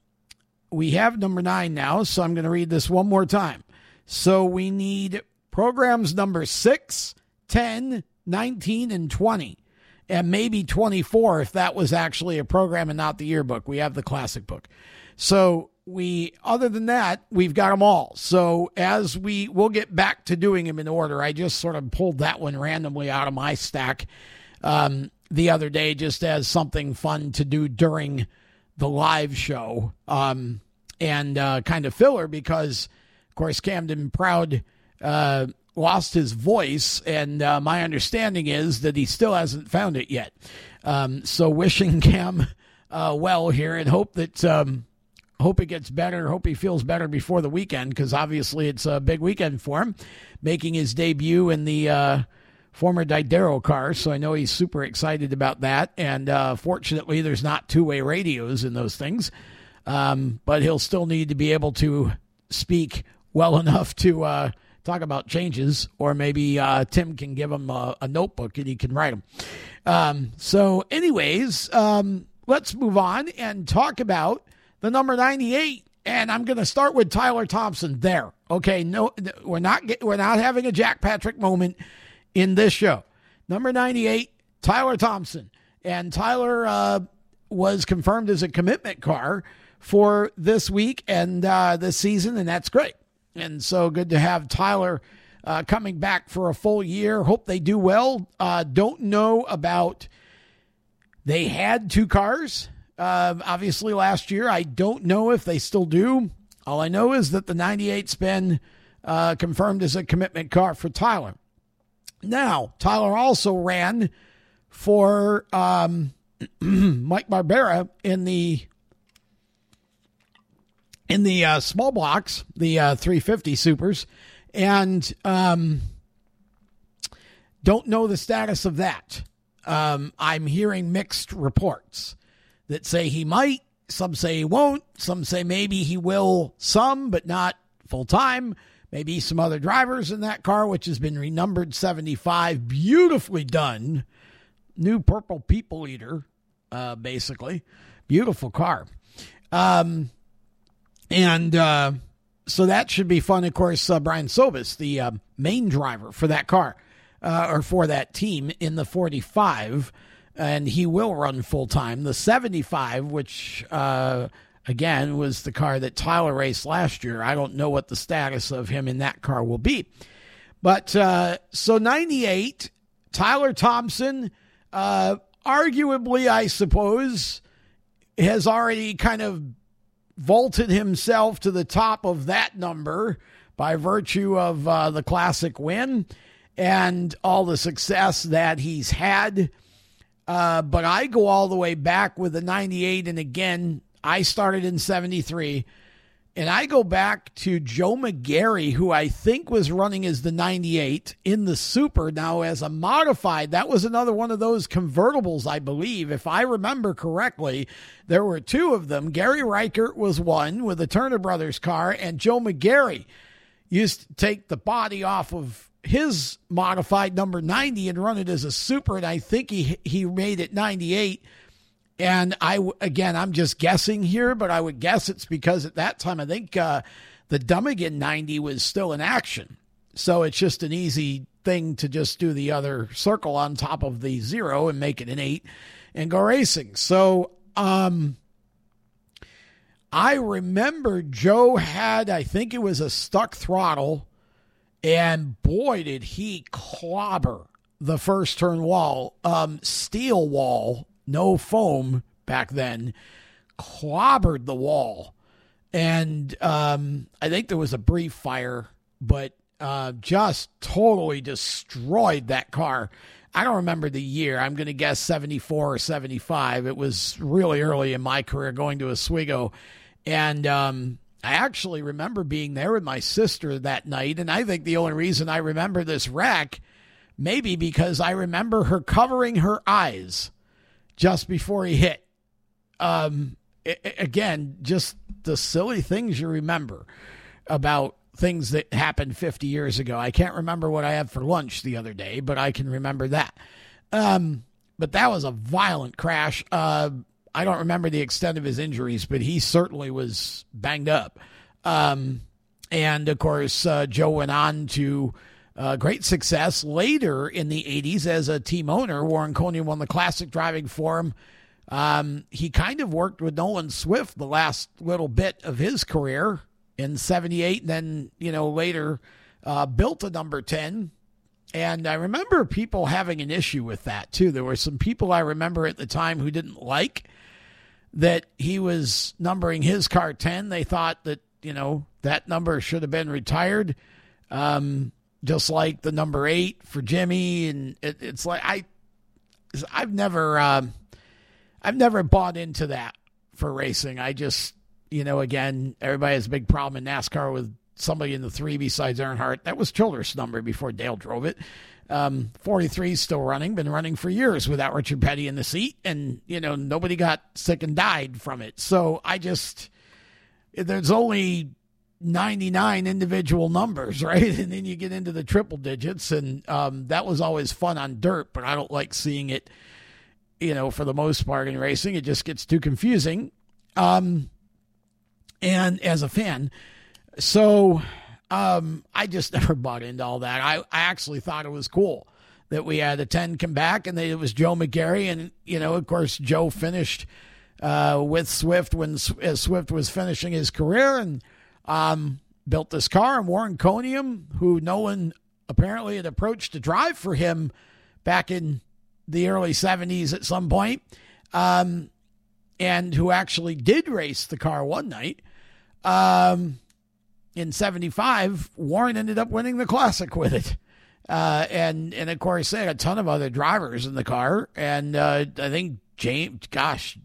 [SPEAKER 2] we have number nine now, so I'm going to read this one more time. So we need programs number 6, 10, 19, and 20, and maybe 24 if that was actually a program and not the yearbook. We have the classic book. So we, other than that, we've got them all. So as we, we'll get back to doing them in order. I just sort of pulled that one randomly out of my stack um, the other day just as something fun to do during the live show um, and uh, kind of filler because, of course, Camden Proud uh, lost his voice, and uh, my understanding is that he still hasn't found it yet. Um, so, wishing Cam uh, well here, and hope that um, hope it gets better. Hope he feels better before the weekend because obviously it's a big weekend for him, making his debut in the uh, former Didero car, so I know he's super excited about that. And uh, fortunately, there's not two way radios in those things, um, but he'll still need to be able to speak well enough to uh, talk about changes, or maybe uh, Tim can give him a, a, notebook and he can write them. Um, so, anyways, um, let's move on and talk about the number 98 and I'm going to start with Tyler Thompson there. Okay, no, we're not we're not having a Jack Patrick moment in this show. Number 98, Tyler Thompson. And Tyler uh, was confirmed as a commitment car for this week and uh, this season, and that's great. And so good to have Tyler uh, coming back for a full year. Hope they do well. Uh, don't know about. They had two cars, uh, obviously last year. I don't know if they still do. All I know is that the 98's been uh, confirmed as a commitment car for Tyler. Now, Tyler also ran for um, Mike Barbera in the in the uh, small blocks, the uh, 350 supers, and um, don't know the status of that. Um, I'm hearing mixed reports that say he might, some say he won't, some say maybe he will, some but not full time. Maybe some other drivers in that car, which has been renumbered 75. Beautifully done. New purple people eater, uh, basically. Beautiful car. Um, and uh, so that should be fun. Of course, uh, Brian Sobis, the uh, main driver for that car uh, or for that team in the 45, and he will run full time. The 75, which uh, again was the car that Tyler raced last year. I don't know what the status of him in that car will be. But uh, so 98, Tyler Thompson, uh, arguably, I suppose, has already kind of vaulted himself to the top of that number by virtue of uh, the classic win and all the success that he's had. Uh, but I go all the way back with the 98. And again, I started in 73. And I go back to Joe McGarry, who I think was running as the 98 in the Super. Now, as a modified, that was another one of those convertibles, I believe. If I remember correctly, there were two of them. Gary Reichert was one with the Turner Brothers car, and Joe McGarry used to take the body off of his modified number 90 and run it as a Super. And I think he, he made it 98 and I, again, I'm just guessing here, but I would guess it's because at that time, I think uh, the Dummigan 90 was still in action. So it's just an easy thing to just do the other circle on top of the zero and make it an eight and go racing. So, um, I remember Joe had, I think it was a stuck throttle, and boy, did he clobber the first turn wall, um, steel wall no foam back then, clobbered the wall. And um, I think there was a brief fire, but uh, just totally destroyed that car. I don't remember the year. I'm going to guess 74 or 75. It was really early in my career going to Oswego. And um, I actually remember being there with my sister that night. And I think the only reason I remember this wreck, maybe because I remember her covering her eyes just before he hit. Um, again, just the silly things you remember about things that happened 50 years ago. I can't remember what I had for lunch the other day, but I can remember that. Um, but that was a violent crash. Uh, I don't remember the extent of his injuries, but he certainly was banged up. Um, and of course, uh, Joe went on to uh, great success later in the 80s as a team owner. Warren Coniam won the Classic Driving Forum. Um, he kind of worked with Nolan Swift the last little bit of his career in 78, and then, you know, later uh, built a number 10. And I remember people having an issue with that, too. There were some people I remember at the time who didn't like that he was numbering his car 10. They thought that, you know, that number should have been retired. Um, just like the number eight for Jimmy, and it, it's like I, I've never, um, I've never bought into that for racing. I just, you know, again, everybody has a big problem in NASCAR with somebody in the three besides Earnhardt. That was Childress' number before Dale drove it. Um, 43 is still running, been running for years without Richard Petty in the seat, and you know nobody got sick and died from it. So I just there's only 99 individual numbers, right? And then you get into the triple digits, and um, that was always fun on dirt, but I don't like seeing it, you know, for the most part in racing. It just gets too confusing. Um, and as a fan, so um, I just never bought into all that. I, I actually thought it was cool that we had a 10 come back and it was Joe McGarry. And, you know, of course, Joe finished uh, with Swift when as Swift was finishing his career. And, um, built this car. And Warren Coniam, who no one apparently had approached to drive for him back in the early 70s at some point, um, and who actually did race the car one night. Um, in 75, Warren ended up winning the classic with it. Uh, and, and of course, they had a ton of other drivers in the car. And uh, I think James, gosh,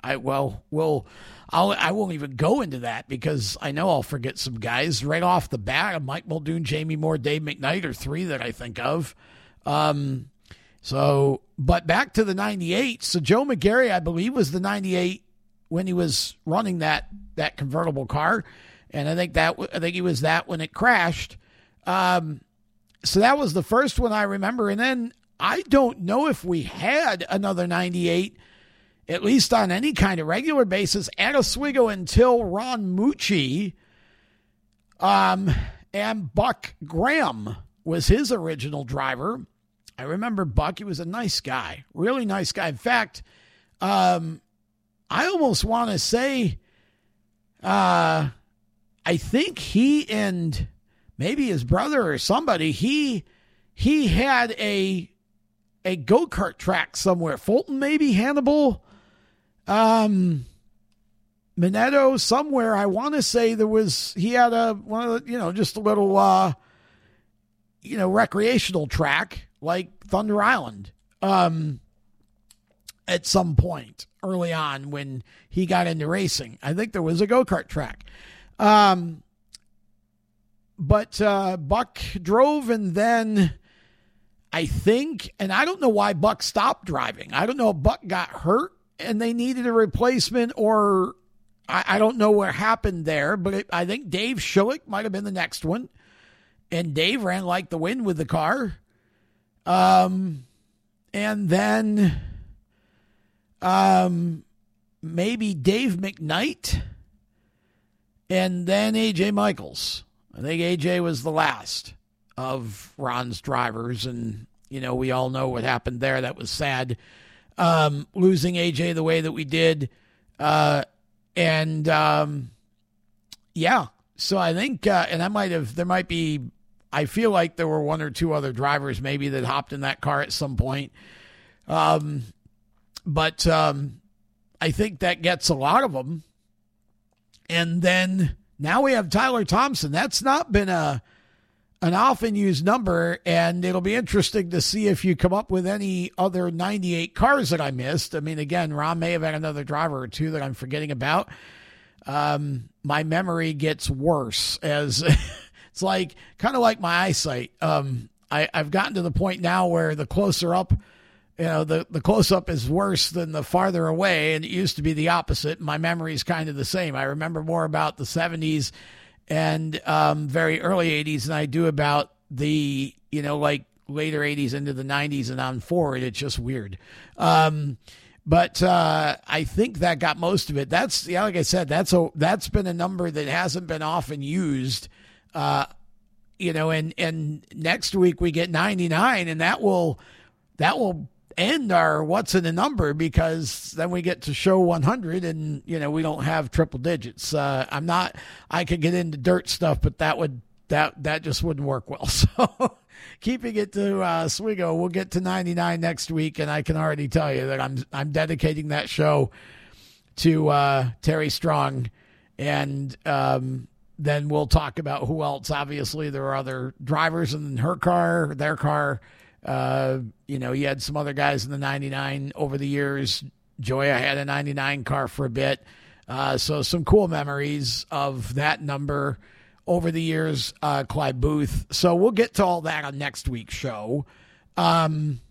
[SPEAKER 2] I, well, we'll I'll, I won't even go into that because I know I'll forget some guys right off the bat. Mike Muldoon, Jamie Moore, Dave McKnight are three that I think of. Um, so, but back to the 98. So Joe McGarry, I believe, was the 98 when he was running that, that convertible car. and I think that I think he was that when it crashed. Um, so that was the first one I remember, and then I don't know if we had another 98, at least on any kind of regular basis, at Oswego until Ron Mucci. Um, and Buck Graham was his original driver. I remember Buck. He was a nice guy, really nice guy. In fact, um, I almost want to say, uh, I think he and maybe his brother or somebody he he had a a go kart track somewhere. Fulton, maybe Hannibal, um, Minetto, somewhere. I want to say there was he had a one of the, you know just a little uh, you know recreational track like Thunder Island. Um, at some point early on when he got into racing, I think there was a go kart track. Um, but uh, Buck drove and then I think, and I don't know why Buck stopped driving. I don't know if Buck got hurt and they needed a replacement, or I, I don't know what happened there. But it, I think Dave Schillick might have been the next one, and Dave ran like the wind with the car. Um, and then, um, maybe Dave McKnight, and then AJ Michaels. I think AJ was the last of Ron's drivers, and you know we all know what happened there. That was sad, um, losing AJ the way that we did, uh, and um, yeah. So I think, uh, and I might have, there might be. I feel like there were one or two other drivers maybe that hopped in that car at some point, um, but um, I think that gets a lot of them. And then now we have Tyler Thompson. That's not been a an often used number, and it'll be interesting to see if you come up with any other 98 cars that I missed. I mean, again, Ron may have had another driver or two that I'm forgetting about. Um, my memory gets worse as it's like kind of like my eyesight. Um, I, I've gotten to the point now where the closer up, you know, the, the close up is worse than the farther away. And it used to be the opposite. My memory is kind of the same. I remember more about the 70s and um, very early 80s than I do about the, you know, like later 80s into the 90s and on forward. It's just weird. Um, but uh, I think that got most of it. That's yeah, like I said, that's a that's been a number that hasn't been often used. Uh, you know, and and next week we get 99, and that will that will end our what's in the number because then we get to show 100 and you know we don't have triple digits. Uh, i'm not i could get into dirt stuff but that would that that just wouldn't work well. So keeping it to uh, Swigo, we'll get to 99 next week, and I can already tell you that I'm I'm dedicating that show to uh, Terry Strong, and um, then we'll talk about who else. Obviously, there are other drivers in her car, their car, uh, you know, you had some other guys in the 99 over the years. Joya had a 99 car for a bit. Uh, so some cool memories of that number over the years, uh, Clyde Booth. So we'll get to all that on next week's show um,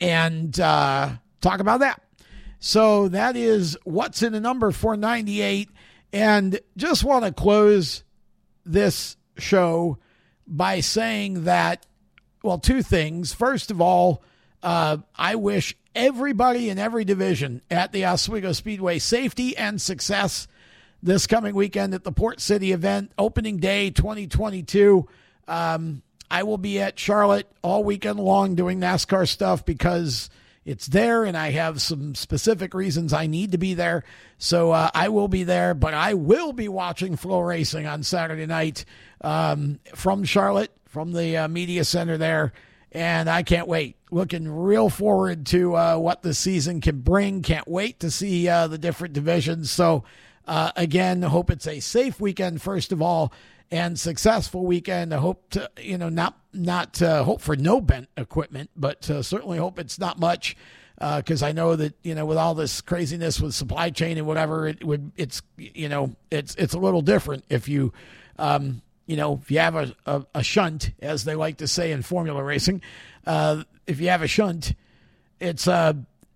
[SPEAKER 2] and uh, talk about that. So that is what's in the number 498. And just want to close this show by saying that well, two things. First of all, uh, I wish everybody in every division at the Oswego Speedway safety and success this coming weekend at the Port City event, opening day 2022. Um, I will be at Charlotte all weekend long doing NASCAR stuff because it's there and I have some specific reasons I need to be there. So uh, I will be there, but I will be watching FloRacing on Saturday night um, from Charlotte from the uh, media center there. And I can't wait. Looking real forward to uh, what the season can bring. Can't wait to see uh, the different divisions. So, uh, again, hope it's a safe weekend, first of all, and successful weekend. I hope to, you know, not not uh, hope for no bent equipment, but uh, certainly hope it's not much because uh, I know that you know with all this craziness with supply chain and whatever, it would it's you know it's it's a little different if you um, you know, if you have a, a, a, shunt, as they like to say in formula racing, uh, if you have a shunt, it's uh,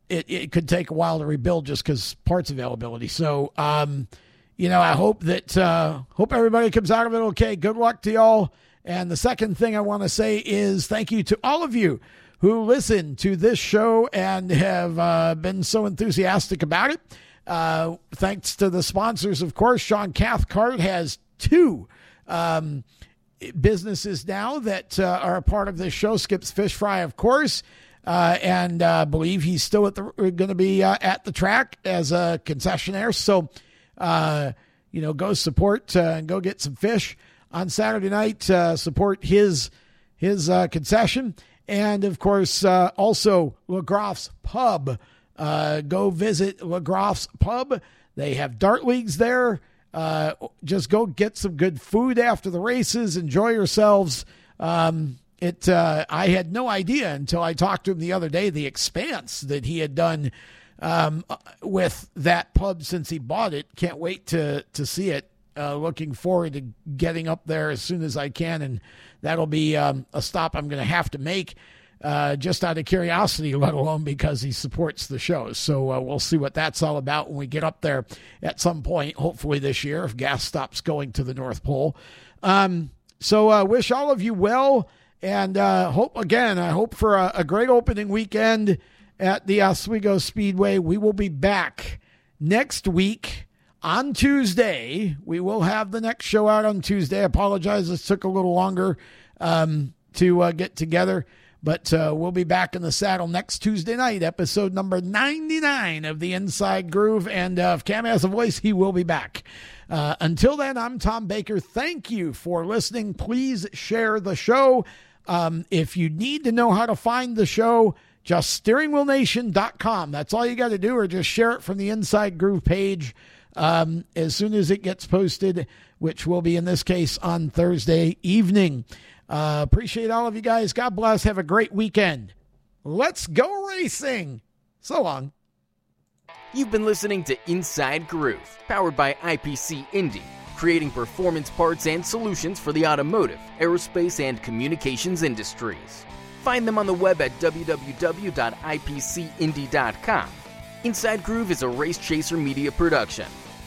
[SPEAKER 2] it, it could take a while to rebuild just because parts availability. So, um, you know, I hope that uh, hope everybody comes out of it okay. Good luck to y'all. And the second thing I want to say is thank you to all of you who listen to this show and have uh, been so enthusiastic about it. Uh, thanks to the sponsors, of course. Sean Cathcart has two um, businesses now that uh, are a part of this show. Skips Fish Fry, of course. Uh, and uh, believe he's still at the going to be uh, at the track as a concessionaire. So, uh, you know, go support uh, and go get some fish on Saturday night. Uh, support his his concession, and of course, uh also LeGroff's Pub. Uh go visit LeGroff's Pub. They have dart leagues there. Just go get some good food after the races. Enjoy yourselves. Um, it uh, I had no idea until I talked to him the other day the expanse that he had done um, with that pub since he bought it. Can't wait to to see it. Uh, looking forward to getting up there as soon as I can, and that'll be um, a stop I'm going to have to make. Uh, just out of curiosity, let alone because he supports the show. So uh, we'll see what that's all about when we get up there at some point, hopefully this year, if gas stops going to the North Pole. Um, so uh, wish all of you well. And uh, hope again, I hope for a, a, great opening weekend at the Oswego Speedway. We will be back next week on Tuesday. We will have the next show out on Tuesday. I apologize, this took a little longer um, to uh, get together. But uh, we'll be back in the saddle next Tuesday night, episode number 99 of The Inside Groove. And uh, if Cam has a voice, he will be back. Uh, until then, I'm Tom Baker. Thank you for listening. Please share the show. Um, if you need to know how to find the show, just steeringwheelnation.com. That's all you got to do, or just share it from the Inside Groove page um, as soon as it gets posted, which will be in this case on Thursday evening. Uh, appreciate all of you guys. God bless. Have a great weekend. Let's go racing. So long.
[SPEAKER 1] You've been listening to Inside Groove, powered by IPC Indy creating performance parts and solutions for the automotive, aerospace, and communications industries. Find them on the web at www.ipcindy.com. Inside Groove is a Race Chaser Media production.